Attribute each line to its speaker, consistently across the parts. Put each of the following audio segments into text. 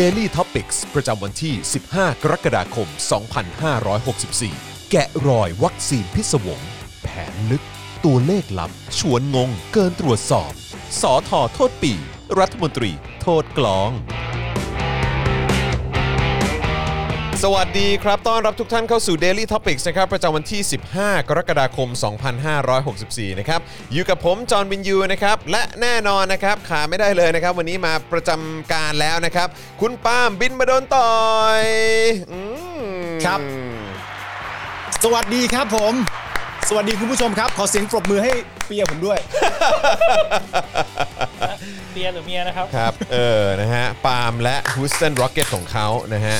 Speaker 1: Daily Topics ประจำวันที่ 15 กรกฎาคม 2564 แกะรอยวัคซีนพิศวง แผนลึก ตัวเลขลับ ชวนงง เกินตรวจสอบ สอทอโทษปี รัฐมนตรี โทษกลอง สวัสดีครับ ต้อนรับทุกท่านเข้าสู่ Daily Topics นะครับ ประจำวันที่ 15 กรกฎาคม 2564 นะครับ อยู่กับผม จอห์นวินยูนะครับ และแน่นอนนะครับ ขาไม่ได้เลยนะครับ วันนี้มาประจำการแล้วนะครับ คุณปาล์มบินมาโดนต่อยอืม
Speaker 2: ครับ สวัสดีครับผม สวัสดีคุณผู้ชมครับ ขอเสียงปรบมือให้เปียผมด้วย
Speaker 3: เมียหรือเมียนะครับ
Speaker 1: ครับ เออ นะฮะ ปาล์มและฮูสตันร็อกเก็ตของเขานะฮะ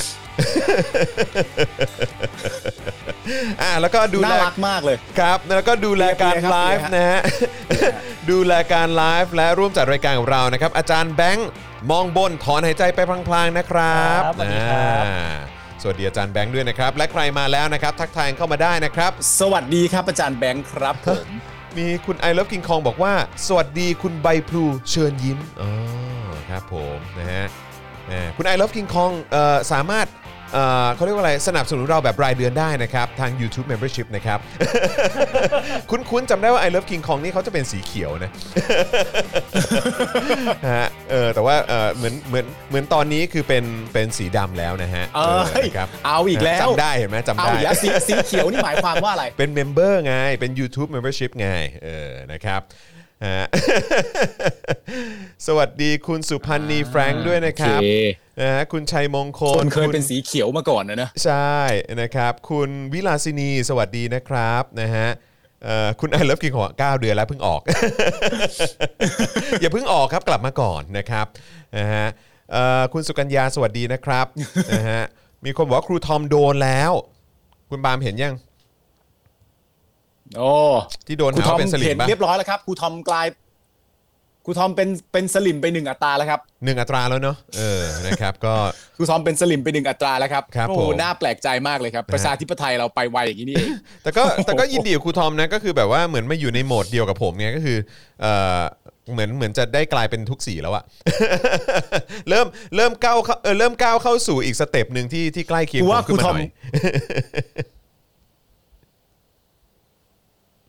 Speaker 1: อ่าแล้วก็ดูแล
Speaker 2: น่ารักมากเลย
Speaker 1: ครับแล้วก็ดูแลการ
Speaker 2: เปียๆครับ
Speaker 1: ไลฟ์
Speaker 2: เปียๆฮะ
Speaker 1: นะฮะดูแลการไลฟ์และร่วมจัดรายการกับเรานะครับ อาจารย์แบงค์มองบนถอนหายใจไปพลางๆนะครับ
Speaker 3: ครับสวัสดีครับ
Speaker 1: อ่าสวัสดีอาจารย์แบงค์ด้วยนะครับ และใครมาแล้วนะครับ ทักทายเข้ามาได้นะครับ
Speaker 2: สวัสดีครับอาจารย์แบงค์ครับผม
Speaker 1: มีคุณไอ o ล e กิงคองบอกว่า สวัสดีคุณใบพลูเชิญยิ้มอ๋อครับผมนะฮะแหมคุณไอ o ล e กิงคองเอ่อสามารถ เอ่อเขาเรียกว่าอะไรสนับสนุนเราแบบรายเดือนได้นะครับทาง YouTube Membership นะครับ คุ้นๆจำได้ว่า I Love King Kong นี่เขาจะเป็นสีเขียวนะ ฮะเออแต่ว่าเออเหมือนเหมือนเหมือนตอนนี้คือเป็นเป็นสีดำแล้วนะฮะ
Speaker 2: เอ้ย
Speaker 1: นะครับ
Speaker 2: เอาอีกแล้ว
Speaker 1: จำได้เห็นไหมจำ
Speaker 2: เอา
Speaker 1: ได้
Speaker 2: อีกแล้วสีสีเขียวนี่หมายความว่าอะไร
Speaker 1: เป็น member ไง เป็น YouTube Membership ไง เออ นะครับฮะ สวัสดีคุณสุพันธ์นีแฟรงค์ด้วยนะครับ
Speaker 2: โอเค
Speaker 1: นะฮะคุณชัยมงค
Speaker 2: ค
Speaker 1: ล
Speaker 2: นเคย
Speaker 1: ณ
Speaker 2: เป็นสีเขียวมาก่อนนะนะ
Speaker 1: ใช่นะครับ คุณวิลาสินีสวัสดีนะครับนะฮะเอ่อคุณไอเลิฟกิงของ9เดือนแล้วเพิ่งออก อย่าเพิ่งออกครับกลับมาก่อนนะครับนะฮะเอ่อคุณสุกัญญาสวัสดีนะครับนะฮะมีคนบอกว่าครูทอมโดนแล้ว คุณบามเห็นยัง
Speaker 2: โอ้
Speaker 1: ที่โดนหาครู
Speaker 2: ทอม
Speaker 1: ว่าเป็นสลิ่ม
Speaker 2: เห็น
Speaker 1: ปะ
Speaker 2: เรียบร้อยแล้วครับครูทอมกลาย ครูทอมเป็นเป็นสลิ่มไปหนึ่งอัตราแล้วครับ
Speaker 1: หนึ่งอัตราแล้วเนาะเออนะครับก็
Speaker 2: ครูทอมเป็นสลิ่มไปหนึ่งอัตราแล้วครับ
Speaker 1: ครับ
Speaker 2: โอ้
Speaker 1: ผม
Speaker 2: น่าแปลกใจมากเลยครับ ประชาธิปไตยเราไปไวอย่างนี้นี่เอง
Speaker 1: แต่ก็แต่ก็ยินดีกับครูทอมนะก็คือแบบว่าเหมือนมาอยู่ในโหมดเดียวกับผมไงก็คือเออเหมือนเหมือนจะได้กลายเป็นทุกสีแล้วอะเริ่มเริ่มก้าวเข้าเออเริ่มก้าวเข้าสู่อีก step็ปหนึ่งที่ที่ใกล้เคียง
Speaker 2: กูว่า
Speaker 1: ผมขึ้นมา
Speaker 2: ครูทอมห
Speaker 1: น่อย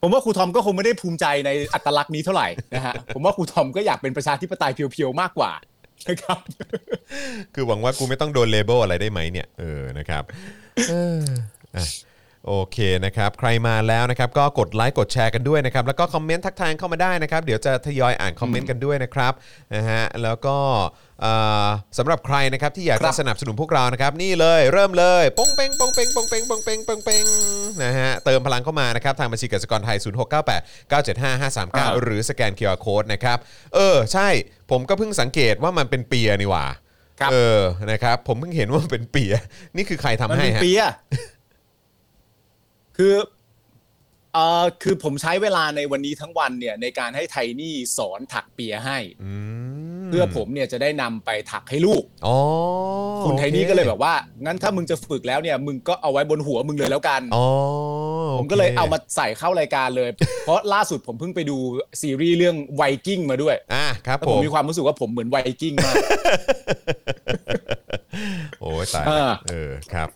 Speaker 2: ผมว่าครูทอมก็คงไม่ได้ภูมิใจในอัตลักษณ์นี้เท่าไหร่นะฮะผมว่าครูทอมก็อยากเป็นประชาธิปไตย pure ๆมากกว่านะครับ
Speaker 1: คือหวังว่ากูไม่ต้องโดน label อะไรได้ไหมเนี่ยเออนะครับ โอเคนะครับ ใครมาแล้วนะครับ ก็กดไลค์กดแชร์กันด้วยนะครับ แล้วก็คอมเมนต์ทักทายเข้ามาได้นะครับ เดี๋ยวจะทยอยอ่านคอมเมนต์กันด้วยนะครับนะฮะแล้วก็เอ่อสำหรับใครนะครับที่อยาก
Speaker 2: ครั
Speaker 1: จะ
Speaker 2: บ
Speaker 1: สนับสนุนพวกเรานะครับ นี่เลยเริ่มเลยปงเป้งปงเป้งปงเป้งปงเป้งปงเป้งนะฮะเติมพลังเข้ามานะครับ ทางบัญชีกสิกรไทย 0698 975 539 หรือสแกน QR Code นะครับเออ ใช่ผมก็เพิ่งสังเกตว่ามันเป็นเปียร์นี่หว่า
Speaker 2: ครับ
Speaker 1: เออนะครับผมเพิ่งเห็นว่ามันเป็นเปียนี่คือใครทำ
Speaker 2: มัน
Speaker 1: ให้
Speaker 2: เป็น
Speaker 1: ฮะ
Speaker 2: ปีอะ คือเอ่อคือผมใช้เวลาในวันนี้ทั้งวันเนี่ยในการให้ไทนี่สอนถักเปียให้
Speaker 1: อืม
Speaker 2: เพื่อผมเนี่ยจะได้นำไปถักให้ลูก
Speaker 1: อ๋อ
Speaker 2: คุณไทนี่
Speaker 1: โอ
Speaker 2: ก็เลยแบบว่า งั้นถ้ามึงจะฝึกแล้วเนี่ยมึงก็เอาไว้บนหัวมึงเลยแล้วกัน
Speaker 1: อ๋อ
Speaker 2: ผมก็เลยเอามาใส่เข้ารายการเลย เพราะล่าสุดผมเพิ่งไปดูซีรีส์เรื่องไวกิ้งมาด้วย
Speaker 1: อะครับ
Speaker 2: แล้ว
Speaker 1: ผ
Speaker 2: ผม
Speaker 1: ม
Speaker 2: มีความรู้สึกว่าผมเหมือนไวกิ้งมาก
Speaker 1: โอ้ยตาย
Speaker 2: เอ
Speaker 1: ละ
Speaker 2: อ
Speaker 1: เออครับ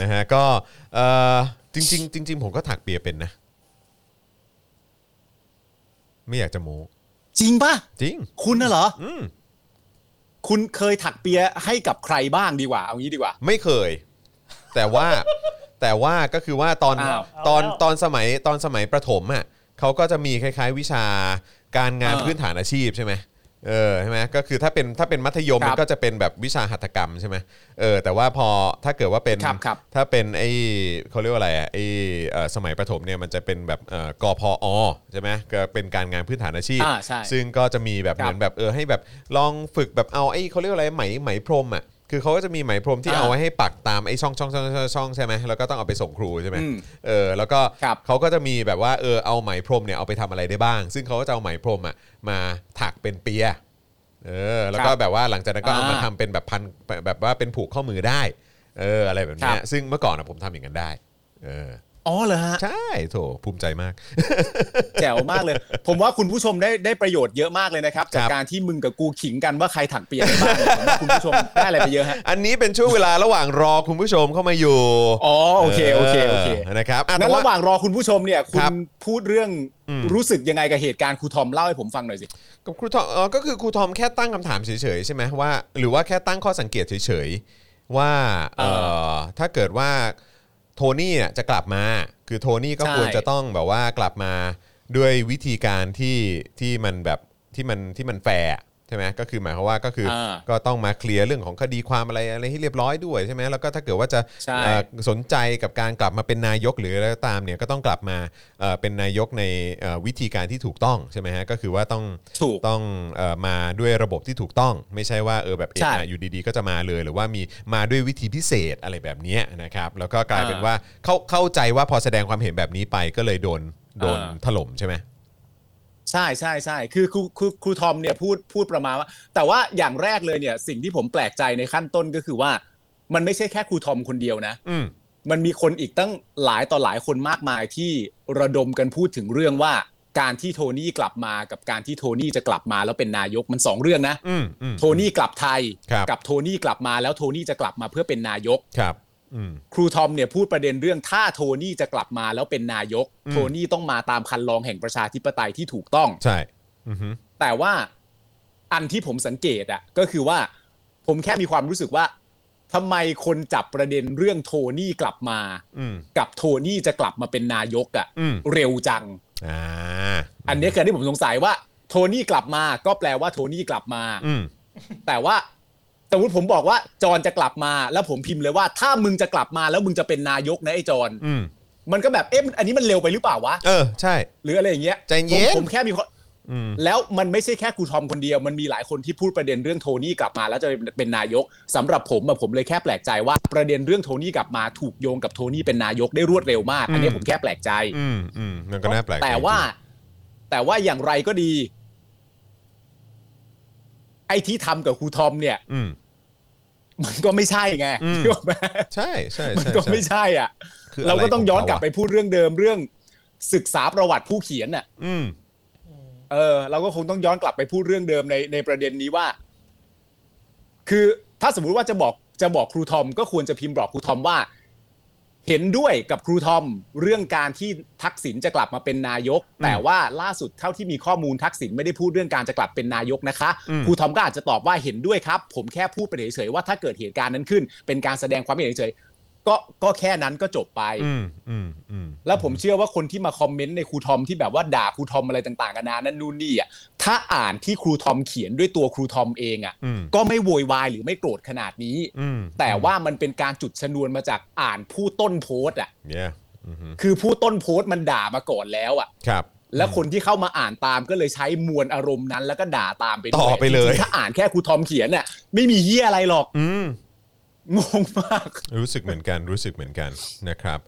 Speaker 1: นะฮะก็เออจริงๆจริงๆผมก็ถักเปียเป็นนะ ไม่อยากจะโม้
Speaker 2: จริงปะ
Speaker 1: จริง
Speaker 2: คุณน่ะเหรอ
Speaker 1: อืม
Speaker 2: คุณเคยถักเปียให้กับใครบ้างดีกว่า เอางี้ดีกว่า
Speaker 1: ไม่เคย แต่ว่าแต่ว่าก็คือว่าตอน
Speaker 2: อ้าว
Speaker 1: ตอน
Speaker 3: เอาแล้ว
Speaker 1: ตอนสมัยตอนสมัยประถมอะเขาก็จะมีคล้าย ๆ วิชาการงาน
Speaker 2: เออ
Speaker 1: พื้นฐานอาชีพใช่ไหม เออใช่ไหมก็คือถ้าเป็นถ้าเป็นมัธยม
Speaker 2: ครับ
Speaker 1: มันก็จะเป็นแบบวิชาหัตถกรรมใช่ไหมเออแต่ว่าพอถ้าเกิดว่าเป็น
Speaker 2: ครับครับ
Speaker 1: ถ้าเป็นไอ้เขาเรียกว่าอะไรอะไอ้เอ่อสมัยประถมเนี่ยมันจะเป็นแบบเอ่อกพอใช่ไหมก็เป็นการงานพื้นฐานอาชีพ
Speaker 2: อ่าใช่
Speaker 1: ซึ่งก็จะมีแบบ
Speaker 2: ครับ
Speaker 1: เหมือนแบบเออให้แบบลองฝึกแบบเอาไอ้เขาเรียกว่าอะไรไหมไหมพรมอะ คือเขาก็จะมีไหมพรมที่
Speaker 2: อ่า
Speaker 1: เอาไว้ให้ปักตามไอ้ช่องช่องช่องช่องช่องใช่ไหมแล้วก็ต้องเอาไปส่งครูใช่ไหม
Speaker 2: อืม
Speaker 1: เออแล้วก็
Speaker 2: ครับ
Speaker 1: เขาก็จะมีแบบว่าเออเอาไหมพรมเนี่ยเอาไปทำอะไรได้บ้าง ซึ่งเขาก็จะเอาไหมพรมอะมาถักเป็นเปียเออแล้วก็
Speaker 2: ครับ
Speaker 1: แบบว่าหลังจากนั้นก็เอามา
Speaker 2: อ่า
Speaker 1: ทำเป็นแบบพันแบบว่าเป็นผูกข้อมือได้เอออะไรแบบเนี้ย
Speaker 2: ครับ
Speaker 1: ซึ่งเมื่อก่อนอะผมทำอย่างนั้นได้เออ
Speaker 2: อ๋อเหรอฮะ
Speaker 1: ใช่โถภูมิใจมาก
Speaker 2: แจ๋วมากเลย ผมว่าคุณผู้ชมได้ได้ประโยชน์เยอะมากเลยนะครับ จาก
Speaker 1: ครับ
Speaker 2: การที่มึงกับกูขิงกันว่าใครถักเปียในบ้านเนี่ยผมว่าคุณผู้ชมได้อะไรไปเยอะฮะ
Speaker 1: อันนี้เป็นช่วงเวลาระหว่างรอคุณผู้ชมเข้ามาอยู่
Speaker 2: อ๋อโอเคโอเคโอเค
Speaker 1: นะครับอะ
Speaker 2: งั้
Speaker 1: แต่
Speaker 2: น
Speaker 1: ว่า
Speaker 2: ระหว่างรอคุณผู้ชมเนี่ยคุ
Speaker 1: ครั
Speaker 2: ณ
Speaker 1: บ
Speaker 2: พูดเรื่อง
Speaker 1: อืม
Speaker 2: รู้สึกยังไงกับเหตุการณ์ครูทอมเล่าให้ผมฟังหน่อยสิ
Speaker 1: กับครูทอมเออก็คือครูทอมแค่ตั้งคำถามเฉยๆใช่ไหมว่า หรือว่าแค่ตั้งข้อสังเกตเฉยๆว่าเอ
Speaker 2: เอ
Speaker 1: อถ้าเกิดว่า โทนี่อะจะกลับมา คือโทนี่ก็ควรจะต้องแบบว่ากลับมาด้วยวิธีการที่ที่มันแบบที่มันที่มันแฟร์ ใช่ไหมก็คือหมายความว่าก็คืออาก็ต้องมาเคลียร์เรื่องของคดีความอะไรอะไรให้เรียบร้อยด้วยใช่ไหมแล้วก็ถ้าเกิดว่าจะ
Speaker 2: ใช่
Speaker 1: เอ่อสนใจกับการกลับมาเป็นนายกหรืออะไรก็ตามเนี่ยก็ต้องกลับมาเอ่อเป็นนายกในเอ่อวิธีการที่ถูกต้องใช่ไหมฮะก็คือว่าต้อง
Speaker 2: ถูก
Speaker 1: ต้องเอ่อมาด้วยระบบที่ถูกต้อง ไม่ใช่ว่าเออแบบเอ
Speaker 2: ใช่ะ
Speaker 1: อยู่ดีๆ ก็จะมาเลย หรือว่ามีมาด้วยวิธีพิเศษอะไรแบบเนี้ยนะครับแล้วก็กลายเป็น
Speaker 2: อ่า
Speaker 1: ว่าเข้าเข้าใจว่าพอแสดงความเห็นแบบนี้ไปก็เลยโดนโดน
Speaker 2: อ่า
Speaker 1: ถล่มใช่ไหม
Speaker 2: ใช่ใช่ใช่คือครูครูครูทอมเนี่ยพูดพูดประมาณว่า แต่ว่าอย่างแรกเลยเนี่ย สิ่งที่ผมแปลกใจในขั้นต้นก็คือว่า มันไม่ใช่แค่ครูทอมคนเดียวนะ
Speaker 1: อืม
Speaker 2: มันมีคนอีกตั้งหลายต่อหลายคนมากมายที่ระดมกันพูดถึงเรื่องว่าการที่โทนี่กลับมากับการที่โทนี่จะกลับมาแล้วเป็นนายกมันสองเรื่องนะ
Speaker 1: อืมอืม
Speaker 2: โทนี่กลับไทย
Speaker 1: ครับ
Speaker 2: กับโทนี่กลับมาแล้วโทนี่จะกลับมาเพื่อเป็นนายก
Speaker 1: ครับอืม
Speaker 2: ครูทอมเนี่ยพูดประเด็นเรื่องถ้าโทนี่จะกลับมาแล้วเป็นนายก
Speaker 1: อืม
Speaker 2: โทนี่ต้องมาตามคันลองแห่งประชาธิปไตยที่ถูกต้อง
Speaker 1: ใช่อือฮึ
Speaker 2: แต่ว่าอันที่ผมสังเกตอะก็คือว่า ผมแค่มีความรู้สึกว่าทำไมคนจับประเด็นเรื่องโทนี่กลับมา
Speaker 1: อืม
Speaker 2: กับโทนี่จะกลับมาเป็นนายกอะ
Speaker 1: อืม
Speaker 2: เร็วจัง
Speaker 1: อ่า
Speaker 2: อันนี้คืออนที่ผมสงสัยว่า โทนี่กลับมาก็แปลว่าโทนี่กลับมา
Speaker 1: อืม
Speaker 2: แต่ว่า สมมติผมบอกว่าจอนจะกลับมาแล้วผมพิมพ์เลยว่า ถ้ามึงจะกลับมาแล้วมึงจะเป็นนายกนะไอ้จอน
Speaker 1: อืม
Speaker 2: มันก็แบบเอ๊ะอันนี้มันเร็วไปหรือเปล่าวะ
Speaker 1: เออใช่
Speaker 2: หรืออะไรอย่างเงี้ย
Speaker 1: ใจเย็น
Speaker 2: ผมผมแค่มีความ
Speaker 1: อืม
Speaker 2: แล้วมันไม่ใช่แค่ครูทอมคนเดียว มันมีหลายคนที่พูดประเด็นเรื่องโทนี่กลับมา แล้วจะเป็นนายกสำหรับผมอะผมเลยแค่แปลกใจว่าประเด็นเรื่องโทนี่กลับมาถูกโยงกับโทนี่เป็นนายกได้รวดเร็วมาก อันนี้
Speaker 1: อืม
Speaker 2: ผมแค่แปลกใจ
Speaker 1: อืมอืมมันก็น่าแปลกใจ
Speaker 2: แต่ว่า แต่ว่าอย่างไรก็ดี ไอ้ที่ทำกับครูทอมเนี่ย
Speaker 1: อืม
Speaker 2: มันก็ไม่ใช่ไง
Speaker 1: อืม
Speaker 2: นึกออกไหม
Speaker 1: ใช่ใช่
Speaker 2: มัน
Speaker 1: ใช่
Speaker 2: ก็
Speaker 1: ใช่
Speaker 2: ไม่ใช่อะ
Speaker 1: คือ
Speaker 2: เราก็ต้องย้อนกลับะไป
Speaker 1: รขงเขาะ
Speaker 2: พูดเรื่องเดิมเรื่องศึกษาประวัติผู้เขียนน่ะ
Speaker 1: อืม
Speaker 2: เออเราก็คงต้องย้อนกลับไปพูดเรื่องเดิมในในประเด็นนี้ว่า คือถ้าสมมุติว่าจะบอกจะบอกครูทอมก็ควรจะพิมพ์บอกครูทอมว่า เห็นด้วยกับครูทอมเรื่องการที่ทักษิณจะกลับมาเป็นนายก แต่ว่าล่าสุดเท่าที่มีข้อมูลทักษิณไม่ได้พูดเรื่องการจะกลับเป็นนายกนะคะ
Speaker 1: อืม
Speaker 2: ครูทอมก็อาจจะตอบว่าเห็นด้วยครับ ผมแค่พูดไปเฉยๆว่าถ้าเกิดเหตุการณ์นั้นขึ้น เป็นการแสดงความเห็นเฉยๆ ก็ก็แค่นั้นก็จบไป
Speaker 1: อืมอืมอืม
Speaker 2: แล้วผมเชื่อว่าคนที่มาคอมเมนต์ในครูทอมที่แบบว่าด่าครูทอมอะไรต่างๆกันานานั่นนู่นนี่อะถ้าอ่านที่ครูทอมเขียนด้วยตัวครูทอมเองอะ
Speaker 1: อืม
Speaker 2: ก็ไม่โวยวายหรือไม่โกรธขนาดนี้
Speaker 1: อืม
Speaker 2: แต่ว่ามันเป็นการจุดชนวนมาจากอ่านผู้ต้นโพสต์อะ
Speaker 1: yeah อือฮึ
Speaker 2: คือผู้ต้นโพสต์มันด่ามาก่อนแล้วอะ
Speaker 1: ครับ
Speaker 2: แล้วคนที่เข้ามาอ่านตามก็เลยใช้มวลอารมณ์นั้น แล้วก็ด่าตามไปด้วย
Speaker 1: ต่อไปเลย
Speaker 2: จริงๆถ้าอ่านแค่ครูทอมเขียนน่ะไม่มีเหี้ยอะไรหรอก
Speaker 1: อืม
Speaker 2: งงมาก
Speaker 1: รู้สึกเหมือนกันรู้สึกเหมือนกันนะครับ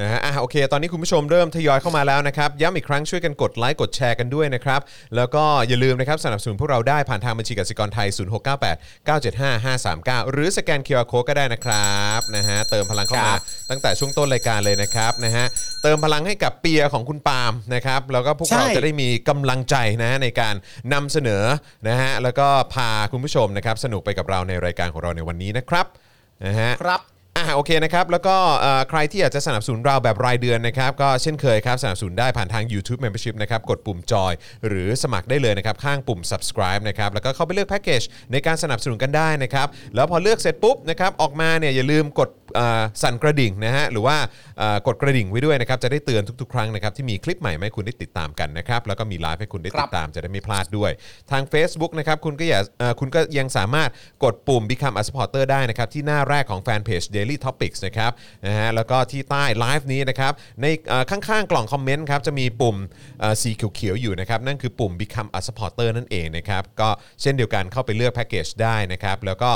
Speaker 1: นะฮะอะโอเค ตอนนี้คุณผู้ชมเริ่มทยอยเข้ามาแล้วนะครับ ย้ำอีกครั้งช่วยกันกดไลค์กดแชร์กันด้วยนะครับ แล้วก็อย่าลืมนะครับสนับสนุนพวกเราได้ผ่านทางบัญชีกสิกรไทย 0698 975 539 หรือสแกน QR Code ก็ได้นะครับนะฮะเติมพลังเข้ามา
Speaker 2: ครับ
Speaker 1: ตั้งแต่ช่วงต้นรายการเลยนะครับนะฮะเติมพลังให้กับเปียร์ของคุณปาล์มนะครับแล้วก็พวกเรา
Speaker 2: ใช่
Speaker 1: จะได้มีกำลังใจนะฮะในการนำเสนอนะฮะแล้วก็พาคุณผู้ชมนะครับสนุกไปกับเราในรายการของเราในวันนี้นะครับ นะฮะ
Speaker 2: ครับ
Speaker 1: อ่าโอเคนะครับ แล้วก็เอ่อใครที่อยากจะสนับสนุนเราแบบรายเดือนนะครับ ก็เช่นเคยครับ สนับสนุนได้ผ่านทาง YouTube Membership นะครับ กดปุ่มจอยหรือสมัครได้เลยนะครับ ข้างปุ่ม subscribe นะครับ แล้วก็เข้าไปเลือกแพ็กเกจในการสนับสนุนกันได้นะครับ แล้วพอเลือกเสร็จปุ๊บนะครับ ออกมาเนี่ยอย่าลืมกดเอ่อสั่นกระดิ่งนะฮะ หรือว่าเอ่อ กดกระดิ่งไว้ด้วยนะครับจะได้เตือนทุกๆ ครั้งนะครับที่มีคลิปใหม่ให้คุณได้ติดตามกันนะครับแล้วก็มีไลฟ์ให้คุณได้ติดตามจะได้ไม่พลาดด้วย ทาง Facebook นะครับคุณก็อย่าคุณก็ยังสามารถกดปุ่ม Become a supporter ได้นะครับที่หน้าแรกของแฟนเพจ Daily Topics นะครับนะฮะแล้วก็ที่ใต้ไลฟ์นี้นะครับในข้างๆกล่องคอมเมนต์ครับจะมีปุ่มสีเขียวๆอยู่นะครับนั่นคือปุ่ม Become a supporter นั่นเองนะครับก็เช่นเดียวกันเข้าไปเลือกแพ็กเกจได้นะครับแล้วก็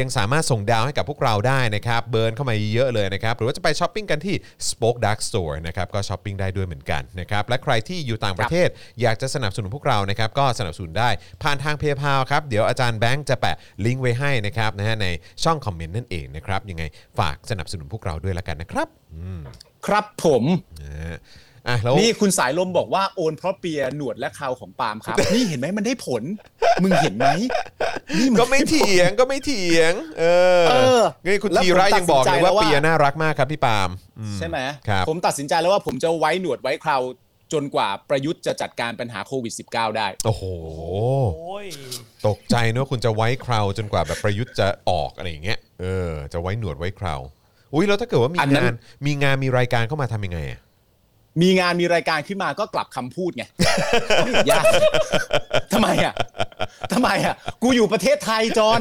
Speaker 1: ยังสามารถส่งดาวให้กับพวกเราได้นะครับ burn เข้ามาเยอะเลยนะครับหรือว่าจะไปช้อปปิ้งกันท Spoke Dark Store นะครับก็ช้อปปิ้งได้ด้วยเหมือนกันนะครับและใครที่อยู่ต่างประเทศอยากจะสนับสนุนพวกเรานะครับก็สนับสนุนได้ผ่านทางเพย์พาครับเดี๋ยวอาจารย์แบงค์จะแปะลิงก์ไว้ให้นะครับนะฮะในช่องคอมเมนต์นั่นเองนะครับยังไงฝากสนับสนุนพวกเราด้วยละกันนะครับอืม
Speaker 2: ครับผม
Speaker 1: นะฮะ อะแล้ว
Speaker 2: นี่คุณสายลมบอกว่าโอนเพราะเปียหนวดและเคราของปาล์มครับ นี่เห็นไหมมันได้ผล มึงเห็นไหมนี่น
Speaker 1: ก็ไม่เถียงก็ไม่เถียง เออ
Speaker 2: เออ
Speaker 1: นี่คุณ
Speaker 2: แล้ว
Speaker 1: ธีระ
Speaker 2: ผมตัด
Speaker 1: ยังบอก
Speaker 2: สินใจ
Speaker 1: เลย
Speaker 2: แล้
Speaker 1: ว่าว
Speaker 2: ว่า
Speaker 1: เปียน่ารักมากครับพี่ปาล์มอืม
Speaker 2: ใช่ไหม
Speaker 1: ครับ
Speaker 2: ผมตัดสินใจแล้วว่าผมจะไว้หนวดไว้เคราจนกว่าประยุทธ์จะจัดการปัญหาโควิด -19 ได้
Speaker 1: โอ้โห
Speaker 3: โอ้ย
Speaker 1: ตกใจนะว่าคุณจะไว้คราวจนกว่าแบบประยุทธ์จะออกอะไรอย่างเงี้ย เออ จะไว้หนวดไว้คราว อุ้ยแล้วถ้าเกิดว่ามี
Speaker 2: อันนั้
Speaker 1: งานนมีงานมีรายการเข้ามาทำยังไงอะ
Speaker 2: มีงานมีรายการขึ้นมาก็กลับคำพูดไงไม่ยากทำไมอะทำไมอะ กูอยู่ประเทศไทยจอน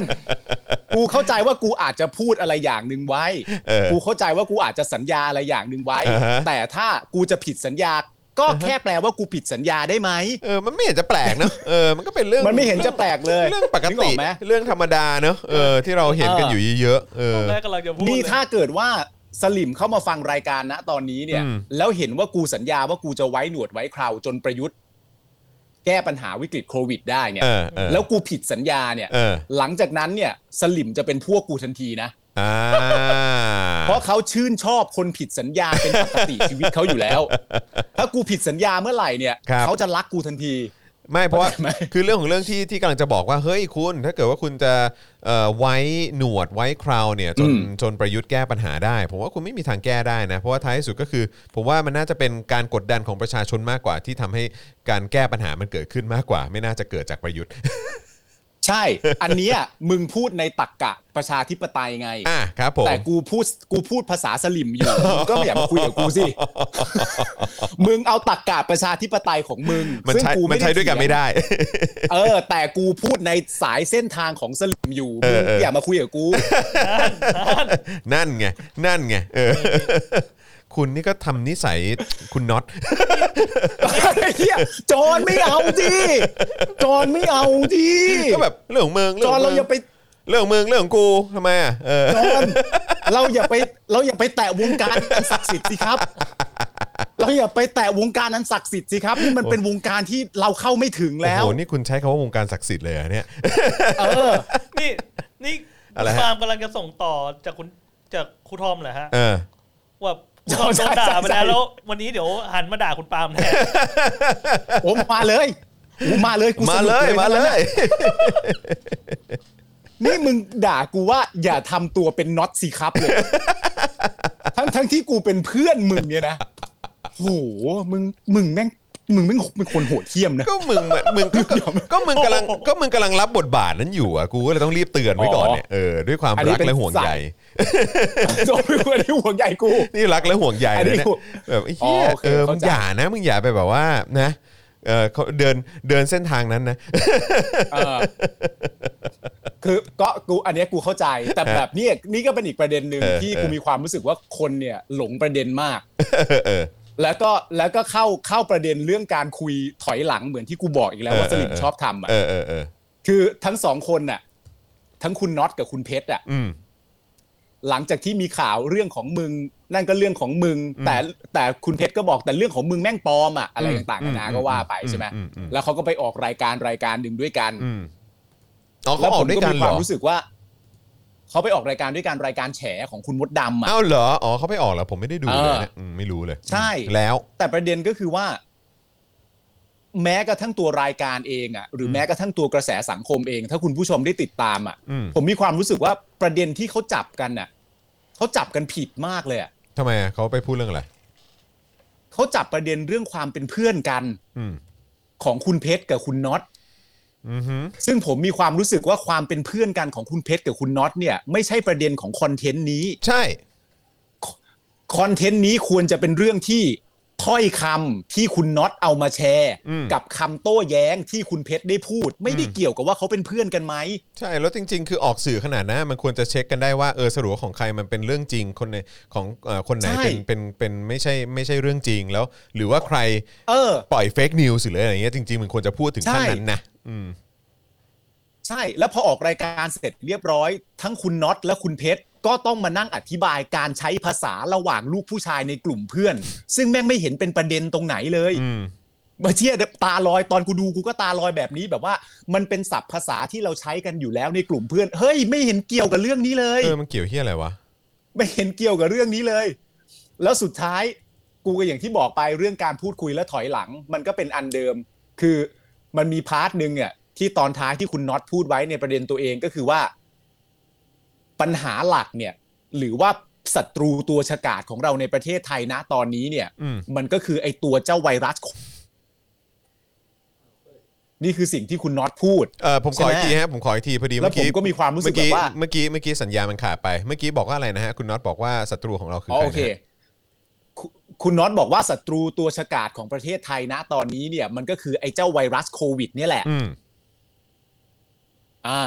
Speaker 2: กูเข้าใจว่ากูอาจจะพูดอะไรอย่างหนึ่งไว้
Speaker 1: เออ
Speaker 2: กูเข้าใจว่ากูอาจจะสัญญาอะไรอย่างหนึ่งไว้
Speaker 1: อ่าฮะ
Speaker 2: แต่ถ้ากูจะผิดสัญญาก็แค่แปลว่ากูผิดสัญญาได้ไหม
Speaker 1: เออมันไม่เห็นจะแปลกเนอะเออมันก็เป็นเรื่อง
Speaker 2: มันไม่เห็นจะแปลกเลย
Speaker 1: เรื่องปก
Speaker 2: นึอ
Speaker 1: ติ
Speaker 2: อไหม
Speaker 1: เรื่องธรรมดาเนอะเออที่เราเห็นกันอยู่เยอะๆเออ
Speaker 3: แรกกำลังจะพูด
Speaker 2: นี่
Speaker 3: เลย
Speaker 2: ถ้าเกิดว่า สลิมเข้ามาฟังรายการนะตอนนี้เนี่ย
Speaker 1: อืม
Speaker 2: แล้วเห็นว่ากูสัญญาว่ากูจะไว้หนวดไว้เคราจนประยุทธ์ แก้ปัญหาวิกฤตโควิดได้เนี่ย
Speaker 1: เออเออ
Speaker 2: แล้วกูผิดสัญญาเนี่ย
Speaker 1: เออ
Speaker 2: หลังจากนั้นเนี่ยสลิมจะเป็นพวกกูทันทีนะ
Speaker 1: อ่า
Speaker 2: เพราะเขาชื่นชอบคนผิดสัญญาเป็นปกติ ชีวิตเขาอยู่แล้ว ถ้ากูผิดสัญญาเมื่อไหร่เนี่ย
Speaker 1: ครับ
Speaker 2: เขาจะรักกูทันที
Speaker 1: ไม่เพราะว่า
Speaker 2: เข้าใจไหม
Speaker 1: คือเรื่องของเรื่องที่ที่กำลังจะบอกว่าเฮ้ยคุณ ถ้าเกิดว่าคุณจะเอ่อไว้หนวดไว้คราวเนี่ยจน
Speaker 2: อืม
Speaker 1: จนประยุทธ์แก้ปัญหาได้ ผมว่าคุณไม่มีทางแก้ได้นะ เพราะว่าท้ายที่สุดก็คือ ผมว่ามันน่าจะเป็นการกดดันของประชาชนมากกว่า ที่ทำให้การแก้ปัญหามันเกิดขึ้นมากกว่า ไม่น่าจะเกิดจากประยุทธ์
Speaker 2: ใช่ อันเนี้ยมึงพูดในตักกะประชาธิปไตยไง
Speaker 1: อะครับผม
Speaker 2: แต่กูพูดกูพูดภาษาสลิมอยู่ มึงก็ไม่อยากมาคุยกับกูสิ มึงเอาตักกะประชาธิปไตยของมึง
Speaker 1: มัน
Speaker 2: ซึ่ง
Speaker 1: ใช้
Speaker 2: กู
Speaker 1: มันใช้ด้วยกันไม่ได้
Speaker 2: เออ แต่กูพูดในสายเส้นทางของสลิมอยู่
Speaker 1: เอ
Speaker 2: มึ
Speaker 1: องเอออ
Speaker 2: อย่ามาคุยกับกู
Speaker 1: นั่นไง นั่นไง เออ คุณนี่ก็ทำนิสัยคุณน็อต
Speaker 2: เฮียจอนไม่เอาดิจอนไม่เอาดิ
Speaker 1: ก็แบบเรื่องของเมือง
Speaker 2: จอนเราอย่าไป
Speaker 1: เรื่องของเมืองเรื่องของกูทำไมอะเออ
Speaker 2: จอนเราอย่าไปเราอย่าไปแตะวงการอันศักดิ์สิทธิ์สิครับ เราอย่าไปแตะวงการอันศักดิ์สิทธิ์สิครับนี่มันเป็นวงการที่เราเข้าไม่ถึงแล้ว
Speaker 1: โอ้โหนี่คุณใช้คำว่าวงการศักดิ์สิทธิ์เลยเหรอเนี่ย
Speaker 2: เออ
Speaker 3: นี่นี่
Speaker 1: อะไรฮะ
Speaker 3: ปาล์มกำลังจะส่งต่อจากคุณจากครูทอมเหรอฮะ
Speaker 1: เออ
Speaker 3: ว่า ครูทอมโดนด่าไปแล้วแล้ววันนี้เดี๋ยวหันมาด่าคุณปาล์มแทน
Speaker 2: โอ้มาเลยกูมาเลยกูส
Speaker 1: มา
Speaker 2: นุก
Speaker 1: เลยมาเล
Speaker 2: นะ
Speaker 1: ย
Speaker 2: นี่มึงด่ากูว่า อย่าทำตัวเป็นน็อตสิครับเลยทั้งทั้งที่กูเป็นเพื่อนมึงเนี่ยนะโหมึงมึงแม่งมึงแม่งเป็นคนโหดเหี้ยมนะ
Speaker 1: ก็มึงอะมึงก็ก็ก็มึงกำลังก็มึงกำลังรับบทบาทนั้นอยู่อะกูก็เลยต้องรีบเตือนไว้ก่อนเนี่ยเออด้วยความ
Speaker 2: อันนี้
Speaker 1: รัก
Speaker 2: เป็น
Speaker 1: และห่วงใย
Speaker 2: สายโดนเป็นคนที่ห่วงใหญ่กู
Speaker 1: นี่รักและห่วงใย
Speaker 2: อันนี้
Speaker 1: นะเนี่ย
Speaker 2: กู
Speaker 1: แบบไอ้เหี้ย
Speaker 2: อ๋อโอเค
Speaker 1: เออมึ
Speaker 2: เข้างใจ
Speaker 1: อย่านะมึงอย่าไปแบบว่านะเออเขาเดินเดินเส้นทางนั้นนะ
Speaker 2: เออคือก็กูอันเนี้ยกูเข้าใจแต่แบบนี่นี่ก็เป็นอีกประเด็นหนึ่ง
Speaker 1: เออ
Speaker 2: ที่
Speaker 1: เออ
Speaker 2: กูมีความรู้สึกว่าคนเนี่ยหลงประเด็นมาก
Speaker 1: เออ
Speaker 2: แล้วก็แล้วก็เข้าเข้าประเด็นเรื่องการคุยถอยหลังเหมือนที่กูบอกอีกแล้วว่า
Speaker 1: เออ
Speaker 2: สลิม
Speaker 1: เออ
Speaker 2: ชอบทำอะ
Speaker 1: เออเออเออ
Speaker 2: คือทั้งสองคนน่ะ ทั้งคุณน็อตกับคุณเพชรอะ
Speaker 1: อืม
Speaker 2: หลังจากที่มีข่าวเรื่องของมึง นั่นก็เรื่องของมึง แต่แต่คุณเพชรก็บอกแต่เรื่องของมึงแม่งปลอมอะอะไร
Speaker 1: อืม
Speaker 2: ต่างๆนานา
Speaker 1: อืม
Speaker 2: ก็ว่าไปใช่ไหม
Speaker 1: อืมอืม
Speaker 2: แล้วเขาก็ไปออกรายการรายการหนึ่งด้วยกัน
Speaker 1: อืมอ๋อเขา
Speaker 2: แล้ว
Speaker 1: ออ
Speaker 2: ผ
Speaker 1: ก
Speaker 2: ม
Speaker 1: ด้วย
Speaker 2: ก็
Speaker 1: กัน
Speaker 2: มี
Speaker 1: เห
Speaker 2: ค
Speaker 1: ร
Speaker 2: วาม
Speaker 1: อ
Speaker 2: รู้สึกว่าเขาไปออกรายการด้วยกันรายการแฉของคุณมดดำอะ
Speaker 1: อ้าวเหรออ๋อเขาไปออกแล้วผมไม่ได้ดูเลย
Speaker 2: เออ
Speaker 1: นะมไม่รู้เลย
Speaker 2: ใช่
Speaker 1: แล้ว
Speaker 2: แต่ประเด็นก็คือว่า แม้กระทั่งตัวรายการเองอะ หรือแม้กระทั่งตัวกระแสสังคมเอง ถ้าคุณผู้ชมได้ติดตามอะ
Speaker 1: อืม
Speaker 2: ผมมีความรู้สึกว่าประเด็นที่เขาจับกันน่ะ เขาจับกันผิดมากเลยอะ
Speaker 1: ทำไมอะเขาไปพูดเรื่องอะไร
Speaker 2: เขาจับประเด็นเรื่องความเป็นเพื่อนกัน
Speaker 1: อืม
Speaker 2: ของคุณเพชรกับคุณน็อต
Speaker 1: อือฮึ
Speaker 2: ซึ่งผมมีความรู้สึกว่าความเป็นเพื่อนกันของคุณเพชรกับคุณน็อตเนี่ยไม่ใช่ประเด็นของคอนเทนต์นี้
Speaker 1: ใช่
Speaker 2: คอนเทนต์นี้ควรจะเป็นเรื่องที่ ถ้อยคำที่คุณน็อตเอามาแชร์
Speaker 1: อืม
Speaker 2: กับคำโต้แย้งที่คุณเพชรได้พูด ไม่ได้
Speaker 1: อืม
Speaker 2: เกี่ยวกับว่าเขาเป็นเพื่อนกันไหม
Speaker 1: ใช่แล้วจริง ๆ คือออกสื่อขนาดนั้นมันควรจะเช็คกันได้ว่าเออสรุปว่าของใครมันเป็นเรื่องจริงคนในของเอ่อคนไหน
Speaker 2: ใช่
Speaker 1: เป็นเป็นเป็นไม่ใช่ไม่ใช่เรื่องจริงแล้ว หรือว่าใคร
Speaker 2: เออ
Speaker 1: ปล่อย fake news หรืออะไรอย่างเงี้ยจริงๆมันควรจะพูดถึงขั้น
Speaker 2: ใช่
Speaker 1: นั้นนะอืม
Speaker 2: ใช่แล้วพอออกรายการเสร็จเรียบร้อย ทั้งคุณน็อตและคุณเพชรก็ต้องมานั่งอธิบายการใช้ภาษาระหว่างลูกผู้ชายในกลุ่มเพื่อน ซึ่งแม่งไม่เห็นเป็นประเด็นตรงไหนเลย
Speaker 1: อืม
Speaker 2: มาเชี่ยตาลอยตอนกูดูกูก็ตาลอยแบบนี้แบบว่า มันเป็นศัพท์ภาษาที่เราใช้กันอยู่แล้วในกลุ่มเพื่อน เฮ้ยไม่เห็นเกี่ยวกับเรื่องนี้เลย
Speaker 1: เออมันเกี่ยวเฮียอะไรวะ
Speaker 2: ไม่เห็นเกี่ยวกับเรื่องนี้เลย แล้วสุดท้ายกูก็อย่างที่บอกไปเรื่องการพูดคุยและถอยหลัง มันก็เป็นอันเดิม คือมันมี part หนึ่งอะ ที่ตอนท้ายที่คุณน็อตพูดไว้ในประเด็นตัวเองก็คือว่า ปัญหาหลักเนี่ย หรือว่าศัตรูตัวฉกาจของเราในประเทศไทยนะตอนนี้เนี่ย
Speaker 1: อืม
Speaker 2: มันก็คือไอตัวเจ้าไวรัส นี่คือสิ่งที่คุณน็อตพูด
Speaker 1: เออผมขออีก
Speaker 2: ใช่
Speaker 1: ที
Speaker 2: ไหม
Speaker 1: ฮะผมขออีกทีพอดี
Speaker 2: แล้ว
Speaker 1: เมื่อกี้
Speaker 2: ผมก็มีความรู้สึก
Speaker 1: เมื่อกี้
Speaker 2: แบบว่า
Speaker 1: เมื่อกี้เมื่อกี้สัญญาณมันขาดไป เมื่อกี้บอกว่าอะไรนะฮะคุณน็อตบอกว่าศัตรูของเราคือ
Speaker 2: อ๋อ
Speaker 1: ใคร
Speaker 2: โอเค
Speaker 1: นะฮะ
Speaker 2: คุคุณน็อตบอกว่าศัตรูตัวฉกาจของประเทศไทยนะตอนนี้เนี่ย มันก็คือไอ้เจ้าไวรัสโควิดเนี่ยแหละ
Speaker 1: อืม
Speaker 2: อ่า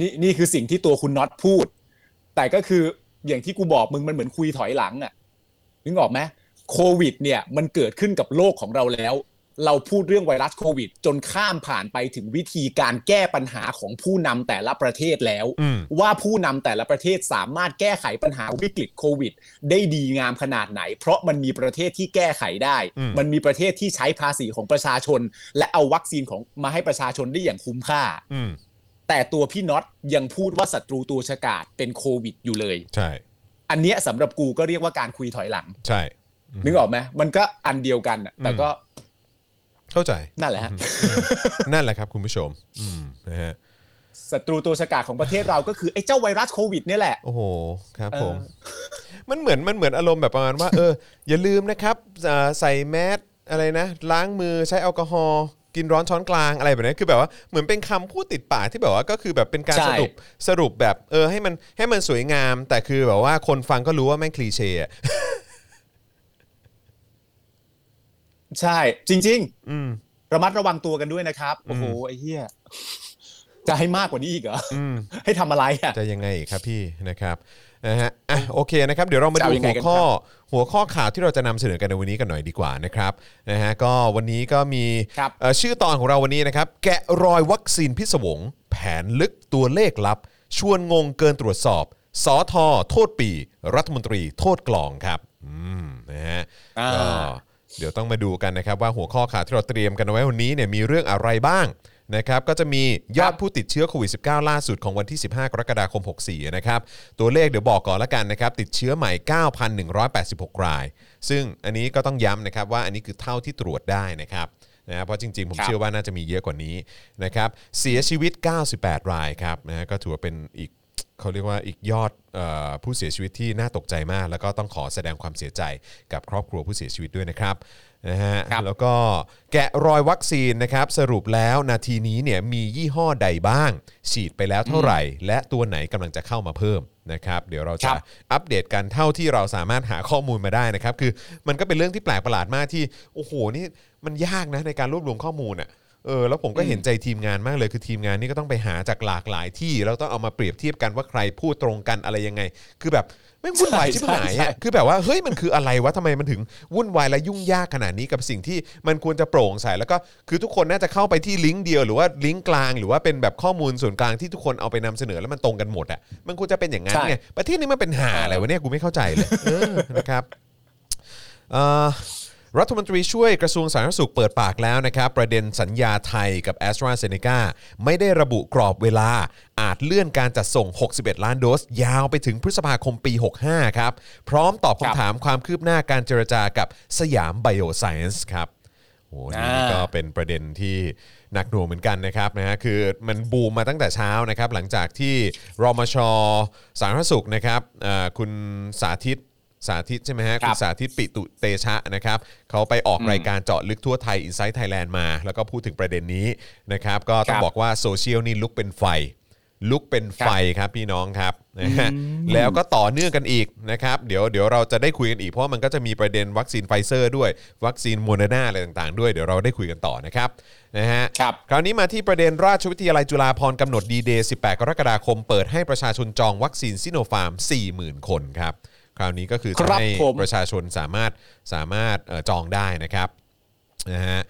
Speaker 2: นี่นี่คือสิ่งที่ตัวคุณน็อตพูด แต่ก็คืออย่างที่กูบอกมึงมันเหมือนคุยถอยหลังอะ่ะนึกออกไหมโควิด เนี่ยมันเกิดขึ้นกับโลกของเราแล้ว เราพูดเรื่องไวรัสโควิด จนข้ามผ่านไปถึงวิธีการแก้ปัญหาของผู้นำแต่ละประเทศแล้ว
Speaker 1: อืม
Speaker 2: ว่าผู้นำแต่ละประเทศสามารถแก้ไขปัญหาวิกฤตโควิด ได้ดีงามขนาดไหน เพราะมันมีประเทศที่แก้ไขได้
Speaker 1: อืม
Speaker 2: มันมีประเทศที่ใช้ภาษีของประชาชน และเอาวัคซีนของมาให้ประชาชนได้อย่างคุ้มค่า
Speaker 1: อืม
Speaker 2: แต่ตัวพี่น็อตยังพูดว่าศัตรูตัวฉกาจเป็นโควิดอยู่เลย
Speaker 1: ใช่
Speaker 2: อันเนี้ยสำหรับกูก็เรียกว่าการคุยถอยหลัง
Speaker 1: ใช่
Speaker 2: นึกออกไหมมันก็อันเดียวกันน่ะแต่ก็
Speaker 1: เข้าใจ
Speaker 2: นั่นแหละฮะ
Speaker 1: นั่นแหละครับคุณผู้ชม อืมนะฮะ
Speaker 2: ศัตรูตัวฉกาจของประเทศเราก็คือไอ้เจ้าไวรัสโควิดเนี่ยแหละ
Speaker 1: โอ้โหครับ
Speaker 2: เออ
Speaker 1: ผม มันเหมือนมันเหมือนอารมณ์แบบประมาณว่า เออ อย่าลืมนะครับอ่าใส่แมสอะไรนะ ล้างมือใช้แอลกอฮอล์ กินร้อนช้อนกลางอะไรแบบนี้คือแบบว่าเหมือนเป็นคำพูดติดปากที่แบบว่าก็คือแบบเป็นการ
Speaker 2: ใช่
Speaker 1: สรุปสรุปแบบเออให้มันให้มันสวยงาม แต่คือแบบว่าคนฟังก็รู้ว่าแม่งคลีเช่อะ
Speaker 2: ใช่ จริง ๆ
Speaker 1: อืม
Speaker 2: ระมัดระวังตัวกันด้วยนะครับโอ้โหไอ้เหี้ยจะให้มากกว่านี้อีกเหรออ
Speaker 1: อืม
Speaker 2: ให้ทำอะไรอะ
Speaker 1: จะยังไงอีกครับพี่นะครับ นะฮะอะโอเคนะครับ เดี๋ยวเรามา
Speaker 2: จะ
Speaker 1: ดู
Speaker 2: เอายังไง
Speaker 1: หัว
Speaker 2: กัน
Speaker 1: ข้อ
Speaker 2: ครับ
Speaker 1: หัวข้อข่าวที่เราจะนำเสนอกันในวันนี้กันหน่อยดีกว่านะครับนะฮะก็วันนี้ก็มี
Speaker 2: ครับ
Speaker 1: เอ่อชื่อตอนของเราวันนี้นะครับ แกะรอยวัคซีนพิศวง แผนลึกตัวเลขลับ ชวนงงเกินตรวจสอบสอทอโทษปี รัฐมนตรี โทษกลองครับอืมนะฮะ
Speaker 2: อ่า
Speaker 1: ก็ เดี๋ยวต้องมาดูกันนะครับว่าหัวข้อข่าวที่เราเตรียมกันเอาไว้วันนี้เนี่ยมีเรื่องอะไรบ้าง นะครับก็จะมียอดผู้ติดเชื้อโควิด -19 ล่าสุดของวันที่ 15 กรกฎาคม 64 นะครับตัวเลขเดี๋ยวบอกก่อนละกันนะครับติดเชื้อใหม่ 9,186 ราย ซึ่งอันนี้ก็ต้องย้ำนะครับว่าอันนี้คือเท่าที่ตรวจได้นะครับนะเพราะจริงๆ ผม
Speaker 2: ครับ
Speaker 1: เชื่อว่าน่าจะมีเยอะกว่านี้นะครับเสียชีวิต 98 รายครับนะฮะก็ถือว่าเป็นอีกเขาเรียกว่าอีกยอดเออผู้เสียชีวิตที่น่าตกใจมาก แล้วก็ต้องขอแสดงความเสียใจกับครอบครัวผู้เสียชีวิตด้วยนะครับ นะฮะ
Speaker 2: ครับ
Speaker 1: แล้วก็แกะรอยวัคซีนนะครับสรุปแล้วนาทีนี้เนี่ยมียี่ห้อใดบ้าง ฉีดไปแล้วเท่าไหร่ และตัวไหนกำลังจะเข้ามาเพิ่มนะครับเดี๋ยวเรา
Speaker 2: ค
Speaker 1: จะ
Speaker 2: รับ
Speaker 1: อัปเดตกันเท่าที่เราสามารถหาข้อมูลมาได้นะครับ คือมันก็เป็นเรื่องที่แปลกประหลาดมากที่โอ้โหนี่มันยากนะในการรวบรวมข้อมูลอะ เออแล้วผมก็เห็นใจทีมงานมากเลยคือทีมงานนี่ก็ต้องไปหาจากหลากหลายที่แล้วต้องเอามาเปรียบเทียบกันว่าใครพูดตรงกันอะไรยังไง คือแบบไม่งวุ่นวาย
Speaker 2: ใช่
Speaker 1: ชิบหาย
Speaker 2: ใช่
Speaker 1: อะคือแบบว่าเฮ้ยมันคืออะไรวะทำไมมันถึงวุ่นวายและยุ่งยากขนาดนี้กับสิ่งที่มันควรจะโปร่งใสแล้วก็คือทุกคนน่าจะเข้าไปที่ลิงก์เดียวหรือว่าลิงก์กลางหรือว่าเป็นแบบข้อมูลส่วนกลางที่ทุกคนเอาไปนำเสนอแล้วมันตรงกันหมดอะมันควรจะเป็นอย่างนั้น
Speaker 2: ใช่
Speaker 1: ไงประเทศนี้มันเป็นหาอะไรวะเนี่ยกูไม่เข้าใจเลยเออนะครับเอ่อ รัฐมนตรีช่วยกระทรวงสาธารณสุขเปิดปากแล้วนะครับ ประเด็นสัญญาไทยกับ a s t r a z เซ e c a ไม่ได้ระบุกรอบเวลา อาจเลื่อนการจัดส่ง 61 ล้านโดส ยาวไปถึงพฤษภาคมปี 65 ครับ พร้อมตอบ
Speaker 2: คำ
Speaker 1: ถามความคืบหน้าการเจรจากับสยามไบโอไซเอนซ์ครับโอ้นี่ก็เป็นประเด็นที่หนักหน่วงเหมือนกันนะครับนะฮะคือมันบูมมาตั้งแต่เช้านะครับ หลังจากที่รมชสาธารณสุขนะครับคุณสาธิต สาธิตใช่ไหมฮะ
Speaker 2: ครั
Speaker 1: คุ
Speaker 2: บ
Speaker 1: ณสาธิตปิตุเตชะนะครับเขาไปออกรายการเจาะลึกทั่วไทย i n s i ซ e ์ไทยแลนด์มา แล้วก็พูดถึงประเด็นนี้นะครับก็ต้อง
Speaker 2: ครับ
Speaker 1: บอกว่าโซเชียลนี่ลุกเป็นไฟ ลุกเป็นไฟครับพี่น้องครับนะฮะแล้วก็ต่อเนื่องกันอีกนะครับเดี๋ยวเดี๋ยวเราจะได้คุยกันอีกเพราะว่ามันก็จะมีประเด็นวัคซีนไฟเซอร์ด้วย วัคซีนโมเดอร์นาอะไรต่างๆ ด้วยเดี๋ยวเราได้คุยกันต่อนะครับนะฮะ
Speaker 2: ครับ
Speaker 1: คราวนี้มาที่ประเด็นราชวิทยาลัยจุฬาภรณ์กำหนดดีเดย์18 กรกฎาคม เปิดให้ประชาชนจองวัคซีนซิโนฟาร์ม 40,000 คนครับ คราวนี้ก็คือ
Speaker 2: ครั
Speaker 1: จะ
Speaker 2: บ
Speaker 1: ให้
Speaker 2: ผม
Speaker 1: ประชาชนสามารถสามารถเอ่อจองได้นะครับนะฮะ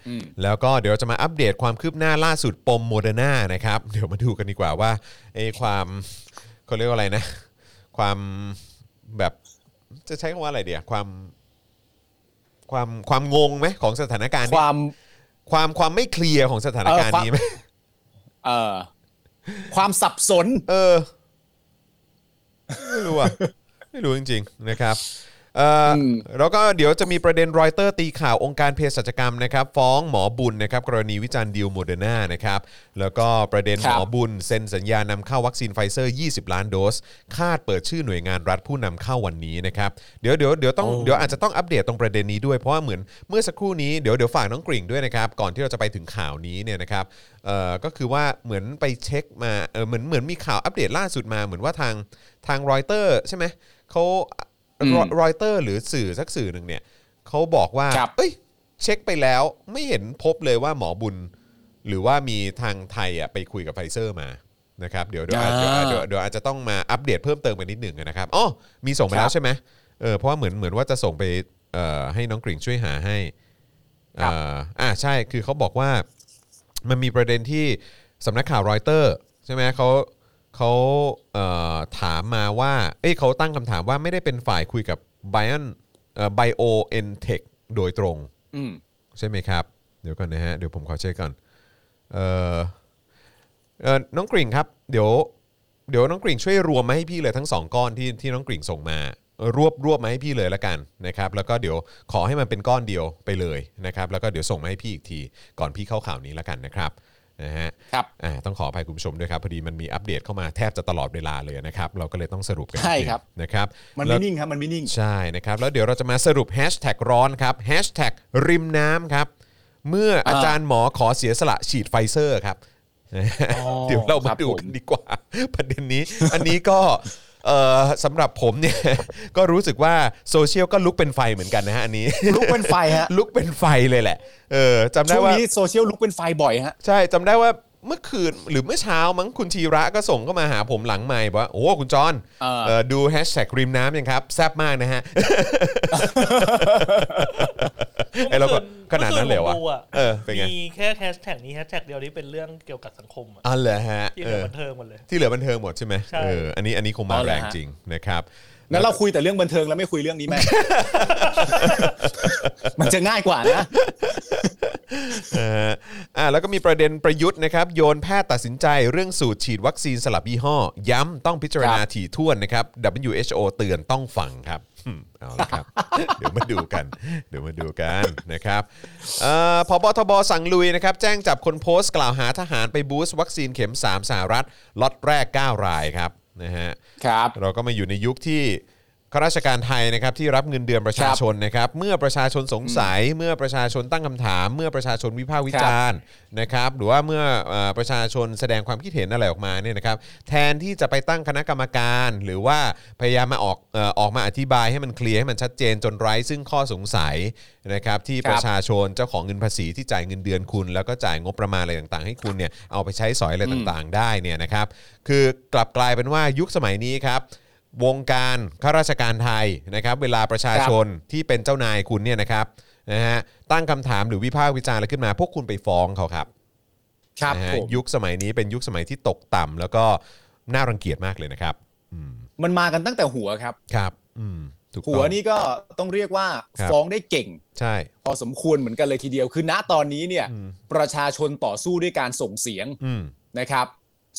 Speaker 1: แล้วก็เดี๋ยวจะมาอัปเดตความคืบหน้าล่าสุดปมโมเดอร์นานะครับ เดี๋ยวมาดูกันดีกว่าว่าไอ้ความเขาเรียกว่าอะไรนะ ความแบบจะใช้คำว่าอะไรเดียวความความความงงไหมของสถานการณ์
Speaker 2: ค
Speaker 1: นี้
Speaker 2: วาม
Speaker 1: ความความไม่เคลียร์ของสถานการณ์
Speaker 2: เออความ
Speaker 1: นี้ไหม
Speaker 2: เอ่อความสับสน
Speaker 1: เออไม่รู้อะ ไม่รู้จริงๆนะครับเอ่ออ
Speaker 2: ม
Speaker 1: แล้วก็เดี๋ยวจะมีประเด็นรอยเตอร์ตีข่าวองค์การเภสัชกรรมนะครับ ฟ้องหมอบุญนะครับกรณีวิจารณ์ดีลโมเดอร์นานะครับแล้วก็ประเด็น
Speaker 2: ครับหม
Speaker 1: อบุญเซ็นสัญญานำเข้าวัคซีนไฟเซอร์ 20 ล้านโดส คาดเปิดชื่อหน่วยงานรัฐผู้นำเข้าวันนี้นะครับเดี๋ยวเดี๋ยวเดี๋ยวต้องเดี๋ยวอาจจะต้องอัปเดตตรงประเด็นนี้ด้วยเพราะว่าเหมือนเมื่อสักครู่นี้เดี๋ยวเดี๋ยวฝากน้องกริ่งด้วยนะครับก่อนที่เราจะไปถึงข่าวนี้เนี่ยนะครับเอ่อก็คือว่าเหมือนไปเช็คมาเออเหมือนเหมือนมีข่าวอัปเดตล่าสุดมาเหมือนว่าทางทางรอยเตอร์ใช่ไหม เขา
Speaker 2: อืม
Speaker 1: รอยเตอร์หรือสื่อสักสื่อหนึ่งเนี่ยเขาบอกว่า
Speaker 2: ครับ
Speaker 1: เอ้ย เช็คไปแล้วไม่เห็นพบเลยว่าหมอบุญ หรือว่ามีทางไทยอะไปคุยกับไฟเซอร์มานะครับเดี๋ยวเดี๋ยวอาจเดี๋ยวเดี๋ยวเดี๋ยวอาจจะต้องมาอัปเดตเพิ่มเติมไปนิดหนึ่งนะครับอ๋อมีส่งไปแล้วใช่ไหมเออเพราะว่าเหมือนเหมือนว่าจะส่งไปเอ่อให้น้องกริ่งช่วยหาให้
Speaker 2: ครั
Speaker 1: เอ่
Speaker 2: บ
Speaker 1: ออ่าใช่คือเขาบอกว่า มันมีประเด็นที่สำนักข่าวรอยเตอร์ใช่ไหมเขา เขาเอ่อถามมาว่า เอ้ยเขาตั้งคำถามว่าไม่ได้เป็นฝ่ายคุยกับ b i o n เอ่อ BioNTech โดยตรง
Speaker 2: อืม
Speaker 1: ใช่ไหมครับ เดี๋ยวก่อนนะฮะ เดี๋ยวผมขอเช็คก่อนเอ่อเอ่อน้องกริ่งครับ เดี๋ยว เดี๋ยวน้องกริ่งช่วยรวมมาให้พี่เลยทั้งสองก้อนที่ที่น้องกริ่งส่งมาเออรวบรวบมาให้พี่เลยละกันนะครับแล้วก็เดี๋ยวขอให้มันเป็นก้อนเดียวไปเลยนะครับแล้วก็เดี๋ยวส่งมาให้พี่อีกที ก่อนพี่เข้าข่าวนี้ละกันนะครับ นะฮะ
Speaker 2: ครับ
Speaker 1: อ่าต้องขออภัยคุณผู้ชมด้วยครับพอดีมันมีอัปเดตเข้ามาแทบจะตลอดเวลาเลยนะครับเราก็เลยต้องสรุปกัน
Speaker 2: ใช่
Speaker 1: นิดนึง
Speaker 2: ครับ
Speaker 1: นะครับ
Speaker 2: มัน
Speaker 1: แล้ว
Speaker 2: ไม่นิ่งครับมันไม่นิ่ง
Speaker 1: ใช่นะครับแล้วเดี๋ยวเราจะมาสรุปแฮชแท็กร้อนครับแฮชแท็กริมน้ำครับเมื่ออาจารย์หมอขอเสียสละฉีดไฟเซอร์ครับเดี๋ยวเรา
Speaker 2: ค
Speaker 1: มา
Speaker 2: รับ
Speaker 1: ดู
Speaker 2: ผม
Speaker 1: กันดีกว่า ประเด็นนี้ อันนี้ก็เอ่อ สำหรับผมเนี่ย ก็รู้สึกว่าโซเชียลก็ลุกเป็นไฟเหมือนกันนะฮะอันนี้
Speaker 2: ลุกเป็นไฟฮะ
Speaker 1: ลุกเป็นไฟเลยแหละ เออจำได้
Speaker 2: ว่า ช่
Speaker 1: วง
Speaker 2: นี้โซเชียลลุกเป็นไฟบ่อยฮะ
Speaker 1: ใช่จำได้ว่า เมื่อคืนหรือเมื่อเช้ามั้งคุณชีระก็ส่งเข้ามาหาผมหลังไม่บอกว่า โอ้คุณจอน
Speaker 2: เออ
Speaker 1: เอ่อดูแฮชแท็กริมน้ำยังครับ แซ่บมากนะฮะ ไอ้เราก็ขนาดนั้นเลยเหรอวะเมื่
Speaker 3: อคืนผมดูอะ
Speaker 1: เออเป็นไง
Speaker 3: มีแค่แฮชแท็กนี้แฮชแท็กเดียวที่เป็นเรื่องเกี่ยวกับสังคมอะ
Speaker 1: อ๋อเหรอฮะ
Speaker 3: ที่
Speaker 1: เอ
Speaker 3: เหลือ
Speaker 1: อ
Speaker 3: บันเทิงหมดเลย
Speaker 1: ที่เหลือบันเทิงหมดใช่ไหม
Speaker 3: ใช่
Speaker 1: เอออันนี้อันนี้คงมา
Speaker 2: อ๋อเหร
Speaker 1: แร
Speaker 2: องฮะ
Speaker 1: จริงนะครับ
Speaker 2: งั้นเราคุยแต่เรื่องบันเทิงแล้วไม่คุยเรื่องนี้แม่ มันจะง่ายกว่านะ
Speaker 1: เอออ่าแล้วก็มีประเด็นประยุทธ์นะครับ โยนแพทย์ตัดสินใจเรื่องสูตรฉีดวัคซีนสลับยี่ห้อ ย้ำต้องพิจารณา
Speaker 2: ครับ
Speaker 1: ถี่ถ้วนนะครับ WHO เตือนต้องฟังครับอืมเอาละครับ เดี๋ยวมาดูกัน เดี๋ยวมาดูกันนะครับเอ่อพบทบสั่งลุยนะครับ แจ้งจับคนโพสต์กล่าวหาทหารไปบูสต์วัคซีนเข็ม 3 สหรัฐล็อตแรก 9 รายครับ นะฮะ
Speaker 2: ครับ
Speaker 1: เราก็มาอยู่ในยุคที่ ข้าราชการไทยนะครับที่รับเงินเดือนประชาชนนะครับ เมื่อประชาชนสงสัย เมื่อประชาชนตั้งคำถาม เมื่อประชาชนวิพากษ์วิจารณ์นะครับหรือว่าเมื่อเอ่อประชาชนแสดงความคิดเห็นอะไรออกมาเนี่ยนะครับแทนที่จะไปตั้งคณะกรรมการ หรือว่าพยายามมาออกเอ่อออกมาอธิบายให้มันเคลียร์ให้มันชัดเจนจนไร้ซึ่งข้อสงสัยนะครับที่
Speaker 2: ครับ
Speaker 1: ประชาชนเจ้าของเงินภาษีที่จ่ายเงินเดือนคุณ แล้วก็จ่ายงบประมาณอะไรต่างๆ ให้คุณเนี่ยเอาไปใช้สอยอะไรต่างๆ ได้เนี่ยนะครับคือกลับกลายเป็นว่ายุคสมัยนี้ครับ วงการข้าราชการไทยนะครับ เวลาประชาชนที่เป็นเจ้านายคุณเนี่ยนะครับนะฮะตั้งคำถามหรือวิพากษ์วิจารณ์อะไรขึ้นมาพวกคุณไปฟ้องเขาครับ
Speaker 2: ครับ
Speaker 1: นะฮะ
Speaker 2: ผม
Speaker 1: ยุคสมัยนี้เป็นยุคสมัยที่ตกต่ำแล้วก็น่ารังเกียจมากเลยนะครับ
Speaker 2: มันมากันตั้งแต่หัวครับ
Speaker 1: ครับ อืมถูกต้อง
Speaker 2: หัวนี่ก็ต้องเรียกว่า
Speaker 1: ครับ
Speaker 2: ฟ้องได้เก่ง
Speaker 1: ใช่
Speaker 2: พอสมควรเหมือนกันเลยทีเดียวคือณตอนนี้เนี่ยประชาชนต่อสู้ด้วยการส่งเสียง
Speaker 1: อืม
Speaker 2: นะครับ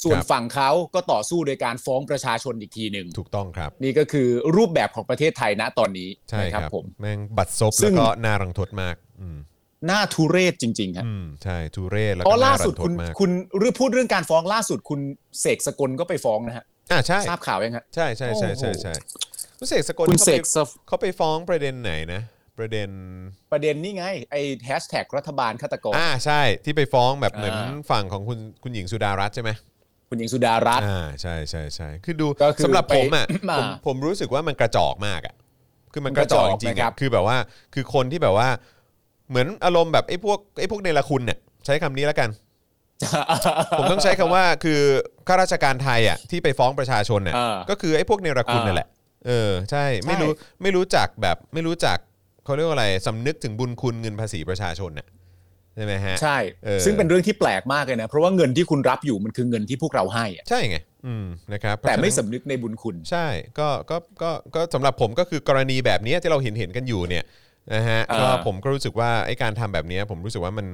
Speaker 2: ส่วน
Speaker 1: ครับ
Speaker 2: ฝั่งเขาก็ต่อสู้โดยการฟ้องประชาชนอีกทีหนึ่ง
Speaker 1: ถูกต้องครับ
Speaker 2: นี่ก็คือรูปแบบของประเทศไทยณตอนนี้
Speaker 1: ใช่
Speaker 2: นะ
Speaker 1: ค
Speaker 2: ค
Speaker 1: รั
Speaker 2: รั
Speaker 1: บบ
Speaker 2: ผม
Speaker 1: แม่งบัตรซบ
Speaker 2: ซึ่
Speaker 1: แล้ว
Speaker 2: ง
Speaker 1: ก็น่ารังทดมากอืม
Speaker 2: หน้าทุเรศจริงๆครับ
Speaker 1: อืมใช่ทุเรศแล้ว
Speaker 2: เพ
Speaker 1: ก็
Speaker 2: ราะล่า
Speaker 1: น่ารั
Speaker 2: สุด
Speaker 1: นท
Speaker 2: คุ
Speaker 1: ด
Speaker 2: ณ
Speaker 1: มาก
Speaker 2: คุณเรื่องพูดเรื่องการฟ้องล่าสุดคุณเสกสกลก็ไปฟ้องนะฮะ
Speaker 1: อ่าใช่
Speaker 2: ทราบข่าวยังฮะ
Speaker 1: ใช่ใช่ใช่ใช่ใช่คุณเสกสกล
Speaker 2: คุณ
Speaker 1: เขา
Speaker 2: เส
Speaker 1: ไป
Speaker 2: กส
Speaker 1: เขาไปฟ้องประเด็นไหนนะประเด็น
Speaker 2: ประเด็นนี่ไงไอ้แฮชแท็กรัฐบาลฆาตกร
Speaker 1: อ่าใช่ที่ไปฟ้องแบบเหมือน
Speaker 2: อ่า
Speaker 1: ฝั่งของคุณคุณหญิงสุดารัตน์ใช่ไหม
Speaker 2: คุณหญิงสุดารัตน์
Speaker 1: อ่าใช่ใช่ใช่คือดู
Speaker 2: ก็คือ
Speaker 1: สำหรับผมอะ
Speaker 2: ไป
Speaker 1: ผม
Speaker 2: มา
Speaker 1: ผมรู้สึกว่ามันกระจอกมากอะคือมัน
Speaker 2: มัน
Speaker 1: ก
Speaker 2: ก
Speaker 1: ระ
Speaker 2: ระ
Speaker 1: จ
Speaker 2: จ
Speaker 1: อ
Speaker 2: อกก
Speaker 1: จริงๆ
Speaker 2: นะครั
Speaker 1: อะ
Speaker 2: บ
Speaker 1: คือแบบว่าคือคนที่แบบว่า เหมือนอารมณ์แบบไอ้พวกไอ้พวกเนรคุณเนี่ยใช้คำนี้แล้วกัน ผมต้องใช้คำว่าคือข้าราชการไทยอะที่ไปฟ้องประชาชนเนี่ย
Speaker 2: อ่า
Speaker 1: ก็คือไอ้พวกเนรคุณ
Speaker 2: อ่า
Speaker 1: นั่นแหละเออใช่ไม่
Speaker 2: ใช่
Speaker 1: รู้ไม่รู้จักแบบไม่รู้จักเขาเรียกว่าอะไรสำนึกถึงบุญคุณเงินภาษีประชาชนเนี่ย ใช่ไหมฮะ
Speaker 2: ใช่
Speaker 1: เออ
Speaker 2: ซึ่งเป็นเรื่องที่แปลกมากเลยนะ เพราะว่าเงินที่คุณรับอยู่มันคือเงินที่พวกเราให้อะ
Speaker 1: ใช่ไงอืมนะครับ
Speaker 2: แต่ไม่
Speaker 1: เพราะฉะนั้น
Speaker 2: สำนึกในบุญคุณ
Speaker 1: ใช่ก็ก็ก็ก็สำหรับผมก็คือกรณีแบบนี้ที่เราเห็นเห็นกันอยู่เนี่ยนะฮะ
Speaker 2: อ่า
Speaker 1: ก็ผมก็รู้สึกว่าไอ้การทำแบบนี้ผมรู้สึกว่ามัน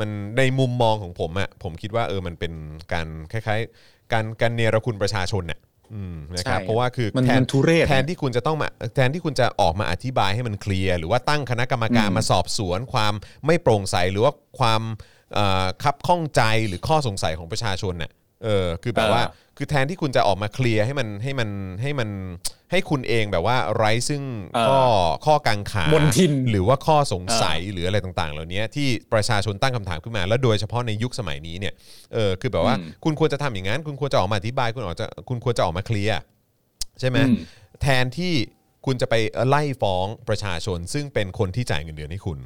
Speaker 1: มันในมุมมองของผมอะผมคิดว่าเออมันเป็นการคล้ายๆ การการเนรคุณประชาชนน่ะ อืมนะครับ
Speaker 2: ใช่
Speaker 1: เพราะว่าคือ
Speaker 2: มัน
Speaker 1: แทน
Speaker 2: มันทุเรศ
Speaker 1: แทนที่คุณจะต้องมาแทนที่คุณจะออกมาอธิบายให้มันเคลียร์หรือว่าตั้งคณะกรรมการ
Speaker 2: อืม
Speaker 1: มาสอบสวน ความไม่โปร่งใสหรือว่าความเอ่อคับข้องใจหรือข้อสงสัยของประชาชนเนี่ย เออคือแบบว่าคือแทนที่คุณจะออกมาเคลียร์ให้มันให้มันให้มันให้คุณเองแบบว่าไร้ซึ่ง
Speaker 2: เออ
Speaker 1: ข้อข้อกังขาม
Speaker 2: นทิน
Speaker 1: หรือว่าข้อสงสัยหรืออะไรต่างๆ เหล่านี้ที่ประชาชนตั้งคำถามขึ้นมา แล้วโดยเฉพาะในยุคสมัยนี้เนี่ยเออคือแบบว่า
Speaker 2: อืม
Speaker 1: คุณควรจะทำอย่างนั้น คุณควรจะออกมาอธิบายคุณออกจะคุณควรจะออกมาเคลียร์ใช่ไหม
Speaker 2: อืม
Speaker 1: แทนที่คุณจะไปไล่ฟ้องประชาชนซึ่งมันคนที่จ่ายเงินเดือนให้คุณ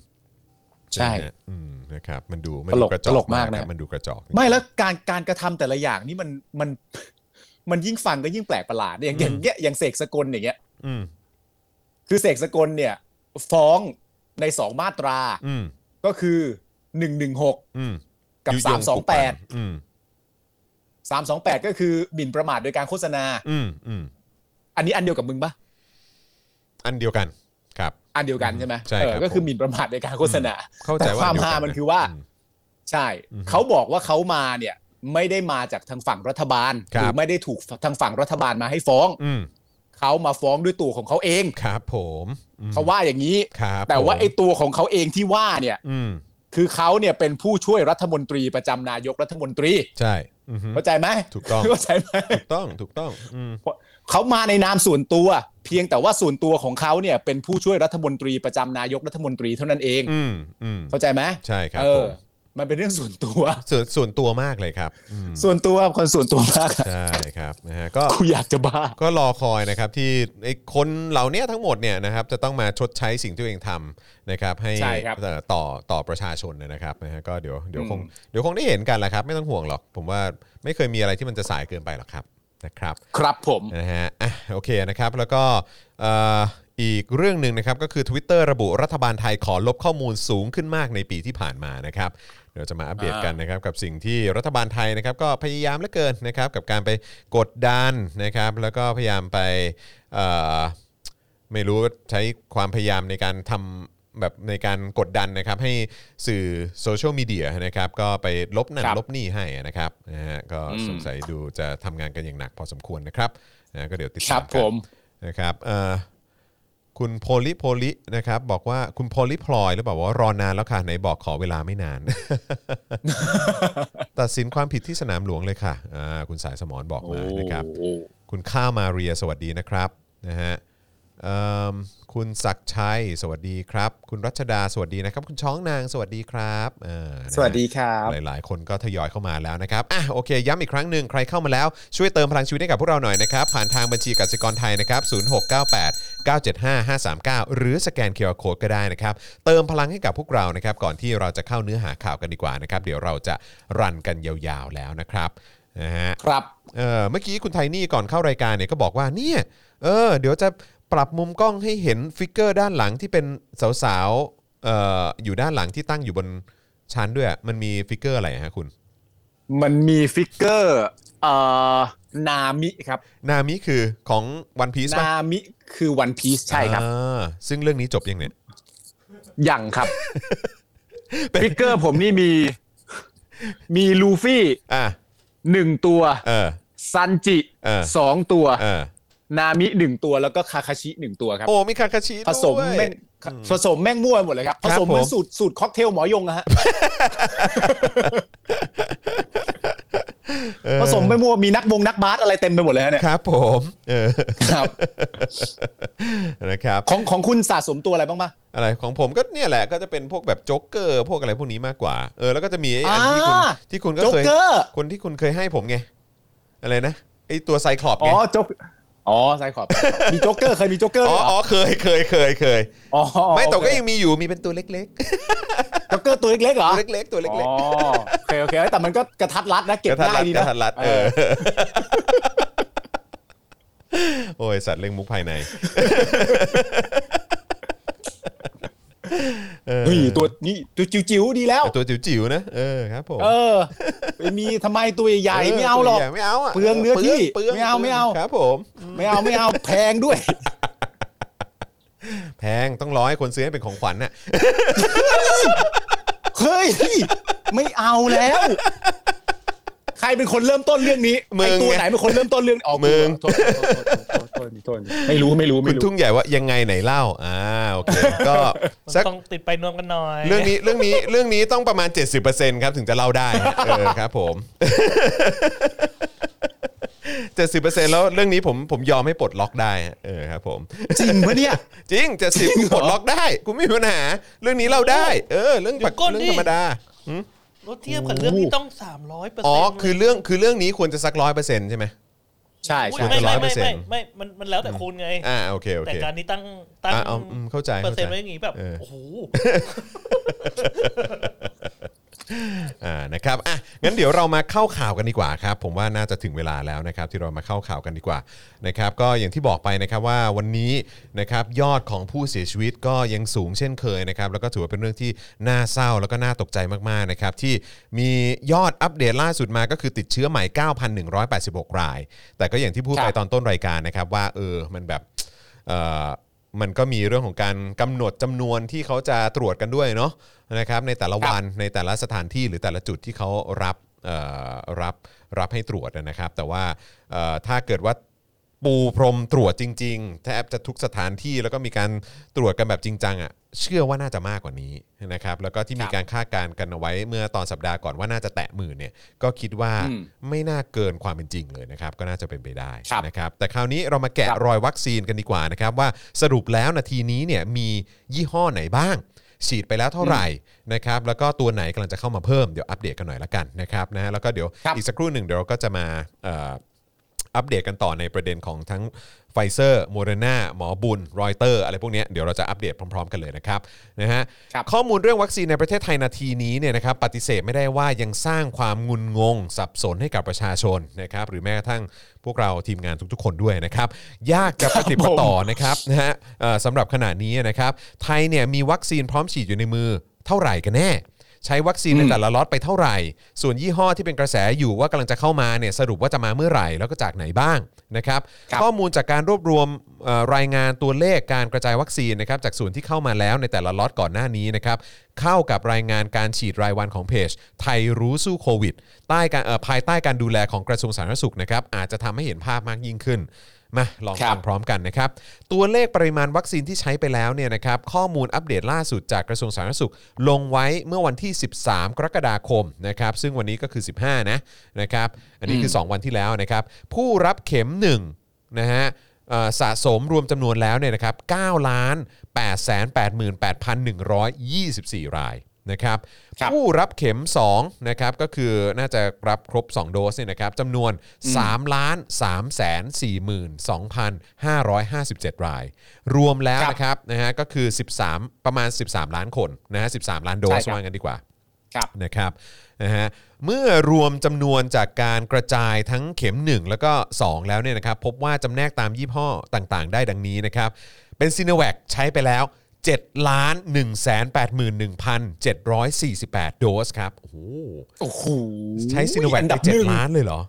Speaker 2: ใช่
Speaker 1: ไหมฮะอืมนะครับมันดูมัน
Speaker 2: ตล
Speaker 1: ดู
Speaker 2: ก
Speaker 1: กระจอก
Speaker 2: ตลกมากนะ
Speaker 1: ครับมันดูกระจอก
Speaker 2: ไม่แล้วการการกระทำแต่ละอย่างนี่มันมันมันยิ่งฟังก็ยิ่งแปลกประหลาดอย่างอย่างเงี้ยอย่างเสกสกลอย่างเงี้ย
Speaker 1: อืม
Speaker 2: คือเสกสกลเนี่ย ฟ้องในสองมาตรา
Speaker 1: อืม
Speaker 2: ก็คือหนึ่งหนึ่งหก
Speaker 1: อืม
Speaker 2: กับ
Speaker 1: ยุย
Speaker 2: สามสองแปด
Speaker 1: ปลุกปั่นอืม
Speaker 2: สามสองแปดก็คือหมิ่นประมาทโดยการโฆษณา
Speaker 1: อืมอืม
Speaker 2: อันนี้อันเดียวกับมึงปะ
Speaker 1: อันเดียวกัน ครับ
Speaker 2: อันเดียวกันใช่ไหม
Speaker 1: ใช่
Speaker 2: เอ
Speaker 1: ครั
Speaker 2: อบก็คือหมิ่นประมาทโดยการโฆษณา
Speaker 1: เข้าใจ
Speaker 2: แต่
Speaker 1: ว่า
Speaker 2: ความ
Speaker 1: อันเดีย
Speaker 2: ฮา
Speaker 1: กัะ
Speaker 2: มันคือว่า
Speaker 1: ม
Speaker 2: ใช่
Speaker 1: อือฮึ
Speaker 2: เขาบอกว่าเขามาเนี่ย ไม่ได้มาจากทางฝั่งรัฐบาล
Speaker 1: ครับ
Speaker 2: หรือไม่ได้ถูกทางฝั่งรัฐบาลมาให้ฟ้อง
Speaker 1: อืม
Speaker 2: เขามาฟ้องด้วยตัวของเขาเอง
Speaker 1: ครับผมอืม
Speaker 2: เขาว่าอย่างนี้
Speaker 1: ครับ
Speaker 2: แต่ว่า
Speaker 1: ผม
Speaker 2: ไอ้ตัวของเขาเองที่ว่าเนี่ย
Speaker 1: อืม
Speaker 2: คือเขาเนี่ยเป็นผู้ช่วยรัฐมนตรีประจำนายกรัฐมนตรี
Speaker 1: ใช่อือฮึ
Speaker 2: เข้าใจไหม
Speaker 1: ถูกต้อง
Speaker 2: เข้าใจไหม
Speaker 1: ถูกต้องถูกต้องอืม
Speaker 2: เขามาในนามส่วนตัว เพียงแต่ว่าส่วนตัวของเขาเนี่ย เป็นผู้ช่วยรัฐมนตรีประจำนายกรัฐมนตรีเท่านั้นเอง
Speaker 1: อืมอืม
Speaker 2: เข้าใจไหม
Speaker 1: ใช่ครับ
Speaker 2: เอ
Speaker 1: ผ
Speaker 2: อ
Speaker 1: ม
Speaker 2: มันเป็นเรื่องส่วนตัว
Speaker 1: ส่วนส่วนตัวมากเลยครับอืม
Speaker 2: ส่วนตัวคนส่วนตัวมากอะ
Speaker 1: ใช่ครับนะฮะก็
Speaker 2: กูอยากจะบ้า
Speaker 1: ก็รอคอยนะครับที่ไอ้คนเหล่านี้ทั้งหมดเนี่ยนะครับจะต้องมาชดใช้สิ่งที่ตัวเองทำนะครับให้
Speaker 2: ใช่ครับ
Speaker 1: เอ่อต่อต่อประชาชนนะครับนะฮะก็เดี๋ยวเดี๋ยวคง
Speaker 2: อืม
Speaker 1: เดี๋ยวคงได้เห็นกันแหละครับ ไม่ต้องห่วงหรอก ผมว่าไม่เคยมีอะไรที่มันจะสายเกินไปหรอกครับ นะครับ
Speaker 2: ครับผม
Speaker 1: นะฮะอะโอเคนะครับ แล้วก็เอ่ออีกเรื่องหนึ่งนะครับก็คือ Twitter ระบุรัฐบาลไทยขอลบข้อมูลสูงขึ้นมากในปีที่ผ่านมานะครับเดี๋ยวจะมาอัปเดตกันนะครับกับสิ่งที่รัฐบาลไทยนะครับก็พยายามเหลือเกินนะครับกับการไปกดดันนะครับแล้วก็พยายามไปเอ่อไม่รู้ว่าใช้ความพยายามในการทำ แบบในการกดดันนะครับให้สื่อโซเชียลมีเดียนะครับก็ไปลบนั่น
Speaker 2: ครับ
Speaker 1: ลบนี่ให้นะครับนะฮะก็
Speaker 2: อืม
Speaker 1: สงสัยดูจะทำงานกันอย่างหนักพอสมควรนะครับนะก็เดี๋ยวติด
Speaker 2: ครั
Speaker 1: ตา
Speaker 2: บ
Speaker 1: ม
Speaker 2: ผ
Speaker 1: กัน
Speaker 2: ม
Speaker 1: นะครับเอ่อคุณโพลิโพลินะครับบอกว่าคุณโพลิพลอยหรือเปล่าว่ารอนานแล้วค่ะไหนบอกขอเวลาไม่นาน ตัดสินความผิดที่สนามหลวงเลยค่ะอ่าคุณสายสมรบอกมานะครับ คุณข้าวมาเรียสวัสดีนะครับนะฮะเอิ่ม คุณศักดิ์ชัย สวัสดีครับ คุณรัชดาสวัสดีนะครับ คุณช้องนางสวัสดีครับเออนะฮะ
Speaker 2: สวัสดีครับ
Speaker 1: หลาย ๆ คนก็ทยอยเข้ามาแล้วนะครับอะโอเค ย้ำอีกครั้งหนึ่งใครเข้ามาแล้ว ช่วยเติมพลังชีวิตให้กับพวกเราหน่อยนะครับ ผ่านทางบัญชีกสิกรไทยนะครับ0698 975 539 หรือสแกน QR code ก็ได้นะครับ เติมพลังให้กับพวกเรานะครับ ก่อนที่เราจะเข้าเนื้อหาข่าวกันดีกว่านะครับ เดี๋ยวเราจะ run กันยาวๆแล้วนะครับนะฮะ
Speaker 2: ครับ
Speaker 1: เออเมื่อกี้คุณไทนี่ก่อนเข้ารายการเนี่ยก็บอกว่าเนี่ยเออเดี๋ยวจะ ปรับมุมกล้องให้เห็น figure ด้านหลังที่เป็นสาวๆเอ่ออยู่ด้านหลังที่ตั้งอยู่บนชั้นด้วยอะมันมี figure อะไรฮะคุณ
Speaker 2: มันมีฟิกเกอร์เอ่อนามิครับ
Speaker 1: นามิคือของ One Piece ป่ะ
Speaker 2: นามิคือ One Piece ใช่ครับ
Speaker 1: อ่าซึ่งเรื่องนี้จบยังเนี่ย
Speaker 2: ยังครับฟิกเกอร์ผมนี่มี มีลูฟี่
Speaker 1: อะ
Speaker 2: หนึ่งตัว
Speaker 1: เออ
Speaker 2: ซันจิ
Speaker 1: เออ
Speaker 2: สองตัว
Speaker 1: เออ
Speaker 2: นามิหนึ่งตัวแล้วก็คาคาชิหนึ่งตัวครับ
Speaker 1: โอ้มีคาคาชิ
Speaker 2: ผสม
Speaker 1: ด้วย
Speaker 2: แม่งผสมแม่งมั่วหมดเลยครับ
Speaker 1: ครั
Speaker 2: ผ
Speaker 1: บ
Speaker 2: สมเหมือนสูตรสูตรค็อกเทลหมอยงนะฮะ
Speaker 1: เออ
Speaker 2: ผสมไม่มั่วมีนักบงนักบาสอะไรเต็มไปหมดเลยฮะเนี่ย
Speaker 1: ครับ ผมเออ
Speaker 2: ครับ
Speaker 1: นะครับ
Speaker 2: ของของคุณสะสมตัวอะไรบ้างปะ
Speaker 1: อะไรของผมก็เนี่ยแหละก็จะเป็นพวกแบบโจ๊กเกอร์พวกอะไรพวกนี้มากกว่า เออแล้วก็จะมีไอ้อันที่คุณ
Speaker 2: อ่า
Speaker 1: ที่คุณก็
Speaker 2: โจ๊ก
Speaker 1: เคย
Speaker 2: เกอร์
Speaker 1: คนที่คุณเคยให้ผมไงอะไรนะไอตัวไซคลอป
Speaker 2: อ๋
Speaker 1: ไง
Speaker 2: อโจ๊ก อ๋อไซคอร์มีโจ๊กเกอร์เคยมีโจ๊กเกอร์
Speaker 1: อ๋
Speaker 2: ด้
Speaker 1: อ
Speaker 2: วยเหร
Speaker 1: อ๋
Speaker 2: อ
Speaker 1: อเคยเคยเคยเคย
Speaker 2: อ๋อ
Speaker 1: ไม่แต่ก็
Speaker 2: โอเค
Speaker 1: ยังมีอยู่มีเป็นตัวเล็ก
Speaker 2: โจ๊กเกอร์ตัวเล็กๆเหร
Speaker 1: ๆ
Speaker 2: อ
Speaker 1: ตัวเล็กๆตัวเล็ก
Speaker 2: อ๋อโอเคโอเคแต่มันก็กระทัดรัดนะ
Speaker 1: ๆ
Speaker 2: เก็บ
Speaker 1: กระทัด
Speaker 2: ง่า
Speaker 1: รั
Speaker 2: ย
Speaker 1: ด
Speaker 2: ดี
Speaker 1: กระ
Speaker 2: นะ
Speaker 1: ทัดรัด
Speaker 2: เอ
Speaker 1: เออ
Speaker 2: อ
Speaker 1: โอ้ยสัตว์เลี้ยงมุกภายใน
Speaker 2: เฮ้ยตัวนี้ตัวจิ๋วๆดีแล้ว
Speaker 1: แต่ตัวจิ๋วๆนะเออครับผม
Speaker 2: เออไปมีทำไมตัวใหญ่ๆไม่เอาหรอก
Speaker 1: ตัวใญ่ไม่เอาะ
Speaker 2: เปลืองเนื้อที่
Speaker 1: ปลืง
Speaker 2: ไม่เอา
Speaker 1: ปลืง
Speaker 2: ไม่เอา
Speaker 1: ครับผม
Speaker 2: ไม่เอาไม่เอาแพงด้วย
Speaker 1: แพงต้องรอให้คนซื้อให้เป็นของขวัญน่ะ
Speaker 2: เฮ้ยไม่เอาแล้ว ใครเป็นคนเริ่มต้นเรื่องนี้
Speaker 1: มึง
Speaker 2: ไอตัวไหนเป็นคนเริ่มต้นเรื่องอ๋อ
Speaker 1: มึง
Speaker 2: โทษโทษโทษโทษโทษไม่รู้ไม่รู้
Speaker 1: คุ
Speaker 2: ไม่
Speaker 1: ณ
Speaker 2: รู้
Speaker 1: ทุ่งใหญ่ว่ายังไงไหนเล่าอ่าโอเคก็สัก
Speaker 3: ต้องติดไปนวมกันหน่อย
Speaker 1: เรื่องนี้เรื่องนี้เรื่องนี้ต้องประมาณ 70%ครับถึงจะเล่าได้ฮะเออครับผม70%แล้วเรื่องนี้ผมผมยอมให้ปลดล็อกได้ฮะเออครับผม
Speaker 2: จริงปะเนี่ย
Speaker 1: จริงจะสิบปลดล็อกได้กูไม่มีปัญหาเรื่องนี้เล่าได้ เออ เรื่องปกเรื่องธรรมดา
Speaker 3: รถเทียบกับเรื่องที่ต้องสามร้อยเปอร์เซ็
Speaker 1: น
Speaker 3: ต์อ๋อ
Speaker 1: คือเรื่องคือเรื่องนี้ควรจะสักร้อยเปอร์เซ็นต์ใช่ไหม
Speaker 2: ใช่ใช่
Speaker 3: ไม่ไม่ไม่
Speaker 1: 100%
Speaker 3: ไม่ไม่มันมันแล้วแต่คุณไง
Speaker 1: อ่าโอเคโอเคแต่
Speaker 3: การนี้ตั้งตั้ง
Speaker 1: อะเอาอืมเข้าใจ
Speaker 3: เปอร์เซ็นต์
Speaker 1: เข้าใจ
Speaker 3: ไว้อย่างงี้แบบ
Speaker 1: เออ
Speaker 3: โอ้โห
Speaker 1: อ่านะครับอะงั้นเดี๋ยวเรามาเข้าข่าวกันดีกว่าครับ ผมว่าน่าจะถึงเวลาแล้วนะครับ ที่เรามาเข้าข่าวกันดีกว่านะครับก็อย่างที่บอกไปนะครับว่าวันนี้นะครับยอดของผู้เสียชีวิตก็ยังสูงเช่นเคยนะครับแล้วก็ถือว่าเป็นเรื่องที่น่าเศร้าแล้วก็น่าตกใจมากๆนะครับที่มียอดอัปเดตล่าสุดมาก็คือติดเชื้อใหม่ 9,186 ราย แต่ก็อย่างที่พูด
Speaker 2: ครับ
Speaker 1: ไปตอนต้นรายการนะครับว่าเออมันแบบเอ่อ มันก็มีเรื่องของการกำหนดจำนวนที่เขาจะตรวจกันด้วยเนาะนะครับในแต่ละวันในแต่ละสถานที่หรือแต่ละจุดที่เขารับเอ่อรับรับให้ตรวจนะครับ แต่ว่าเอ่อถ้าเกิดว่าปูพรมตรวจจริง ๆ แทบจะทุกสถานที่แล้วก็มีการตรวจกันแบบจริงจังอะ เชื่อว่าน่าจะมากกว่านี้นะครับแล้วก็ที่มี
Speaker 2: ครับ
Speaker 1: การคาดการณ์กันเอาไว้เมื่อตอนสัปดาห์ก่อนว่าน่าจะแตะหมื่นเนี่ยก็คิดว่า
Speaker 2: อืม
Speaker 1: ไม่น่าเกินความเป็นจริงเลยนะครับก็น่าจะเป็นไปได้
Speaker 2: ครับ
Speaker 1: นะครับแต่คราวนี้เรามาแกะ
Speaker 2: ครับ
Speaker 1: รอยวัคซีนกันดีกว่านะครับว่าสรุปแล้วนาทีนี้เนี่ยมียี่ห้อไหนบ้างฉีดไปแล้วเท่าไหร่นะครับแล้วก็ตัวไหนกำลังจะเข้ามาเพิ่มเดี๋ยวอัปเดตกันหน่อยละกันนะครับนะแล้วก็เดี๋ยว
Speaker 2: ครับ
Speaker 1: อีกสักครู่หนึ่งเดี๋ยวเราก็จะมาเอ่ออัปเดตกันต่อในประเด็นของทั้งไฟเซอร์โมเดอร์นาหมอบุญรอยเตอร์อะไรพวกเนี้ยเดี๋ยวเราจะอัปเดตพร้อม ๆ กันเลยนะครับนะฮะ
Speaker 2: ครับ
Speaker 1: ข้อมูลเรื่องวัคซีนในประเทศไทยนาทีนี้เนี่ยนะครับปฏิเสธไม่ได้ว่ายังสร้างความงุนงง สับสนให้กับประชาชนนะครับหรือแม้กระทั่งพวกเราทีมงานทุกๆ คนด้วยนะครับยากจะปฏิบัติต่อนะครับนะฮะเอ่อสำหรับขณะนี้นะครับไทยเนี่ยมีวัคซีนพร้อมฉีดอยู่ในมือเท่าไหร่กันแน่ ใช้วัคซีนในแต่ละล็อตไปเท่าไหร่ ส่วนยี่ห้อที่เป็นกระแสอยู่ว่ากำลังจะเข้ามาเนี่ยสรุปว่าจะมาเมื่อไหร่แล้วก็จากไหนบ้างนะครับ
Speaker 2: ครับ
Speaker 1: ข้อมูลจากการรวบรวมเอ่อรายงานตัวเลขการกระจายวัคซีนนะครับจากส่วนที่เข้ามาแล้วในแต่ละล็อตก่อนหน้านี้นะครับเข้ากับรายงานการฉีดรายวันของเพจ ไทยรู้สู้โควิดใต้การเอ่อภายใต้การดูแลของกระทรวงสาธารณสุขนะครับอาจจะทำให้เห็นภาพมากยิ่งขึ้น มาลอง
Speaker 2: ครับ
Speaker 1: ฟังพร้อมกันนะครับ ตัวเลขปริมาณวัคซีนที่ใช้ไปแล้วเนี่ยนะครับข้อมูลอัปเดตล่าสุดจากกระทรวงสาธารณสุข ลงไว้เมื่อวันที่ 13 กรกฎาคมนะครับซึ่งวันนี้ก็คือ 15 นะนะครับอันนี้คือ 2 วันที่แล้วนะครับผู้รับเข็ม1นะฮะเอ่อสะสมรวมจำนวนแล้วเนี่ยนะครับ9ล้าน8 8 8 1 24 ราย นะครับ
Speaker 2: ครับ
Speaker 1: ผู้รับเข็ม2นะครับก็คือน่าจะรับครบ 2 โดสเนี่ยนะครับจำนวน 3 ล้าน3แสน42,557 ราย รวมแล้ว
Speaker 2: ครับ
Speaker 1: นะครับนะฮะก็คือ 13 ประมาณ 13 ล้านคนนะฮะ13 ล้านโดส
Speaker 2: ใช่ครับ
Speaker 1: ว่างั้นดีกว่า
Speaker 2: ครับ
Speaker 1: นะครับนะฮะเมื่อรวมจำนวนจากการกระจายทั้งเข็ม 1 แล้วก็ 2 แล้วเนี่ยนะครับพบว่าจำแนกตามยี่ห้อต่างๆ ได้ดังนี้นะครับเป็นซีโนแวคใช้ไปแล้ว 7ล้าน1 8 1 748 โดสครับ โอ้โห
Speaker 2: โอ้โห
Speaker 1: ใช้ซีโนแวค
Speaker 2: อัน
Speaker 1: ไป
Speaker 2: ดับหนึ่ง
Speaker 1: 7ล้านเลยเหรอ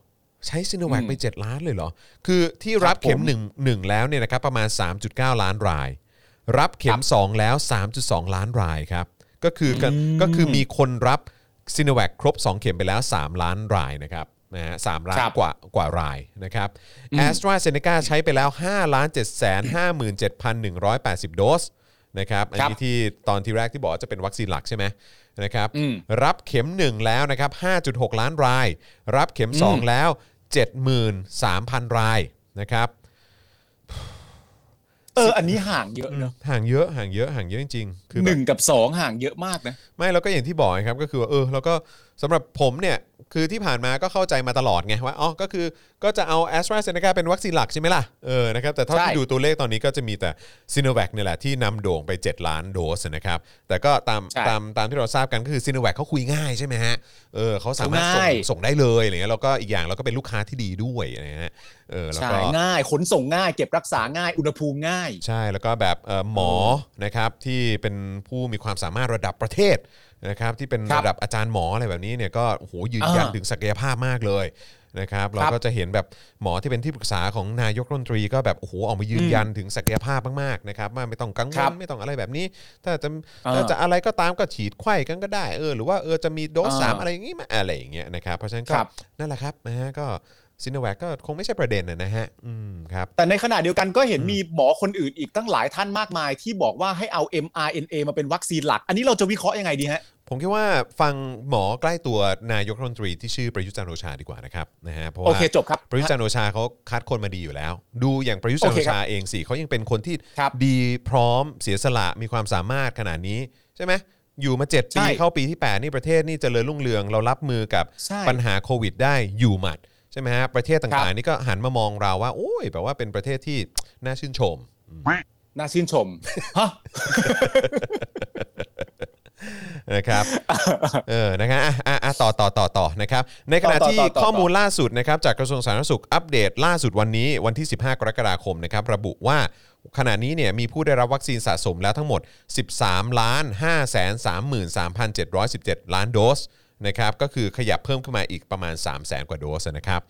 Speaker 1: ใช้ซีโนแวคไป 7 ล้านเลยเหรอ คือที่รับ
Speaker 2: ครับ
Speaker 1: เข็ม
Speaker 2: ผม
Speaker 1: 1 1แล้วเนี่ยนะครับประมาณ 3.9 ล้านราย รับเข็ม 2 แล้ว 3.2 ล้านรายครับ ก็คือก็ก็คือมีคนรับซีโนแวคครบ 2 เข็มไปแล้ว 3 ล้านรายนะครับนะฮะสามล้าน
Speaker 2: ครับ
Speaker 1: กว่ากว่ารายนะครับแอสตราเซเนกาใช้ไปแล้ว5ล้าน7 5 7 1 8 0 โดส นะครับอันนี้ที่ตอนที่แรกที่บอกว่าจะเป็นวัคซีนหลักใช่ไหมนะครับ
Speaker 2: อืม
Speaker 1: รับเข็ม 1 แล้วนะครับ 5.6 ล้านราย รับเข็ม 2 แล้ว 73,000 รายนะครับ
Speaker 2: เอออันนี้ห่างเยอะเนอะ
Speaker 1: ห่างเยอะห่างเยอะห่างเยอะจริงๆคือ
Speaker 2: ห
Speaker 1: แบบ
Speaker 2: นึ่งกับสองห่างเยอะมากนะ
Speaker 1: ไม่แล้วก็อย่างที่บอกครับก็คือว่าเออแล้วก็สำหรับผมเนี่ย คือที่ผ่านมาก็เข้าใจมาตลอดไงว่าอ๋อก็คือก็จะเอา a s t r a z เซ e c a เป็นวัคซีนหลักใช่ไหมล่ะเออนะครับแต่เท่าที่
Speaker 2: ใช่
Speaker 1: ดูตัวเลขตอนนี้ก็จะมีแต่ซีโนแวคเนี่ยแหละที่นำโด่งไป 7 ล้านโดสนะครับแต่ก็ตาม
Speaker 2: ใช่
Speaker 1: ตามตามที่เราทราบกันก็คือซีโนแวคเขาคุยง่ายใช่ไหมฮะเออเขาสามารถส่ง
Speaker 2: ง่าย
Speaker 1: ส่งได้เลยอะไรเงี้ยแล้วก็อีกอย่างเราก็เป็นลูกค้าที่ดีด้วยนะฮะเออแล้ว
Speaker 2: ใช่
Speaker 1: ก็
Speaker 2: ง่ายขนส่งง่าย เก็บรักษาง่ายอุณหภูมิง่าย
Speaker 1: ใช่แล้วก็แบบเอ่อหมอนะครับที่เป็นผู้มีความสามารถระดับประเทศ นะครับที่เป็น
Speaker 2: ครับ
Speaker 1: ระดับอาจารย์หมออะไรแบบนี้เนี่ยก็โอ้โหยืนยัน
Speaker 2: อ่า
Speaker 1: ถึงศักยภาพมากเลยนะครับเรา
Speaker 2: ครับ
Speaker 1: ก็จะเห็นแบบหมอที่เป็นที่ปรึกษาของนายกรัฐมนตรีก็แบบโอ้โหออกมายืนยันถึงศักยภาพมากๆนะครับว่าไม่ต้องกังว
Speaker 2: ครั
Speaker 1: ล
Speaker 2: บ
Speaker 1: ไม่ต้องอะไรแบบนี้ ถ้าจะ
Speaker 2: เออ
Speaker 1: ถ้าจะอะไรก็ตามก็ฉีดไข้กันก็ได้เออหรือว่าเออจะมีโดส
Speaker 2: เออ
Speaker 1: สามอะไรอย่างงี้มาอะไรอย่างเงี้ยนะครับเพราะฉะนั้นก็
Speaker 2: ครับ
Speaker 1: นั่นแหละครับนะฮะก็ ซินแวคก็คงไม่ใช่ประเด็นนะนะฮะอืมครับ
Speaker 2: แต่ในขณะเดียวกันก็เห็นมีหมอคนอื่นอีกตั้งหลายท่านมากมาย ที่บอกว่าให้เอา mRNA มาเป็นวัคซีนหลัก อันนี้เราจะวิเคราะห์ยังไงดีฮะ
Speaker 1: ผมคิดว่าฟังหมอใกล้ตัวนายกรัฐมนตรีที่ชื่อประยุทธ์จันทร์โอชาดีกว่านะครับนะฮะเพราะ
Speaker 2: โอ
Speaker 1: ว่า
Speaker 2: เคจบครับ
Speaker 1: ประยุทธ์จันทร์โอชาเขาคัดคนมาดีอยู่แล้ว ดูอย่างประยุทธ์จันทร์
Speaker 2: โอ
Speaker 1: โอ
Speaker 2: เคครับ
Speaker 1: ชาเองสิเขายังเป็นคนที่
Speaker 2: ครับ
Speaker 1: ดีพร้อมเสียสละมีความสามารถขนาดนี้ใช่ไหมอยู่มา 7 ปี
Speaker 2: ใช่
Speaker 1: เข้าปีที่ 8 นี่ประเทศนี่เจริญรุ่งเรือง เรารับมือกับ
Speaker 2: ใช่
Speaker 1: ปัญหาโควิดได้อยู่หมัด ใช่ไหมฮะประเทศ
Speaker 2: ครั
Speaker 1: ต่าง
Speaker 2: บ
Speaker 1: ๆนี่ก็หันมามองเราว่าโอ้ยแบบว่าเป็นประเทศที่น่าชื่นชม
Speaker 2: น่าชื่นชมฮะ
Speaker 1: นะครับเออนะครับอะอะอะต่อต่อต่อต่อนะครับ ในขณะ
Speaker 2: ต่อต่อ
Speaker 1: ที่
Speaker 2: ต่อต่อ
Speaker 1: ข้อมูลล่าสุดนะครับจากกระทรวงสาธารณสุขอัปเดตล่าสุดวันนี้วันที่ 15 กรกฎาคมนะครับระบุว่าขณะนี้เนี่ยมีผู้ได้รับวัคซีนสะสมแล้วทั้งหมด 13 ล้าน5 3 3 717 ล้านโดส นะครับก็คือขยับเพิ่มขึ้นมาอีกประมาณ 3 0 0แสนกว่าโดสนะครับ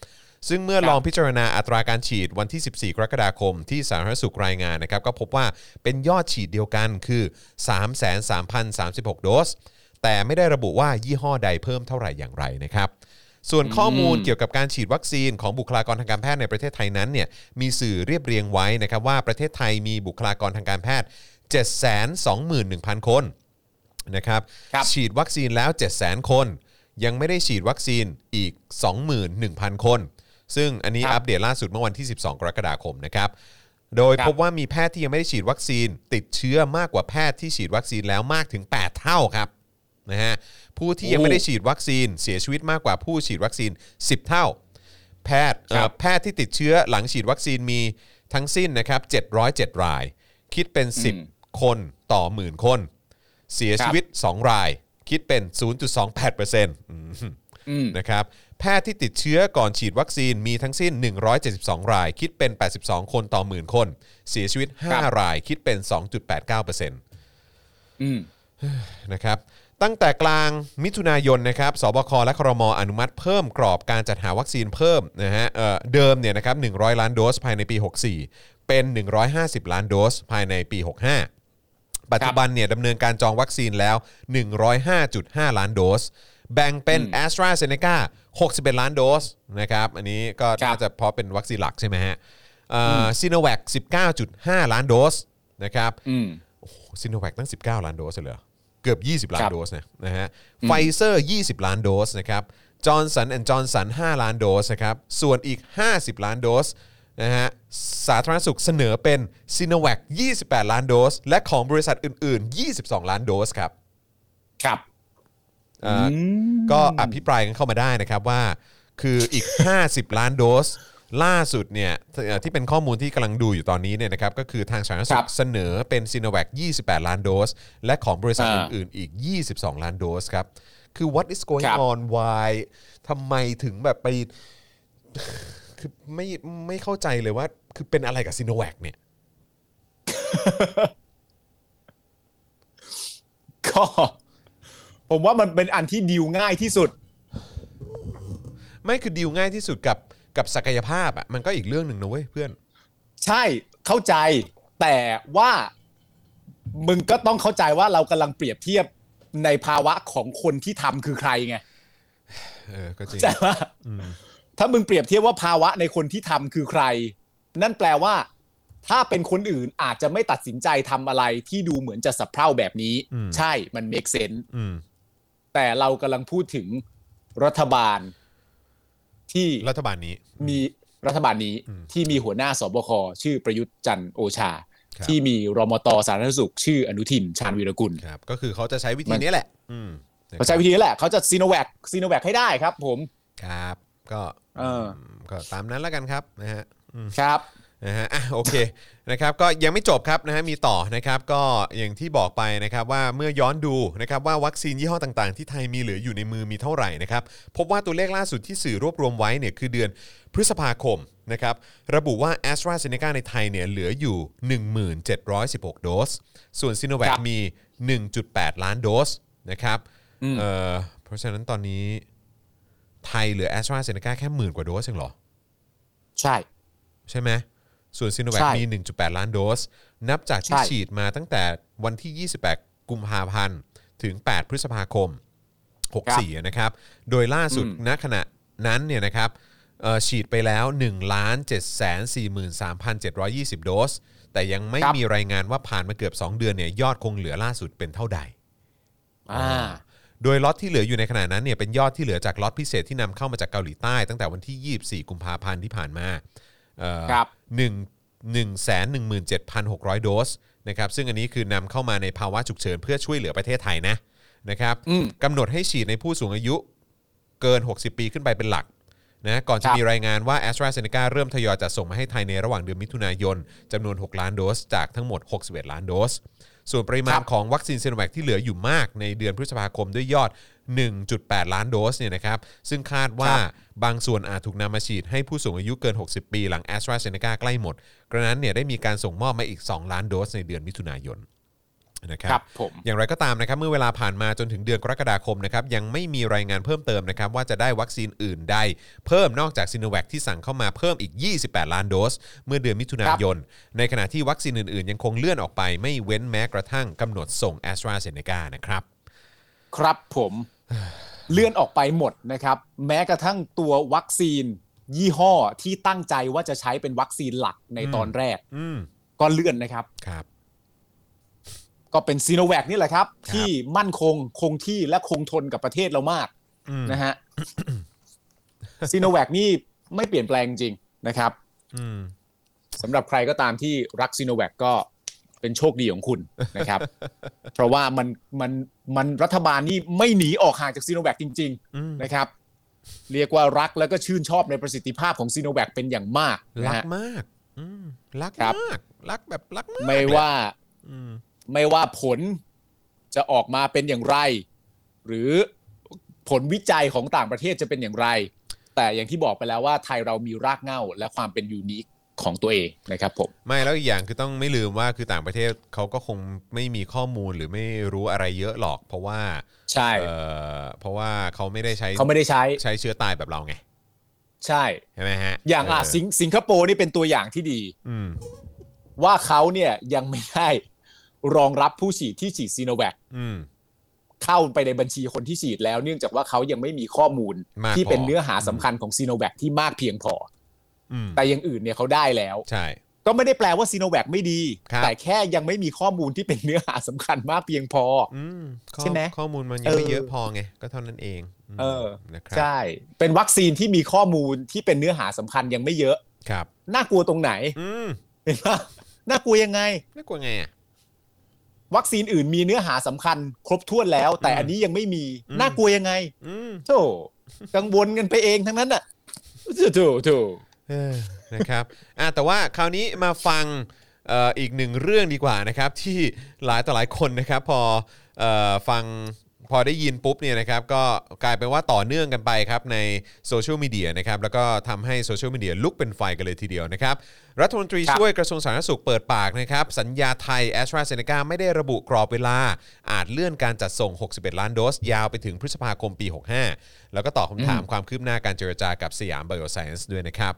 Speaker 1: ซึ่งเมื่อ
Speaker 2: ครับ
Speaker 1: ลองพิจารณาอัตราการฉีดวันที่ 14 กรกฎาคมที่สาธารณสุขรายงานนะครับก็พบว่าเป็นยอดฉีดเดียวกันคือ 33,036 โดส แต่ไม่ได้ระบุว่ายี่ห้อใดเพิ่มเท่าไหร่อย่างไรนะครับส่วนข้อมูลเกี่ยวกับการฉีดวัคซีนของบุคลากรทางการแพทย์ในประเทศไทยนั้นเนี่ยมีสื่อเรียบเรียงไว้นะครับว่าประเทศไทยมีบุคลากรทางการแพทย์ 721,000 คน นะครับ
Speaker 2: ครับ
Speaker 1: ฉีดวัคซีนแล้ว700,000คน ยังไม่ได้ฉีดวัคซีนอีก 21,000 คน ซึ่งอันนี้
Speaker 2: ครับ
Speaker 1: อัปเดตล่าสุดเมื่อวันที่ 12 กรกฎาคมนะครับโดย
Speaker 2: ครับ
Speaker 1: พบว่ามีแพทย์ที่ยังไม่ได้ฉีดวัคซีน ติดเชื้อมากกว่าแพทย์ที่ฉีดวัคซีนแล้วมากถึง 8 เท่าครับนะฮะผู้ที่ยังไม่ได้ฉีดวัคซีน เสียชีวิตมากกว่าผู้ฉีดวัคซีน 10 เท่า แพทย์เอ่อ
Speaker 2: ครับ
Speaker 1: แพทย์ที่ติดเชื้อหลังฉีดวัคซีนมีทั้งสิ้นนะครับ707 ราย คิดเป็น
Speaker 2: อืม
Speaker 1: 10 คนต่อหมื่นคน เสียชีวิต 2 ราย คิดเป็น 0.28%อืม
Speaker 2: อืม
Speaker 1: นะครับแพทย์ที่ติดเชื้อก่อนฉีดวัคซีนมีทั้งสิ้น 172 ราย คิดเป็น 82 คนต่อหมื่นคน เสียชีวิต
Speaker 2: ครับ
Speaker 1: 5รายคิดเป็น 2.89%
Speaker 2: อืม
Speaker 1: นะครับตั้งแต่กลางมิถุนายนนะครับสบคและครมอนุมัติเพิ่มกรอบการจัดหาวัคซีนเพิ่มนะฮะเอ่อเดิมเนี่ยนะครับ100 ล้านโดสภายในปี 64 เป็น 150 ล้านโดสภายในปี 65 ปัจจุบันเนี่ยดำเนินการจองวัคซีนแล้ว 105.5 ล้านโดส แบ่งเป็น AstraZeneca 61 ล้านโดสนะครับ อันนี้ก็
Speaker 2: ครับ
Speaker 1: น่าจะเพราะเป็นวัคซีนหลักใช่ไหมฮะซีโนแวค19.5 ล้านโดสนะครับ
Speaker 2: อืม
Speaker 1: ซิโนแวคตั้ง 19 ล้านโดสเลยเหรอเกือบ 20 ล้า
Speaker 2: น
Speaker 1: โดสครับนะนะฮะไฟเซอร์ 20 ล้านโดสนะครับจอร์นสันแอนด์จอร์นสัน5ล้านโดสนะครับส่วนอีก 50 ล้านโดส นะฮะสาธารณสุขเสนอเป็นซีโนแวค28 ล้านโดส และของบริษัทอื่น ๆ 22 ล้านโดสครับ
Speaker 2: ครับ
Speaker 1: เอ่ออก็อภิปรายกันเข้ามาได้นะครับว่า คืออีก 50 ล้านโดส ล่าสุดเนี่ยเอ่อที่เป็นข้อมูลที่กำลังดูอยู่ตอนนี้เนี่ยนะครับก็คือทางสาธารณสุ
Speaker 2: ครั
Speaker 1: ข
Speaker 2: บ
Speaker 1: เสนอเป็นซีโนแวค28 ล้านโดส และของบริษัท
Speaker 2: อ่า
Speaker 1: อื่น ๆ อีก 22 ล้านโดสครับ คือ what is going
Speaker 2: ครับ
Speaker 1: on why ทำไมถึงแบบไป คือไม่ไม่เข้าใจเลยว่า คือเป็นอะไรกับซีโนแวคเนี่ย
Speaker 2: ก็ ผมว่ามันเป็นอันที่ดีลง่ายที่สุด
Speaker 1: ไม่คือดีลง่ายที่สุดกับกับศักยภาพอะมันก็อีกเรื่องหนึ่งนะเว้ยเพื่อน
Speaker 2: ใช่เข้าใจแต่ว่ามึงก็ต้องเข้าใจว่าเรากำลังเปรียบเทียบในภาวะของคนที่ทำคือใครไง
Speaker 1: เออก็จริง
Speaker 2: ใช่ไหม ถ้ามึงเปรียบเทียบว่าภาวะในคนที่ทำคือใคร นั่นแปลว่า ถ้าเป็นคนอื่นอาจจะไม่ตัดสินใจทำอะไรที่ดูเหมือนจะสับเพร่าแบบนี้
Speaker 1: อืม
Speaker 2: ใช่มัน make sense
Speaker 1: อืม
Speaker 2: แต่เรากำลังพูดถึงรัฐบาล ที่
Speaker 1: รัฐบาลนี้
Speaker 2: มีรัฐบาลนี้ที่มีหัวหน้าสบคชื่อประยุทธ์จันทร์โอชา
Speaker 1: ครับ
Speaker 2: ที่มีรมตสาธารณสุข ชื่ออนุทินชาญวีรกุล
Speaker 1: ครับก็คือเขาจะใช้วิธี
Speaker 2: มัน
Speaker 1: นี้แหละอืม
Speaker 2: เขาใช้วิธีนี้แหละเขาจะซีโนแวคซีโนแวคให้ได้ครับ ผม
Speaker 1: ครับ ก็
Speaker 2: เออ
Speaker 1: ก็ตามนั้นแล้วกันครับนะฮะอืม
Speaker 2: ครับ
Speaker 1: นะฮะอะโอเคนะครับก็ยังไม่จบครับนะฮะมีต่อนะครับก็อย่างที่บอกไปนะครับว่าเมื่อย้อนดูนะครับว่าวัคซีนยี่ห้อต่างๆ ที่ไทยมีเหลืออยู่ในมือมีเท่าไหร่นะครับพบว่าตัวเลขล่าสุดที่สื่อรวบรวมไว้เนี่ยคือเดือนพฤษภาคมนะครับระบุว่า a s t r a z เซ e c a ในไทยเนี่ยเหลืออยู่ 1716 โดส ส่วน s i n o v a
Speaker 2: ค
Speaker 1: c
Speaker 2: รับ
Speaker 1: มี 1.8 ล้านโดสนะครับ
Speaker 2: อืม
Speaker 1: เอ่อเพราะฉะนั้นตอนนี้ ไทยเหลือแอสตราเซเนกาแค่หมื่นกว่าโดสเองเหรอ
Speaker 2: ใช่
Speaker 1: ใช่ไหมส่วนซีโนแวค
Speaker 2: ใช่
Speaker 1: มี 1.8 ล้านโดส นับจากที่
Speaker 2: ใช่
Speaker 1: ฉีดมาตั้งแต่วันที่ 28 กุมภาพันธ์ถึง 8 พฤษภาคม 64 นะครับ โดยล่าสุด
Speaker 2: อืม
Speaker 1: ณขณะนั้นเนี่ยนะครับเอ่อฉีดไปแล้ว1ล้าน7 4 3 7 2 0 โดส แต่ยังไม่
Speaker 2: ครับ
Speaker 1: มีรายงานว่าผ่านมาเกือบ 2 เดือนเนี่ยยอดคงเหลือล่าสุดเป็นเท่าใด
Speaker 2: อ่า
Speaker 1: โดยล็อตที่เหลืออยู่ในขณะนั้นเนี่ยเป็นยอดที่เหลือจากล็อตพิเศษที่นำเข้ามาจากเกาหลีใต้ตั้งแต่วันที่ 24 กุมภาพันธ์ที่ผ่านมาเอ่อ
Speaker 2: ครับ
Speaker 1: หนึ่งหนึ่งแสนหนึ่งหมื่นเจ็ดพันหกร้อยโดสนะครับซึ่งอันนี้คือนำเข้ามาในภาวะฉุกเฉินเพื่อช่วยเหลือประเทศไทยนะนะครับ
Speaker 2: อืม
Speaker 1: กำหนดให้ฉีดในผู้สูงอายุเกิน 60 ปีขึ้นไปเป็นหลักนะก่อนจะ
Speaker 2: ครับ
Speaker 1: มีรายงานว่า a s t r a z เซ e c a เริ่มทยอยจัดส่งมาให้ไทยในระหว่างเดือนมิถุนายนจำนวน 6 ล้านโดส จากทั้งหมด 61 ล้านโดส ส่วนปริมา
Speaker 2: ค
Speaker 1: ณ
Speaker 2: รับ
Speaker 1: ของวัคซีนซีโนแวคที่เหลืออยู่มากในเดือนพฤษภาคมด้วยยอด 1.8 ล้านโดสเนี่ยนะครับซึ่งคาดว่าบางส่วนอาจถูกนำมาฉีดให้ผู้สูงอายุเกิน 60 ปีหลัง a s t r a z เซ e c a ใกล้หมดกระนั้นเนี่ยได้มีการส่งมอบมาอีก 2 ล้านโดสในเดือนมิถุนายน นะครั
Speaker 2: ครับผม
Speaker 1: อย่างไรก็ตามนะครับเมื่อเวลาผ่านมาจนถึงเดือนกรกฎาคมนะครับยังไม่มีรายงานเพิ่มเติมนะครับว่าจะได้วัคซีนอื่นใดเพิ่มนอกจากซีโนแวคที่สั่งเข้ามาเพิ่มอีก 28 ล้านโดส เมื่อเดือนมิถุนายน ในขณะที่วัคซีนอื่นๆ ยังคงเลื่อนออกไปไม่เว้นแม้กระทั่งกำหนดส่ง a s t r a z เซ e c a นะครับ
Speaker 2: ครับผมเลื่อนออกไปหมดนะครับ แม้กระทั่งตัววัคซีน ยี่ห้อที่ตั้งใจว่าจะใช้เป็นวัคซีนหลักในตอนแรก
Speaker 1: อืม
Speaker 2: ก็เลื่อนนะครับ
Speaker 1: ครับ
Speaker 2: ก็เป็นซีโนแวคนี่แหละครับ
Speaker 1: ครับ
Speaker 2: ที่มั่นคงคงที่และคงทนกับประเทศเรามาก
Speaker 1: อืม
Speaker 2: นะฮะซีโนแวคนี่ไม่เปลี่ยนแปลงจริงนะครับ
Speaker 1: อืม
Speaker 2: สำหรับใครก็ตามที่รักซีโนแวคก็เป็นโชคดีของคุณนะครับ เพราะว่ามันมันมันรัฐบาลนี่ไม่หนีออกห่างจากซีโนแวคจริง
Speaker 1: อืม
Speaker 2: ๆนะครับ เรียกว่ารักแล้วก็ชื่นชอบในประสิทธิภาพของซีโนแวคเป็นอย่างมากนะ
Speaker 1: รัก
Speaker 2: ฮะ
Speaker 1: มากอืมรัก
Speaker 2: ครับ
Speaker 1: มาก รักแบบรักมาก
Speaker 2: ไม่ว่า
Speaker 1: อืม
Speaker 2: ไม่ว่าผลจะออกมาเป็นอย่างไร หรือผลวิจัยของต่างประเทศจะเป็นอย่างไร แต่อย่างที่บอกไปแล้วว่าไทยเรามีรากเหง้าและความเป็นยูนิคของตัวเองนะครับผม
Speaker 1: ไม่แล้วอีกอย่างคือต้องไม่ลืมว่าคือต่างประเทศเขาก็คงไม่มีข้อมูลหรือไม่รู้อะไรเยอะหรอก เพราะว่า
Speaker 2: ใช่
Speaker 1: เอ่อเพราะว่าเขาไม่ได้ใช้
Speaker 2: เขาไม่ได้ใช้
Speaker 1: ใช้เชื้อตายแบบเราไง
Speaker 2: ใช่
Speaker 1: ใช่ไหมฮะ
Speaker 2: อย่างอะ
Speaker 1: เสิ
Speaker 2: งสิงคโปร์นี่เป็นตัวอย่างที่ดี
Speaker 1: อืม
Speaker 2: ว่าเขาเนี่ยยังไม่ได้ รองรับผู้ฉีดที่ฉีดซีโนแวค
Speaker 1: อืม
Speaker 2: เข้าไปในบัญชีคนที่ฉีดแล้ว เนื่องจากว่าเขายังไม่มีข้อมูล
Speaker 1: มาก
Speaker 2: ที่เป็น
Speaker 1: พอ
Speaker 2: เนื้อหาสำคัญของซีโนแวคที่มากเพียงพอ
Speaker 1: อืม
Speaker 2: แต่อย่างอื่นเนี่ยเขาได้แล้ว
Speaker 1: ใช่
Speaker 2: ก็ไม่ได้แปลว่าซีโนแวคไม่ดี
Speaker 1: ครับ
Speaker 2: แต่แค่ยังไม่มีข้อมูลที่เป็นเนื้อหาสำคัญมากเพียงพอ
Speaker 1: อืมข้อ
Speaker 2: ใช่ไหม
Speaker 1: ข้อมูลมันยังไม่
Speaker 2: เออ
Speaker 1: เยอะพอไง ก็เท่านั้นเองม
Speaker 2: เออ
Speaker 1: นะครับ
Speaker 2: ใช่ เป็นวัคซีนที่มีข้อมูลที่เป็นเนื้อหาสำคัญยังไม่เยอะ
Speaker 1: ครับ
Speaker 2: น่ากลัวตรงไหน
Speaker 1: อืม
Speaker 2: เห็นปะน่ากลัวยังไง
Speaker 1: น่ากลัวไงอะ
Speaker 2: วัคซีนอื่นมีเนื้อหาสำคัญ ครบถ้วนแล้ว แต่
Speaker 1: อืม
Speaker 2: อันนี้ยังไม่มี
Speaker 1: อืม
Speaker 2: น่ากลัวยังไง
Speaker 1: อืม
Speaker 2: โธ่กังวลกันไปเองทั้งนั้นน่ะโธ่โธ่โธ่
Speaker 1: เออนะครับอะแต่ว่าคราวนี้มาฟังเอ่ออีกหนึ่งเรื่องดีกว่านะครับ ที่หลายต่อหลายคนนะครับ พอเอ่อฟัง พอได้ยินปุ๊บเนี่ยนะครับก็กลายเป็นว่าต่อเนื่องกันไปครับในโซเชียลมีเดียนะครับแล้วก็ทำให้โซเชียลมีเดียลุกเป็นไฟกันเลยทีเดียวนะครับ รัฐมนตรี
Speaker 2: ครับ
Speaker 1: ช่วยกระทรวงสาธารณสุขเปิดปากนะครับ สัญญาไทยแอสตราเซเนกาไม่ได้ระบุกรอบเวลา อาจเลื่อนการจัดส่ง 61 ล้านโดส ยาวไปถึงพฤษภาคมปี 65 แล้วก็ตอบคำถามความคืบหน้าการเจรจากับสยามไบโอไซเอนซ์ด้วยนะครับ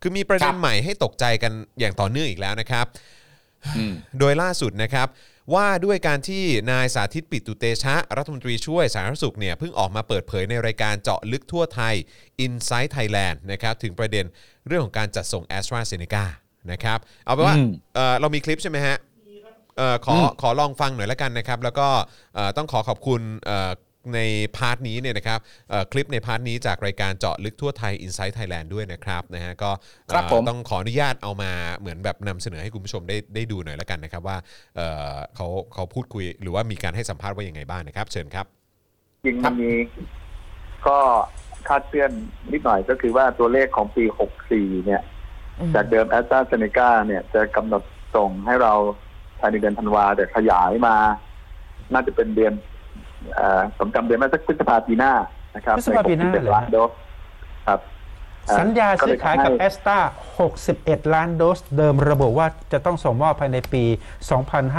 Speaker 1: คือมีประเด็
Speaker 2: คนรับ
Speaker 1: ใหม่ครับให้ตกใจกันอย่างต่อเนื่องอีกแล้วนะครับ
Speaker 2: อืม
Speaker 1: โดยล่าสุดนะครับ ว่าด้วยการที่นายสาธิตปิตุเตชะ รัฐมนตรีช่วยสาธารณสุขเนี่ยเพิ่งออกมาเปิดเผยในรายการเจาะลึกทั่วไทย Inside Thailand นะครับถึงประเด็นเรื่องของการจัดส่ง AstraZeneca นะครับเอาเป็นว่า
Speaker 2: อืม
Speaker 1: เอ่อเรามีคลิปใช่ไหมฮะเอ่อขอขอลองฟังหน่อยแล้วกันนะครับ แล้วก็เอ่อต้องขอขอบคุณเอ่อ ใน part นี้เนี่ยนะครับเอ่อคลิปใน part นี้จากรายการเจาะลึกทั่วไทย Inside Thailand ด้วยนะครับนะฮะก็
Speaker 2: ครับ
Speaker 1: เอ่อ
Speaker 2: ผม
Speaker 1: ต้องขออนุญาตเอามาเหมือนแบบนำเสนอให้คุณผู้ชมได้ได้ดูหน่อยแล้วกันนะครับว่าเอ่อเขาเขาพูดคุยหรือว่ามีการให้สัมภาษณ์ว่ายังไงบ้างนะครับ เชิญครับ
Speaker 4: จริงมันมีก็คาดเคลื่อนนิดหน่อยก็คือว่าตัวเลขของปี 64 เนี่ย จากเดิมแอสตราเซเนกาเนี่ย จะกำหนดส่งให้เราภายในเดือนธันวาแต่ขยายมา น่าจะเป็นเดือน เอ่อผมจำเดือนไม่สักพฤษภาปีหน้านะครับ
Speaker 5: พฤษภาปีหน้า
Speaker 4: ใน
Speaker 5: เหรอ
Speaker 4: 61ล้านโดสครับเอ่อ
Speaker 5: สัญญา
Speaker 4: ก็
Speaker 5: ซื้
Speaker 4: เล
Speaker 5: อยขายกับ
Speaker 4: ทำ
Speaker 5: แอ
Speaker 4: ให้
Speaker 5: สตรา61 ล้านโดส เดิมระบุว่าจะต้องส่งมอบภายในปี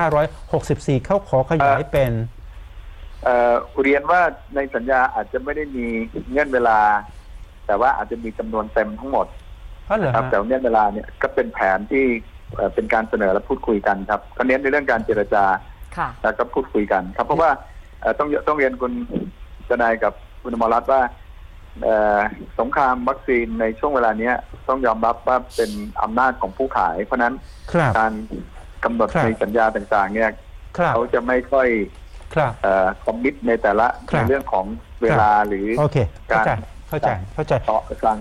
Speaker 5: 2564 เขาขอขยายเป็น
Speaker 4: เอ่อเรียนว่าในสัญญาอาจจะไม่ได้มีเงื่อนเวลา แต่ว่าอาจจะมีจำนวนเต็มทั้งหมด
Speaker 5: อ๋อเหรอ
Speaker 4: ครับ
Speaker 5: ฮะ
Speaker 4: แต่ว่าเนี่ยเวลาเนี่ยก็เป็นแผนที่เอ่อเป็นการเสนอและพูดคุยกันครับก็เน้นในเรื่องการเจรจา
Speaker 6: ค่ะ
Speaker 4: แล้วก็พูดคุยกันครับเพราะว่าเอ่อ ต้องต้องเรียนคุณจนายกับคุณอมรรัตน์ว่าเอ่อสงครามวัคซีนในช่วงเวลาเนี้ยต้องยอมรับว่าเป็นอำนาจของผู้ขาย เพราะฉะนั้น
Speaker 5: ครับ
Speaker 4: การกำหนด
Speaker 5: ครับ
Speaker 4: ในสัญญาต่างๆ เนี่ย
Speaker 5: ครับ
Speaker 4: เขาจะไม่ค่อย
Speaker 5: ครับ
Speaker 4: คอมมิตในแต่ละ
Speaker 5: ครับ
Speaker 4: ในเรื่องของเวลาหรือ
Speaker 5: โอเคเข้าใจ
Speaker 4: การ
Speaker 5: เข้าใจเข้าใจ
Speaker 4: ต่อสั่ง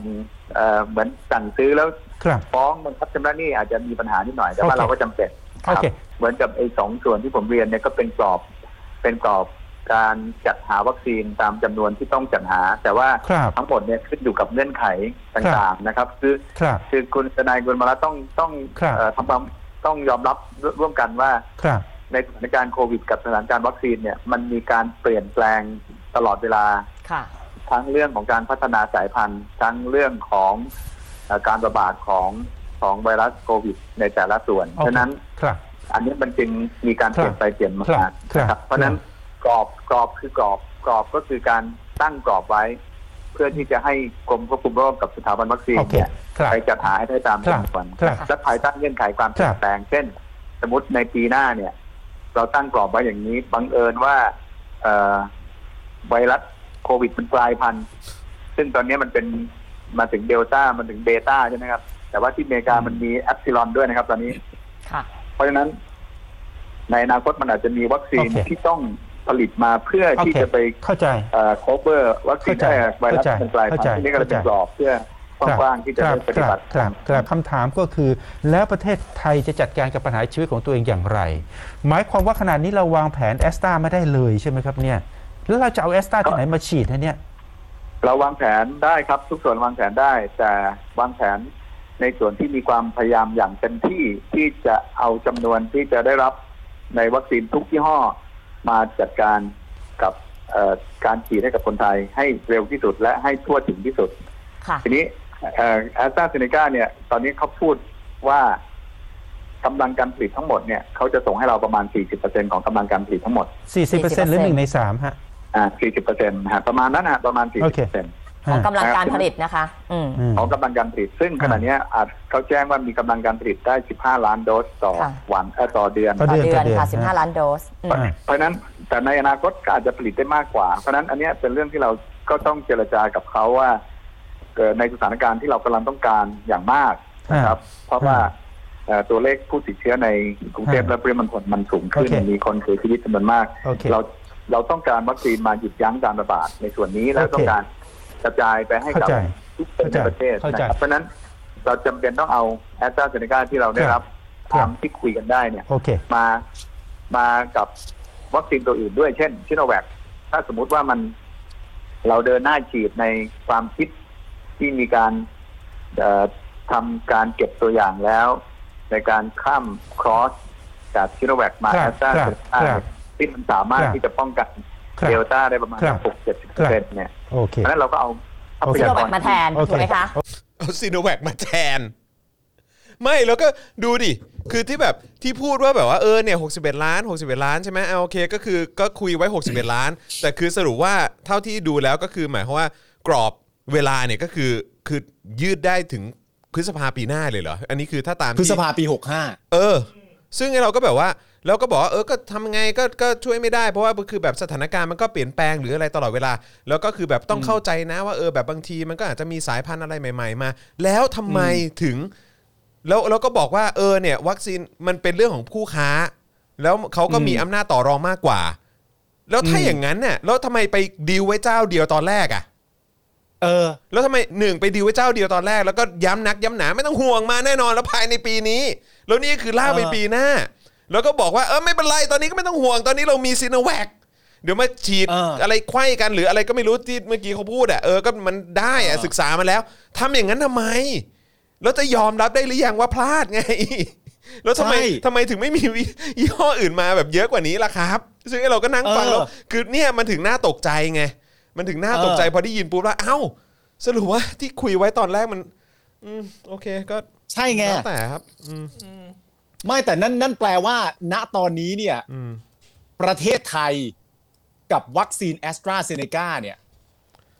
Speaker 4: เอ่อเหมือนสั่งซื้อแล้ว
Speaker 5: ครับ
Speaker 4: ฟ้องบังคับชำระหนี้อาจจะมีปัญหานิดหน่อยแต่ว่า
Speaker 5: โอเค
Speaker 4: เราก็จำเป็นครั
Speaker 5: โอเค
Speaker 4: เหมือนกับไอ้สองส่วนที่ผมเรียนเนี่ยก็เป็นกรอบเป็นกรอบ การจัดหาวัคซีนตามจำนวนที่ต้องจัดหา แต่ว่า
Speaker 5: ครับ
Speaker 4: ทั้งหมดเนี่ยขึ้นอยู่กับเงื่อนไขต่างๆนะครับ คือ
Speaker 5: ครับ
Speaker 4: คือคุณทนายกุลมาละต้องต้อง
Speaker 5: ครับ
Speaker 4: เอ่อทำความต้องยอมรับร่วมกันว่า
Speaker 5: ครับ
Speaker 4: ในสถานการณ์โควิด กับสถานการณ์วัคซีนเนี่ยมันมีการเปลี่ยนแปลงตลอดเวลา
Speaker 6: ค่ะ
Speaker 4: ทั้งเรื่องของการพัฒนาสายพันธุ์ ทั้งเรื่องของเอ่อการระบาดของของไวรัสโควิด ในแต่ละส่วน
Speaker 5: โอเค
Speaker 4: ฉะนั้น
Speaker 5: ครับ
Speaker 4: อันนี้มันจึงมีการเปลี่ยนไปเปลี่ยนมา
Speaker 5: ครับครับ
Speaker 4: นะครับเพราะฉะนั้น กรอบกรอบคือกรอบกรอบก็คือการตั้งกรอบไว้ เพื่อที่จะให้กรมควบคุมโรคกับสถาบันวัคซีน
Speaker 5: โอเค
Speaker 4: เนี่ย
Speaker 5: ครับ
Speaker 4: ไปจัดหาให้ได้ตาม
Speaker 5: ครับ
Speaker 4: จำนวน
Speaker 5: ครับ
Speaker 4: และภายใต้เงื่อนไขความเปลี่ยนแปลงเช่น สมมติในปีหน้าเนี่ย เราตั้งกรอบไว้อย่างนี้บังเอิญว่าเอ่อไวรัสโควิดมันกลายพันธุ์ซึ่งตอนนี้มันเป็นมาถึงเดลต้ามันถึงเบต้าใช่ไหมครับ แต่ว่าที่อเมริกามันมีแอปซิลอนด้วยนะครับ ตอนนี้
Speaker 6: ค่ะ
Speaker 4: เพราะฉะนั้น ในอนาคตมันอาจจะมีวัคซีน
Speaker 5: โอเค
Speaker 4: ที่ต้อง ผลิตมาเพื่อ
Speaker 5: โอ
Speaker 4: ที่
Speaker 5: เค
Speaker 4: จะไป
Speaker 5: เข้าใจ
Speaker 4: เอ่อ cover วัคซีน
Speaker 5: เข้าใจ
Speaker 4: เอ่อไวรัส
Speaker 5: เข้าใจ
Speaker 4: มันกลายพัน
Speaker 5: เข้าใจ
Speaker 4: ธุ์ที่นี่ก็เลยเป็น
Speaker 5: เข้าใจ
Speaker 4: กรอบเพื่อ
Speaker 5: ครับ
Speaker 4: กว้างๆที่จะ
Speaker 5: ครั
Speaker 4: ได้
Speaker 5: บ
Speaker 4: ปฏิบัติ
Speaker 5: ครับครับครับคำถามก็คือ แล้วประเทศไทยจะจัดการกับปัญหาชีวิตของตัวเองอย่างไร หมายความว่าขนาดนี้เราวางแผนแอสตราไม่ได้เลยใช่ไหมครับเนี่ยแล้วเราจะเอาแอสตราที่ไหนมาฉีดให้เนี่ย
Speaker 4: เราวางแผนได้ครับ ทุกส่วนวางแผนได้ แต่วางแผนในส่วนที่มีความพยายามอย่างเต็มที่ที่จะเอาจำนวนที่จะได้รับในวัคซีนทุกยี่ห้อ มาจัดการกับเอ่อการฉีดให้กับคนไทยให้เร็วที่สุดและให้ทั่วถึงที่สุด
Speaker 6: ค่ะ
Speaker 4: ทีนี้แอสตราเซเนกาเนี่ยตอนนี้เขาพูดว่ากำลังการผลิตทั้งหมดเนี่ยเขาจะส่งให้เราประมาณ 40%ของกำลังการผลิตทั้งหมด
Speaker 5: 40%หรือ1ใน3ฮะ
Speaker 4: อ่า40%นะฮะประมาณนั้นนะประมาณ
Speaker 5: โอเค
Speaker 4: 40%
Speaker 6: ของกำลังการผลิตนะคะอืม
Speaker 5: อืม
Speaker 4: ของกำลังการผลิต ซึ่งขณะเนี้ยอาจเขาแจ้งว่ามีกำลังการผลิตได้ 15 ล้านโดสต่อ
Speaker 6: ค่ะ
Speaker 4: วันเอ่อต่อเดือน
Speaker 5: ต่อ
Speaker 6: ต่อเดือน
Speaker 5: ต่อเดือน
Speaker 6: ค่ะ
Speaker 5: ฮะ
Speaker 6: 15 ล้านโดสอืม
Speaker 5: อ่า
Speaker 4: เพราะฉะนั้นแต่ในอนาคตก็อาจจะผลิตได้มากกว่า เพราะฉะนั้นอันเนี้ยเป็นเรื่องที่เราก็ต้องเจรจากับเขาว่าเกิดในสถานการณ์ที่เรากำลังต้องการอย่างมากนะครับ เพราะว่าเอ่อตัวเลขผู้ติดเชื้อในกรุงเทพและปริมณฑลมันสูงขึ้น
Speaker 5: โอเค
Speaker 4: มีคนเสียชีวิตจำนวนมาก
Speaker 5: โอเค
Speaker 4: เราเราต้องการวัคซีนมาหยุดยั้งการระบาดในส่วนนี้แล้ว
Speaker 5: โอเค
Speaker 4: ต้องการ กระจายไปให้กับ
Speaker 5: เข้าใจ
Speaker 4: ทุกคนในประเทศ
Speaker 5: เข้าใจ
Speaker 4: นะครับเพราะฉะนั้นเราจำเป็นต้องเอาแอสตราเซเนกาที่เราได้รับ
Speaker 5: ครับ
Speaker 4: ตามที่คุยกันได้เนี่ย
Speaker 5: โอเค
Speaker 4: มามากับวัคซีนตัวอื่นด้วยเช่นชิโนแวคถ้าสมมุติว่ามันเราเดินหน้าฉีดในความคิดที่มีการเอ่อทำการเก็บตัวอย่างแล้ว ในการข้ามครอสจากชิโนแวคมา
Speaker 5: ครั
Speaker 4: แอบสตรา
Speaker 5: ครับ
Speaker 4: เซเนกา
Speaker 5: ครับ
Speaker 4: ที่มันสามารถ
Speaker 5: ครับ
Speaker 4: ที่จะป้องกัน
Speaker 5: ครับ
Speaker 4: เดลต้าได้ประมาณ
Speaker 5: ครับ
Speaker 4: หกเจ็ดสิบเปอร์เซ็นต์เนี่ย
Speaker 5: โอเค
Speaker 4: เพราะฉะนั้นเราก็เอาทรัพ
Speaker 6: ซิ
Speaker 4: ยา
Speaker 6: โน
Speaker 4: ก
Speaker 6: แว
Speaker 4: ร
Speaker 6: คมาแทน
Speaker 5: โอเค
Speaker 6: ถูกไหมคะ
Speaker 1: เอาซีโนแวคมาแทน ไม่แล้วก็ดูดิ คือที่แบบที่พูดว่าแบบว่าเออเนี่ย61ล้าน61ล้านใช่ไหมเอาโอเคก็คือก็คุยไว้61ล้าน แต่คือสรุปว่าเท่าที่ดูแล้วก็คือหมายความว่ากรอบเวลาเนี่ยก็คือคือยืดได้ถึงพฤษภาปีหน้าเลยเหรอ อันนี้คือถ้าตาม
Speaker 2: พฤ
Speaker 1: ที่
Speaker 2: ษภาปี
Speaker 1: เออ ซึ่งไอ้เราก็แบบว่า เราก็บอกว่าเออก็ทำไงก็ก็ช่วยไม่ได้เพราะว่าคือแบบสถานการณ์มันก็เปลี่ยนแปลงหรืออะไรตลอดเวลา แล้วก็คือแบบต้องเข้าใจนะว่าเออแบบบางทีมันก็อาจจะมีสายพันธุ์อะไรใหม่ ๆ มา แล้วทำไมถึง แล้วเราก็บอกว่าเออเนี่ย วัคซีนมันเป็นเรื่องของผู้ค้า แล้วเขาก็มี
Speaker 2: อืม
Speaker 1: อำนาจต่อรองมากกว่า แล้วถ้า
Speaker 2: อืม
Speaker 1: อย่างนั้นเนี่ยแล้วทำไมไปดีลไว้เจ้าเดียวตอนแรกอะ
Speaker 2: 65เออ
Speaker 1: แล้วทำไมหนึ่งไปดีลไว้เจ้าเดียวตอนแรก แล้วก็ย้ำนักย้ำหนาไม่ต้องห่วงมาแน่นอนแล้วภายในปีนี้ แล้วนี่คือล่ากไป
Speaker 2: เออ
Speaker 1: ปีหน้า แล้วก็บอกว่าเออไม่เป็นไรตอนนี้ก็ไม่ต้องห่วงตอนนี้เรามีซีโนแวคเดี๋ยวมาฉีด
Speaker 2: เอออ
Speaker 1: อะไรไขว้กันหรืออะไรก็ไม่รู้ที่เมื่อกี้เขาพูดอะเออก็มันได้อะ
Speaker 2: เออ
Speaker 1: ศึกษามาแล้วทำอย่างนั้นทำไม แล้วจะยอมรับได้หรือยังว่าพลาดไง แล้วทำไมทำไมถึงไม่มียี่ห้ออื่นมาแบบเยอะกว่านี้ล่ะครับ ซึ่งไอ้เราก็นั่งฟังแล้วคือเนี่ยมันถึงน่าตกใจไง มันถึงน่าตกใจพอได้ยินปุ๊บแล้วเอ้า สรุปว่าที่คุยไว้ตอนแรกมัน อืมโอเคก็
Speaker 2: ใช่ไง
Speaker 1: แล้วแต่ครับอืม
Speaker 2: ไม่แต่นั่นนั่นแปลว่า ณตอนนี้เนี่ย
Speaker 1: อืม
Speaker 2: ประเทศไทยกับวัคซีนแอสตราเซเนกาเนี่ย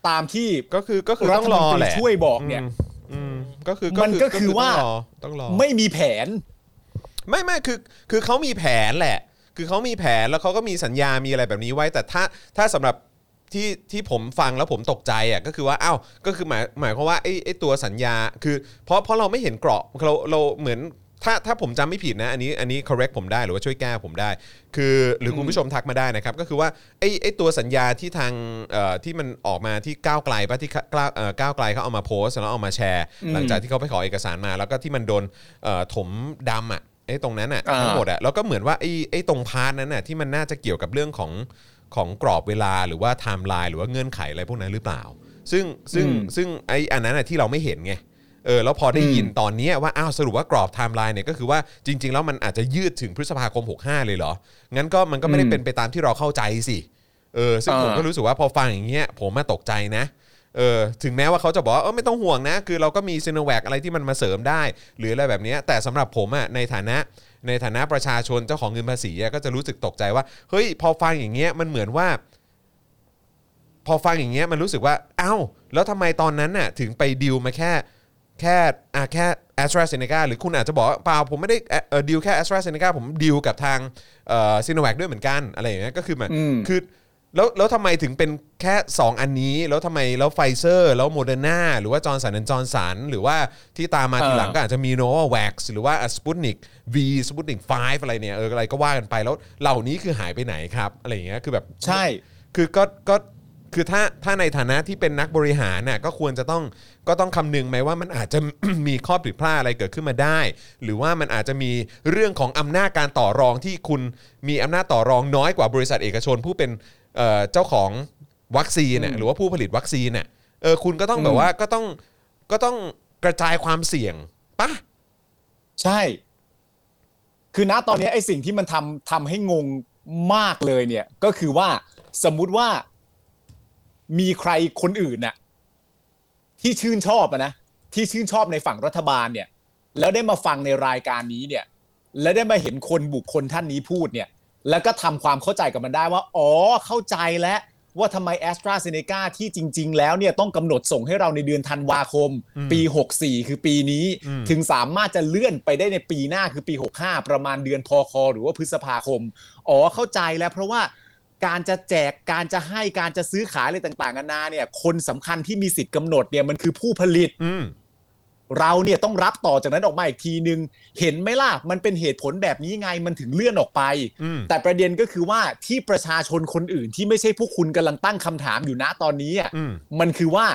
Speaker 2: ตามที่
Speaker 1: ก็คือก็คือต้องรอรั
Speaker 2: ฐ
Speaker 1: ร
Speaker 2: มน
Speaker 1: อ
Speaker 2: ตรี
Speaker 1: แหละ
Speaker 2: ช่วยบอกเนี่ย
Speaker 1: มอืมก็คือ
Speaker 2: มันก็คือว่า
Speaker 1: ต้องรอต้องรอ
Speaker 2: ไม่มีแผน
Speaker 1: ไม่ไม่คือ คือเขามีแผนแหละ คือเขามีแผนแล้วเขาก็มีสัญญามีอะไรแบบนี้ไว้ แต่ถ้าถ้าสำหรับที่ที่ผมฟังแล้วผมตกใจอะก็คือว่าอ้าวก็คือหมายหมายความว่าไอ้ไอ้ตัวสัญญา คือเพราะเพราะเราไม่เห็นเกราะเราเราเหมือน ถ้าถ้าผมจำไม่ผิดนะอันนี้อันนี้ correct ผมได้หรือว่าช่วยแก้ผมได้ คือหรือคุณผู้ชมทักมาได้นะครับ ก็คือว่าไอ้ไอ้ตัวสัญญาที่ทางเอ่อที่มันออกมาที่ก้าวไกลป่ะที่ก้าวเอ่อก้าวไกลเขาเอามาโพสต์แล้วเอามาแชร์ หลังจากที่เขาไปขอเอกสารมา แล้วก็ที่มันโดนเอ่อถมดำอะไอ้ตรงนั้นอะ
Speaker 2: อ่า
Speaker 1: ทั้งหมดอะแล้วก็เหมือนว่าไอ้ไอ้ตรง part นั้นน่ะที่มันน่าจะเกี่ยวกับเรื่องของของกรอบเวลาหรือว่าไทม์ไลน์หรือว่าเงื่อนไขอะไรพวกนั้นหรือเปล่า ซึ่งซึ่งซึ่งไอ้อันนั้นน่ะที่เราไม่เห็นไง เออแล้วพอได้ยินตอนเนี้ยว่าอ้าวสรุปว่ากรอบไทม์ไลน์เนี่ยก็คือว่าจริง ๆ แล้วมันอาจจะยืดถึงพฤษภาคม 65 เลยเหรอ งั้นก็มันก็ไม่ได้เป็นไปตามที่เราเข้าใจสิเออซึ่งผมก็รู้สึกว่าพอฟังอย่างเงี้ยผมมาตกใจนะเออถึงแม้ว่าเขาจะบอกว่าเออไม่ต้องห่วงนะ คือเราก็มีซีโนแวคอะไรที่มันมาเสริมได้ หรืออะไรแบบเนี้ยแต่สำหรับผมอะในฐานะในฐานะประชาชนเจ้าของเงินภาษีอะก็จะรู้สึกตกใจว่าเฮ้ยพอฟังอย่างเงี้ยมันเหมือนว่า พอฟังอย่างเงี้ยมันรู้สึกว่าอ้าวแล้วทำไมตอนนั้นน่ะ ถึงไปดิวมาแค่ แค่อะแค่ a s t r a z เซ e c a หรือคุณอาจจะบอกว่าเปล่าผมไม่ได้เอ่อดิวแค่ a s t r a z เซ e c a ผมดิวกับทางเอ่อซีโนแวคด้วยเหมือนกันอะไรอย่างเงี้ยก็คือมัน
Speaker 2: อืม
Speaker 1: คือแล้วแล้วทำไมถึงเป็นแค่ 2 อันนี้ แล้วทำไมแล้วไฟเซอร์ แล้วโมเดอร์นาหรือว่าจอร์นสันจอร์นสันหรือว่าที่ตามมาทีหลังก็อาจจะมีโนวาแว็กซ์หรือว่าสปุตนิกวีสปุตนิก5อะไรเนี่ยเอออะไรก็ว่ากันไปแล้วเหล่านี้คือหายไปไหนครับ อะไรอย่างเงี้ยคือแบบ
Speaker 2: ใช่
Speaker 1: คือก็ก็ คือถ้าถ้าในฐานะที่เป็นนักบริหารน่ะก็ควรจะต้องก็ต้องคำนึงไหมว่ามันอาจจะ มีข้อผิดพลาดอะไรเกิดขึ้นมาได้ หรือว่ามันอาจจะมีเรื่องของอำนาจการต่อรองที่คุณมีอำนาจต่อรองน้อยกว่าบริษัทเอกชน ผู้เป็นเอ่อเจ้าของวัคซีนน่ะหรือว่าผู้ผลิตวัคซีนน่ะเออคุณก็ต้องแบบว่าก็ต้องก็ต้องกระจายความเสี่ยงปะ
Speaker 2: ใช่ คือณตอนนี้ไอ้สิ่งที่มันทำทำให้งงมากเลยเนี่ย ก็คือว่าสมมุติว่า มีใครคนอื่นน่ะที่ชื่นชอบอะนะที่ชื่นชอบในฝั่งรัฐบาลเนี่ย แล้วได้มาฟังในรายการนี้เนี่ย แล้วได้มาเห็นคนบุคคลท่านนี้พูดเนี่ย แล้วก็ทำความเข้าใจกับมันได้ว่า อ๋อเข้าใจแล้วว่าทำไมแอสตราเซเนกาที่จริง ๆ แล้วเนี่ยต้องกำหนดส่งให้เราในเดือนธันวาคม ปี 64 คือปีนี้ ถึงสามารถจะเลื่อนไปได้ในปีหน้าคือปี 65 ประมาณเดือนพคหรือว่าพฤษภาคม อ๋อเข้าใจแล้วเพราะว่า การจะแจกการจะให้การจะซื้อขายอะไรต่างๆนานาเนี่ย คนสำคัญที่มีสิทธิ์กำหนดเนี่ยมันคือผู้ผลิต
Speaker 1: อืม
Speaker 2: เราเนี่ยต้องรับต่อจากนั้นออกมาอีกทีนึง เห็นไหมล่ะ มันเป็นเหตุผลแบบนี้ไงมันถึงเลื่อนออกไป
Speaker 1: อืม
Speaker 2: แต่ประเด็นก็คือว่าที่ประชาชนคนอื่นที่ไม่ใช่พวกคุณกำลังตั้งคำถามอยู่นะตอนนี้อะ
Speaker 1: อืม
Speaker 2: มันคือว่า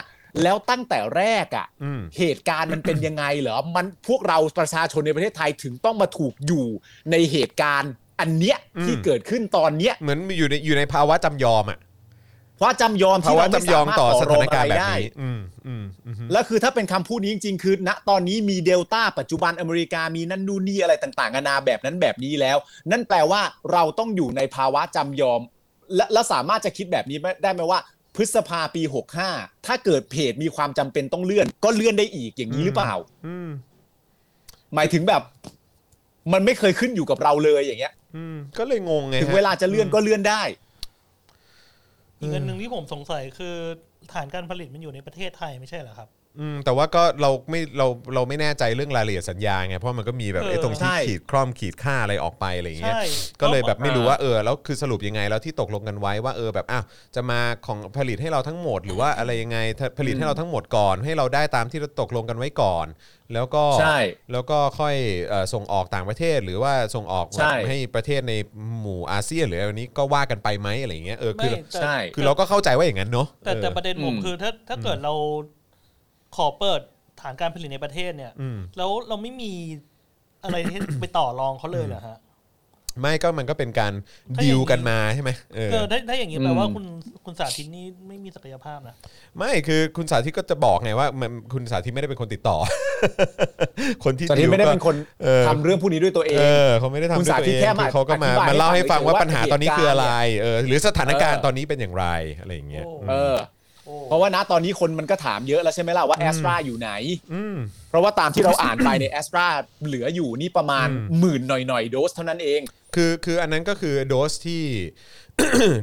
Speaker 2: แล้วตั้งแต่แรกอะ
Speaker 1: อืม
Speaker 2: เหตุการณ์มันเป็นยังไงเหรอมันพวกเราประชาชนในประเทศไทยถึงต้องมาถูกอยู่ในเหตุการณ์ อันเนี้ยที่
Speaker 1: อืม
Speaker 2: เกิดขึ้นตอนเนี้ย
Speaker 1: เหมือนอยู่ในอยู่ในภาวะจำยอมอะ
Speaker 2: เพราะจำยอม
Speaker 1: ภา
Speaker 2: ที่
Speaker 1: วะ
Speaker 2: เราไม่
Speaker 1: จำยอ
Speaker 2: สามมารถ
Speaker 1: ต่
Speaker 2: ต่
Speaker 1: อ
Speaker 2: อ
Speaker 1: ส
Speaker 2: ร
Speaker 1: ถา
Speaker 2: อง
Speaker 1: น
Speaker 2: อะ
Speaker 1: การ
Speaker 2: ไร
Speaker 1: ณ์แบบ
Speaker 2: ได้
Speaker 1: นี้อืมอืมอืม
Speaker 2: แล้วคือถ้าเป็นคำพูดนี้จริงๆ คือ ณตอนนี้มีเดลต้าปัจจุบันอเมริกามีนั่นนู่นนี่อะไรต่างๆนานาแบบนั้นแบบนี้แล้ว นั่นแปลว่าเราต้องอยู่ในภาวะจำยอม และและสามารถจะคิดแบบนี้ได้ไหมว่า พฤษภาปี 65 ถ้าเกิดเพจมีความจำเป็นต้องเลื่อน ก็เลื่อนได้อีกอย่างนี้หรือเปล่า
Speaker 1: อืม
Speaker 2: หมายถึงแบบ มันไม่เคยขึ้นอยู่กับเราเลยอย่างเงี้ย
Speaker 1: อืมก็เลยงงไง
Speaker 2: ถึง
Speaker 1: ฮะ
Speaker 2: เวลาจะเลื่อนก็เลื่อนได้
Speaker 3: อีกอันหนึ่งที่ผมสงสัยคือฐานการผลิตมันอยู่ในประเทศไทยไม่ใช่เหรอครับ
Speaker 1: อืมแต่ว่าก็เราไม่เราเราไม่แน่ใจเรื่องรายละเอียดสัญญาไงเพราะมันก็มีแบบ
Speaker 3: เออ
Speaker 1: ไอ้ตรงที่
Speaker 2: ใช่
Speaker 1: ขีดคล่อมขีดค่าอะไรออกไปอะไรอย่างเงี้ย
Speaker 3: ใช่
Speaker 1: ก็เลยแบบไม่รู้ว่าเออแล้วคือสรุปยังไงแล้วที่ตกลงกันไว้ว่าเออแบบอ้าวจะมาของผลิตให้เราทั้งหมด หรือว่าอะไรยังไงถ้าผลิตให้เราทั้งหมดก่อน ให้เราได้ตามที่เราตกลงกันไว้ก่อน แล้วก็
Speaker 2: ใช่
Speaker 1: แล้วก็ค่อยเอ่อส่งออกต่างประเทศ หรือว่าส่งออก
Speaker 2: ใช่
Speaker 1: ให้ประเทศในหมู่อาเซียนหรืออะไรนี้ก็ว่ากันไปไหมอะไรอย่างเงี้ยเออคือ
Speaker 3: ไม่แต่
Speaker 2: ใช่
Speaker 1: คือเราก็เข้าใจว่าอย่างนั้นเนาะ
Speaker 3: แต่แต่
Speaker 1: ออ
Speaker 3: ประเด็นผม
Speaker 2: อืม
Speaker 3: คือถ้าถ้าเกิดเรา ขอเปิดฐานการผลิตในประเทศเนี่ย
Speaker 1: อืม
Speaker 3: แล้วเราไม่มีอะไรที่ไปต่อรองเขาเลยเหรอฮะ
Speaker 1: ไม่ก็มันก็เป็นการ
Speaker 3: ถ้าอย่าง
Speaker 1: ดิ
Speaker 3: นี้
Speaker 1: วกันมาใช่ไหมเออ
Speaker 3: เออถ้าถ้าอย่างนี้แปล
Speaker 2: อืม
Speaker 3: ว่าคุณคุณสาธิตนี่ไม่มีศักยภาพนะ
Speaker 1: ไม่คือคุณสาธิตก็จะบอกไงว่ามันคุณสาธิตไม่ได้เป็นคนติดต่อ คนที่
Speaker 2: ตอนนี้ไม่ได้
Speaker 1: ก็
Speaker 2: เป็นคน
Speaker 1: เออ
Speaker 2: ทำเรื่องพวกนี้ด้วยตัวเอ
Speaker 1: เองอเขาไม่ได้ทำ
Speaker 2: คุณ
Speaker 1: ด้วย
Speaker 2: สา
Speaker 1: ตัว
Speaker 2: ธิ
Speaker 1: เอ
Speaker 2: ต
Speaker 1: ง
Speaker 2: แค่มา
Speaker 1: คือเขาก็มา
Speaker 2: อธิบาย
Speaker 1: มาเล่าให้ฟังว่า
Speaker 2: ให้ฟัง
Speaker 1: ปัญหาตอนนี้คืออะไร
Speaker 2: เหตุการณ์
Speaker 1: เออหรือสถานการณ์
Speaker 2: เออ
Speaker 1: ตอนนี้เป็นอย่างไรอะไรอย่างเงี้ย
Speaker 3: โอ้
Speaker 2: เออ
Speaker 3: โอ้
Speaker 2: เพราะว่าณตอนนี้คนมันก็ถามเยอะแล้วใช่ไหมล่ะว่าแอสตราอยู่ไหน
Speaker 1: อืม
Speaker 2: เพราะว่าตามที่เราอ่านไปในแอสตราเหลืออยู่นี่ประมาณ
Speaker 1: อืม
Speaker 2: หมื่นหน่อยๆโดสเท่านั้นเอง
Speaker 1: คือคืออันนั้นก็คือโดสที่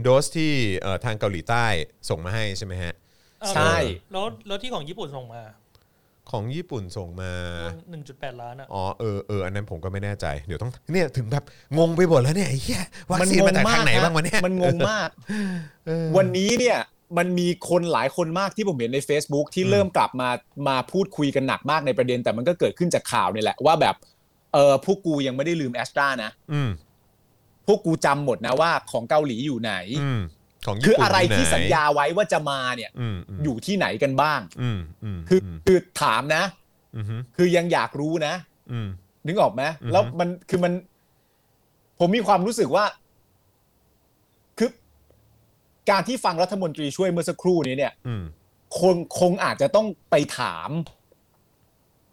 Speaker 1: โดสที่เอ่อทางเกาหลีใต้ส่งมาให้ใช่ไหมฮะ
Speaker 3: อ้าว
Speaker 2: ใช่
Speaker 3: แล้วแล้วที่ของญี่ปุ่นส่งมา
Speaker 1: ของญี่ปุ่นส่งมา
Speaker 3: หนึ่งจุดแปดล้านอะ
Speaker 1: อ๋อเออเอออันนั้นผมก็ไม่แน่ใจ เดี๋ยวต้องเนี่ยถึงแบบงงไปหมดแล้วเนี่ยไอ้เหี้ยวัคซีนมาจากทางไหน
Speaker 2: ฮะ
Speaker 1: บ้างวะเนี่ย
Speaker 2: มันงงมาก
Speaker 1: เออ
Speaker 2: วันนี้เนี่ย มันมีคนหลายคนมากที่ผมเห็นใน Facebook ที่
Speaker 1: อืม
Speaker 2: เริ่มกลับมามาพูดคุยกันหนักมากในประเด็น แต่มันก็เกิดขึ้นจากข่าวนี่แหละว่าแบบเออพวกกูยังไม่ได้ลืมแอสตรานะ
Speaker 1: อืม
Speaker 2: พวกกูจำหมดนะว่าของเกาหลีอยู่ไหน
Speaker 1: อืมของญี่
Speaker 2: คือ
Speaker 1: ปุ่น
Speaker 2: อะไรที่
Speaker 1: หน
Speaker 2: สัญญาไว้ว่าจะมาเนี่ย
Speaker 1: อืมอืม
Speaker 2: อยู่ที่ไหนกันบ้าง
Speaker 1: อืมอืม
Speaker 2: คือคือถามนะ
Speaker 1: อืมอืม
Speaker 2: คือยังอยากรู้นะ
Speaker 1: อืม
Speaker 2: นึกออกไหม
Speaker 1: อือฮึ
Speaker 2: แล้วมันคือมัน ผมมีความรู้สึกว่าคือ การที่ฟังรัฐมนตรีช่วยเมื่อสักครู่นี้เนี่ย
Speaker 1: อืม
Speaker 2: คงคงอาจจะต้องไปถาม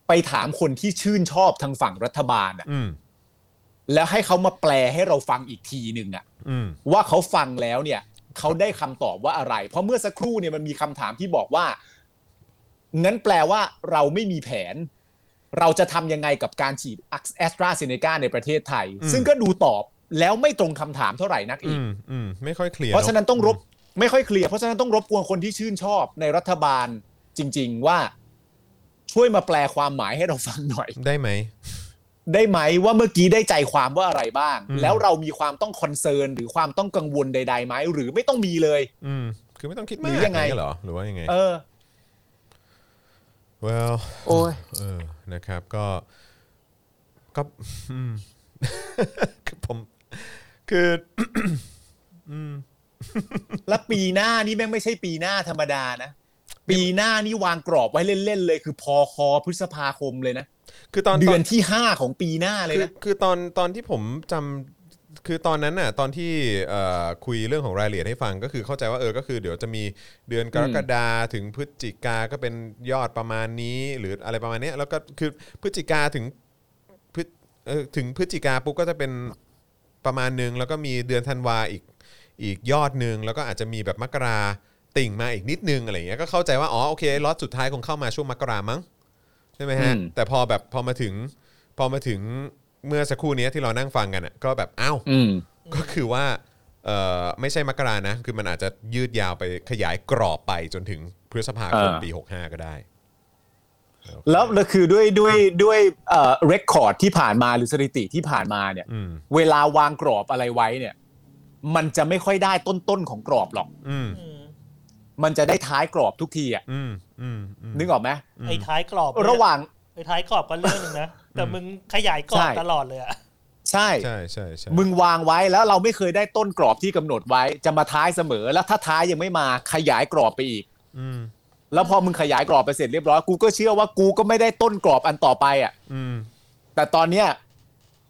Speaker 2: ไปถามคนที่ชื่นชอบทางฝั่งรัฐบาลอะ
Speaker 1: อืม
Speaker 2: แล้วให้เขามาแปลให้เราฟังอีกทีหนึ่งอะ
Speaker 1: อืม
Speaker 2: ว่าเขาฟังแล้วเนี่ยเขาได้คำตอบว่าอะไร เพราะเมื่อสักครู่เนี่ยมันมีคำถามที่บอกว่างั้นแปลว่าเราไม่มีแผน เราจะทำยังไงกับการฉีดแอสตราเซเนกาในประเทศไทย
Speaker 1: อืม
Speaker 2: ซึ่งก็ดูตอบ แล้วไม่ตรงคำถามเท่าไหร่นัก
Speaker 1: อื
Speaker 2: อีก
Speaker 1: มอืมไม่ค่อยเคลียร์
Speaker 2: เพราะฉะนั้นต้องรบ
Speaker 1: เไม่
Speaker 2: ค่อยเคลียร์เพราะฉะนั้นต้องรบกวนคนที่ชื่นชอบในรัฐบาลจริง ๆ ว่าช่วยมาแปลความหมายให้เราฟังหน่อย
Speaker 1: ได้ไหม
Speaker 2: ได้ไหมว่าเมื่อกี้ได้ใจความว่าอะไรบ้าง
Speaker 1: อืม
Speaker 2: แล้วเรามีความต้องคอนเซิร์นหรือความต้องกังวลใดๆไหมหรือไม่ต้องมีเลย
Speaker 1: อืม คือไม่ต้องคิด
Speaker 2: ห
Speaker 1: มา
Speaker 2: รื
Speaker 1: ก
Speaker 2: อยังไง
Speaker 1: เหรอหรือว่ายังไง
Speaker 2: เออ
Speaker 1: well
Speaker 2: โอ้ย
Speaker 1: เออนะครับ ก็ก็อืม คือผมคือ
Speaker 2: แล้วปีหน้านี่แม่งไม่ใช่ปีหน้าธรรมดานะ ปีหน้านี่วางกรอบไว้เล่นๆเลย คือพอคอพฤษภาคมเลยนะ
Speaker 1: คือตอน
Speaker 2: เดื
Speaker 1: ต
Speaker 2: อ
Speaker 1: อน
Speaker 2: นที่ห้าของปีหน้าเลย
Speaker 1: คือ
Speaker 2: นะ
Speaker 1: คือตอนตอนที่ผมจำคือตอนนั้นน่ะตอนที่เอ่อคุยเรื่องของรายละเอียดให้ฟังก็คือเข้าใจว่าเออก็คือเดี๋ยวจะมีเดือนกรกฎาถึงพฤศจิกาก็เป็นยอดประมาณนี้ หรืออะไรประมาณเนี้ยแล้วก็คือพฤศจิกาถึงพฤเออถึงพฤศจิกาปุ๊บก็จะเป็น ประมาณหนึงแล้วก็มีเดือนธันวาอีกอีกยอดหนึ่งแล้วก็อาจจะมีแบบมกราติ่งมาอีกนิดนึงอะไรอย่างเงี้ยก็เข้าใจว่าอ๋อโอเคล็อตสุดท้ายคงเข้ามาช่วงมกรามั้งใช่ไหมฮะ
Speaker 2: อืม
Speaker 1: แต่พอแบบพอมาถึงพอมาถึงเมื่อสักครู่นี้ที่เรานั่งฟังกันอะก็แบบอ้าว
Speaker 2: อืม
Speaker 1: ก็คือว่าเอ่อไม่ใช่มกรานะ คือมันอาจจะยืดยาวไปขยายกรอบไปจนถึงพฤษภาคม
Speaker 2: อ่า
Speaker 1: ปี 65 ก็ได้
Speaker 2: แล้วแล้วคือด้วยด้วยด้วยเอ่อเรคคอร์ดที่ผ่านมาหรือสถิติที่ผ่านมาเนี่ย
Speaker 1: อืม
Speaker 2: เวลาวางกรอบอะไรไว้เนี่ย มันจะไม่ค่อยได้ต้นๆของกรอบหรอก
Speaker 1: อืม
Speaker 3: อืม
Speaker 2: มันจะได้ท้ายกรอบทุกทีอะ
Speaker 1: อืมอืมอืม
Speaker 2: นึกออกไหม
Speaker 3: ไอ้ท้ายกรอบเนี่ย
Speaker 2: ระหว่าง
Speaker 3: ไอ้ท้ายกรอบก็เรื่องหนึงนะแต่มึงขยายกรอบ
Speaker 2: ใช่
Speaker 3: ตลอดเลยอะ
Speaker 2: ใช่
Speaker 1: ใช่ใช่ใช่
Speaker 2: มึงวางไว้แล้วเราไม่เคยได้ต้นกรอบที่กำหนดไว้ จะมาท้ายเสมอแล้วถ้าท้ายยังไม่มาขยายกรอบไปอีก
Speaker 1: อืม
Speaker 2: แล้วพอมึงขยายกรอบไปเสร็จเรียบร้อยกูก็เชื่อว่ากูก็ไม่ได้ต้นกรอบอันต่อไปอะ
Speaker 1: อืม
Speaker 2: แต่ตอนเนี้ย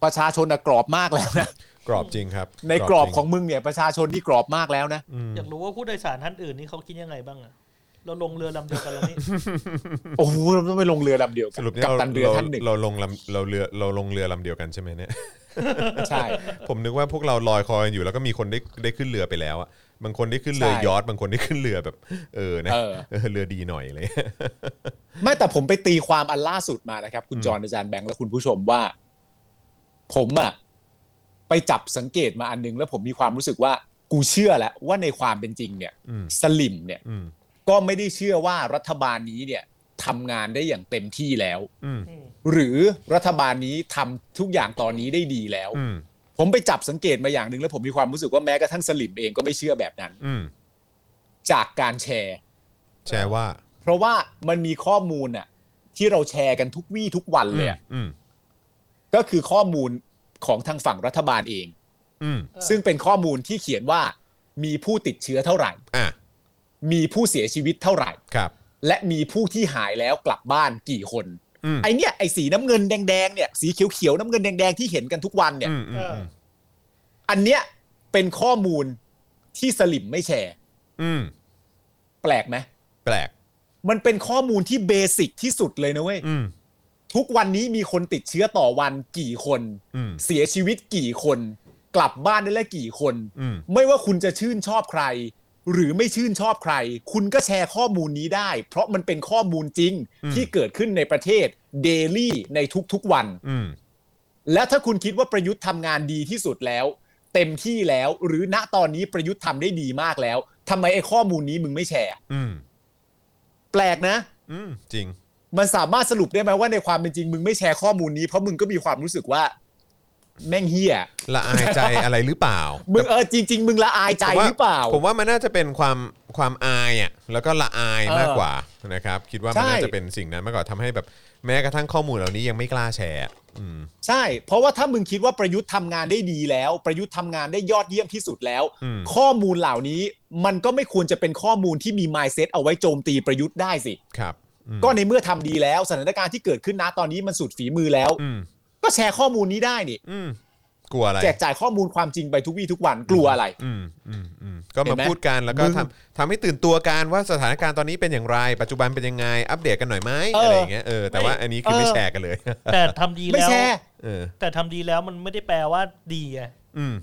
Speaker 2: ประชาชนน่ะกรอบมากแล้วนะ
Speaker 1: กรอบจริงครับ
Speaker 2: ในกรอบ
Speaker 1: จ
Speaker 2: ของมึงเนี่ยประชาชนที่กรอบมากแล้วนะ
Speaker 1: อืม
Speaker 3: อยากรู้ว่าผู้โดยสารท่านอื่นนี่เขาคิดยังไงบ้างอะ เราลงเรือลำเดียวกันแล้วนี่
Speaker 2: โอ้โหเราต้องไปลงเรือลำเดียวกั
Speaker 1: ส
Speaker 2: น
Speaker 1: รุปนี่
Speaker 2: กับ
Speaker 1: เรา
Speaker 2: ตันเรือ
Speaker 1: เรา
Speaker 2: ท่านหนึ่ง
Speaker 1: เราลงลำเราเรือเราลงเรือลำเดียวกันใช่ไหมเนี่ย
Speaker 2: ใช่
Speaker 1: ผมนึกว่าพวกเราลอยคอกันอยู่แล้วก็มีคนได้ได้ขึ้นเรือไปแล้วอะบางคนได้ขึ้นเรือ
Speaker 2: ใช่
Speaker 1: ยอทบางคนได้ขึ้นเรือแบบเออนะ
Speaker 2: เออ
Speaker 1: เออเรือดีหน่อยเลย
Speaker 2: ไม่แต่ผมไปตีความอันล่าสุดมานะครับ คุณจรอาจารย์แบงค์และคุณผู้ชมว่า ผมอะไปจับสังเกตมาอันนึง แล้วผมมีความรู้สึกว่ากูเชื่อแล้วว่าในความเป็นจริงเนี่ย
Speaker 1: อืม
Speaker 2: สลิมเนี่ย
Speaker 1: อืม
Speaker 2: ก็ไม่ได้เชื่อว่ารัฐบาลนี้เนี่ยทำงานได้อย่างเต็มที่แล้ว
Speaker 1: อืม
Speaker 3: อืม
Speaker 2: หรือรัฐบาลนี้ทำทุกอย่างตอนนี้ได้ดีแล้ว
Speaker 1: อืม
Speaker 2: ผมไปจับสังเกตมาอย่างหนึ่งแล้วผมมีความรู้สึกว่าแม้กระทั่งสลิมเองก็ไม่เชื่อแบบนั้น
Speaker 1: อืม
Speaker 2: จากการแชร์
Speaker 1: แชร์ว่า
Speaker 2: เพราะว่ามันมีข้อมูลน่ะที่เราแชร์กันทุกวี่ทุกวันเลยอะ
Speaker 1: อืม
Speaker 2: ก็คือข้อมูลของทางฝั่งรัฐบาลเอง
Speaker 1: อืม
Speaker 2: ซึ่งเป็นข้อมูลที่เขียนว่ามีผู้ติดเชื้อเท่าไหร่
Speaker 1: อะ
Speaker 2: มีผู้เสียชีวิตเท่าไหร่
Speaker 1: ครับ
Speaker 2: และมีผู้ที่หายแล้วกลับบ้านกี่คน
Speaker 1: อืม
Speaker 2: ไอเนี้ยไอสีน้ำเงินแดงๆเนี่ยสีเขียวๆน้ำเงินแดงๆที่เห็นกันทุกวันเนี่ย
Speaker 1: อืมอืมอืม
Speaker 2: อันเนี้ยเป็นข้อมูลที่สลิมไม่แชร์
Speaker 1: อืม
Speaker 2: แปลกไหม
Speaker 1: แปลก
Speaker 2: มันเป็นข้อมูลที่เบสิกที่สุดเลยนะเว้ย
Speaker 1: อืม
Speaker 2: ทุกวันนี้มีคนติดเชื้อต่อวันกี่คน
Speaker 1: อืม
Speaker 2: เสียชีวิตกี่คน กลับบ้านได้แล้วกี่คน
Speaker 1: อืม
Speaker 2: ไม่ว่าคุณจะชื่นชอบใคร หรือไม่ชื่นชอบใคร คุณก็แชร์ข้อมูลนี้ได้ เพราะมันเป็นข้อมูลจริง
Speaker 1: อืม
Speaker 2: ที่เกิดขึ้นในประเทศเดลี่ในทุกๆวัน
Speaker 1: อืม
Speaker 2: และถ้าคุณคิดว่าประยุทธ์ทำงานดีที่สุดแล้ว เต็มที่แล้ว หรือณตอนนี้ประยุทธ์ทำได้ดีมากแล้วทำไมไอ้ข้อมูลนี้มึงไม่แชร์
Speaker 1: อืม
Speaker 2: แปลกนะ
Speaker 1: อืมจริง
Speaker 2: มันสามารถสรุปได้ไหมว่าในความเป็นจริง มึงไม่แชร์ข้อมูลนี้เพราะมึงก็มีความรู้สึกว่า แม่งเฮีย
Speaker 1: ละอายใจอะไรหรือเปล่า
Speaker 2: มึงเออจริง ๆ มึงละอายใจ
Speaker 1: ผมว่า
Speaker 2: หรือเปล่า
Speaker 1: ผมว่ามันน่าจะเป็นความความอายอะแล้วก็ละอาย
Speaker 2: เออ
Speaker 1: มากกว่านะครับ คิดว่ามัน
Speaker 2: ใช่
Speaker 1: น่าจะเป็นสิ่งนั้นมากกว่าทำให้แบบแม้กระทั่งข้อมูลเหล่านี้ยังไม่กล้าแชร์อืม
Speaker 2: ใช่ เพราะว่าถ้ามึงคิดว่าประยุทธ์ทำงานได้ดีแล้ว ประยุทธ์ทำงานได้ยอดเยี่ยมที่สุดแล้ว
Speaker 1: อืม
Speaker 2: ข้อมูลเหล่านี้มันก็ไม่ควรจะเป็นข้อมูลที่มี mindset เอาไว้โจมตีประยุทธ์ได้สิ
Speaker 1: ครับอืม
Speaker 2: ก็ในเมื่อทำดีแล้วสถานการณ์ที่เกิดขึ้นนะตอนนี้มันสุดฝีมือแล้ว
Speaker 1: อืม
Speaker 2: ก็แชร์ข้อมูลนี้ได้นี่
Speaker 1: อืมกลัวอะไร
Speaker 2: แจกจ่ายข้อมูลความจริงไปทุกวี่ทุกวันกลัวอะไร
Speaker 1: อืมอืมอืมก็
Speaker 2: เห็
Speaker 1: มาน
Speaker 2: ไหม
Speaker 1: พูดกันแล้วก็
Speaker 2: มึง
Speaker 1: ทำทำให้ตื่นตัวกันว่าสถานการณ์ตอนนี้เป็นอย่างไร ปัจจุบันเป็นยังไงอัปเดตกันหน่อยไหม
Speaker 2: เอออ
Speaker 1: อะไรอย่างเงี้ยเออแต่ว่าอันนี้คือไม่
Speaker 2: เออ
Speaker 1: แชร์กันเลย
Speaker 3: แต่ทำดี
Speaker 2: ไม่
Speaker 3: แล้ว
Speaker 2: แชร์
Speaker 1: เออ
Speaker 3: แต่ทำดีแล้วมันไม่ได้แปลว่าดีไง
Speaker 1: อืม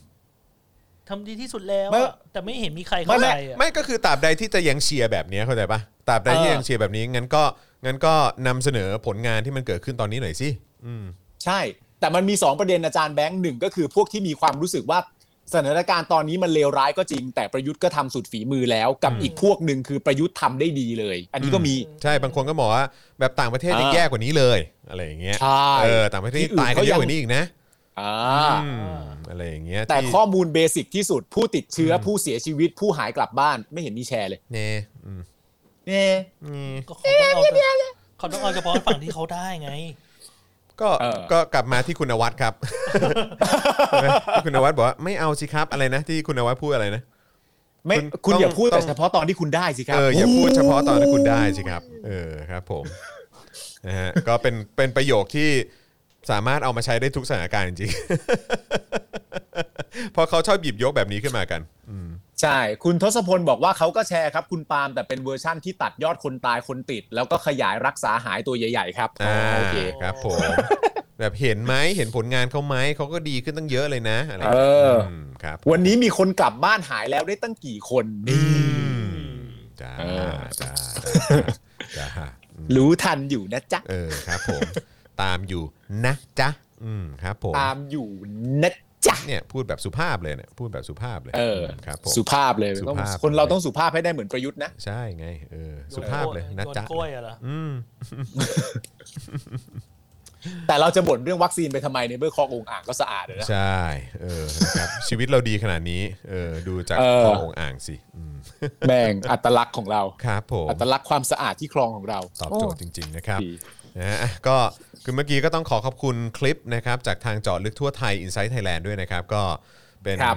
Speaker 3: ทำดีที่สุดแล้ว
Speaker 2: ไม่
Speaker 3: อะแต่ไม่เห็นมีใครเข้าใจอะ
Speaker 1: ไม่ก็คือตราบใดที่จะยังเชียร์แบบนี้เข้าใจปะตราบใดที่
Speaker 2: เออ
Speaker 1: ยังเชียร์แบบนี้งั้นก็งั้นก็นำเสนอผลงานที่มันเกิดขึ้นตอนนี้หน่อยสิอืม
Speaker 2: ใช่ แต่มันมี 2 ประเด็นอาจารย์แบงค์หนึ่งก็คือพวกที่มีความรู้สึกว่าสถานการณ์ตอนนี้มันเลวร้ายก็จริง แต่ประยุทธ์ก็ทำสุดฝีมือแล้ว กับ
Speaker 1: อืม
Speaker 2: อีกพวกหนึ่งคือประยุทธ์ทำได้ดีเลย อันนี้ก็มี
Speaker 1: ใช่บางคนก็บอกว่าแบบต่างประเทศยัง
Speaker 2: อ่า
Speaker 1: แย่กว่านี้เลย อะไรอย่างเงี้ย
Speaker 2: ใช่
Speaker 1: เออต่างประเทศ
Speaker 2: ที่อื่น
Speaker 1: ตายกัน
Speaker 2: เขา
Speaker 1: เย
Speaker 2: ยั
Speaker 1: อะ
Speaker 2: ง
Speaker 1: กว่านี้อีกนะ
Speaker 2: อ่า
Speaker 1: อืมอะไรอย่างเงี้ย
Speaker 2: แต่
Speaker 1: ที่
Speaker 2: ข้อมูลเบสิกที่สุดผู้ติดเชื้อผู้เสียชีวิตผู้หายกลับบ้านไม่เห็นมีแชร์เลย
Speaker 1: เน่อืม
Speaker 2: เนี่ย
Speaker 1: นี่
Speaker 3: ก็เขาต้องเอาแต่เขาต้องเอาเฉพาะฝั่งที่เขาได้ไง
Speaker 1: ก็
Speaker 2: เออ
Speaker 1: ก็กลับมาที่คุณนวัดครับ ที่คุณนวัดบอกว่าไม่เอาสิครับอะไรนะ ที่คุณนวัดพูดอะไรนะ
Speaker 2: ไม่
Speaker 1: คุณ
Speaker 2: คุณอย่า
Speaker 1: ต้อง
Speaker 2: พูดแต่
Speaker 1: ต้อง
Speaker 2: เฉพาะตอนที่คุณได้สิครับ
Speaker 1: เอออย่าพูดเฉพาะตอนที่คุณได้สิครับ เออครับผมนะฮะก็เป็นเป็นประโยคที่สามารถเอามาใช้ได้ทุกสถานการณ์จริงๆเพราะเขาชอบหยิบยกแบบนี้ขึ้นมากัน อืม
Speaker 2: ใช่ คุณทศพลบอกว่าเขาก็แชร์ครับ คุณปาล์มแต่เป็นเวอร์ชั่นที่ตัดยอดคนตายคนติด แล้วก็ขยายรักษาหายตัวใหญ่ ๆ ครับ
Speaker 1: อ่า
Speaker 2: โอเค
Speaker 1: ครับผม แบบเห็นไหมเห็นผลงานเขาไหมเขาก็ดีขึ้นตั้งเยอะเลยนะอะไร
Speaker 2: เออ
Speaker 1: มครับ
Speaker 2: วันนี้มีคนกลับบ้านหายแล้วได้ตั้งกี่คน
Speaker 1: อื
Speaker 2: นี่
Speaker 1: มจ้า
Speaker 2: เออ
Speaker 1: จ้าจ้าจ้าอืม
Speaker 2: รู้ทันอยู่นะจ๊ะ
Speaker 1: เออครับผม ตามอยู่นะจ๊ะอืมครับผม
Speaker 2: ตามอยู่นะ จ๊ะ
Speaker 1: เนี่ยพูดแบบสุภาพเลยเนี่ยพูดแบบสุภาพเลย
Speaker 2: เออ
Speaker 1: ครับผม
Speaker 2: สุภาพเลย
Speaker 1: สุ
Speaker 2: ต้อง
Speaker 1: ภาพ
Speaker 2: คนเราต้องสุภาพให้ได้เหมือนประยุทธ์นะ
Speaker 1: ใช่ไงเออสุภาพเลยนะจ๊ะ
Speaker 3: โยกล้วยอะเหรอ
Speaker 1: อืม
Speaker 2: แต่เราจะบ่นเรื่องวัคซีนไปทำไมในเมื่อคลององค์อ่างก็สะอาดเลยนะ
Speaker 1: ใช่เออนะครับชีวิตเราดีขนาดนี้เออดูจาก
Speaker 2: เออ
Speaker 1: คลององอ่างสิอืม
Speaker 2: แม่งอัตลักษณ์ของเรา
Speaker 1: ครับผม
Speaker 2: อัตลักษณ์ความสะอาดที่คลองของเรา
Speaker 1: ตอบโจทย์จริง ๆ นะครับ
Speaker 2: ดี
Speaker 1: นะฮะอะก็ คือเมื่อกี้ก็ต้องขอขอบคุณคลิปนะครับจากทางเจาะลึกทั่วไทย Inside Thailand ด้วยนะครับ ก็เป็น
Speaker 2: ครับ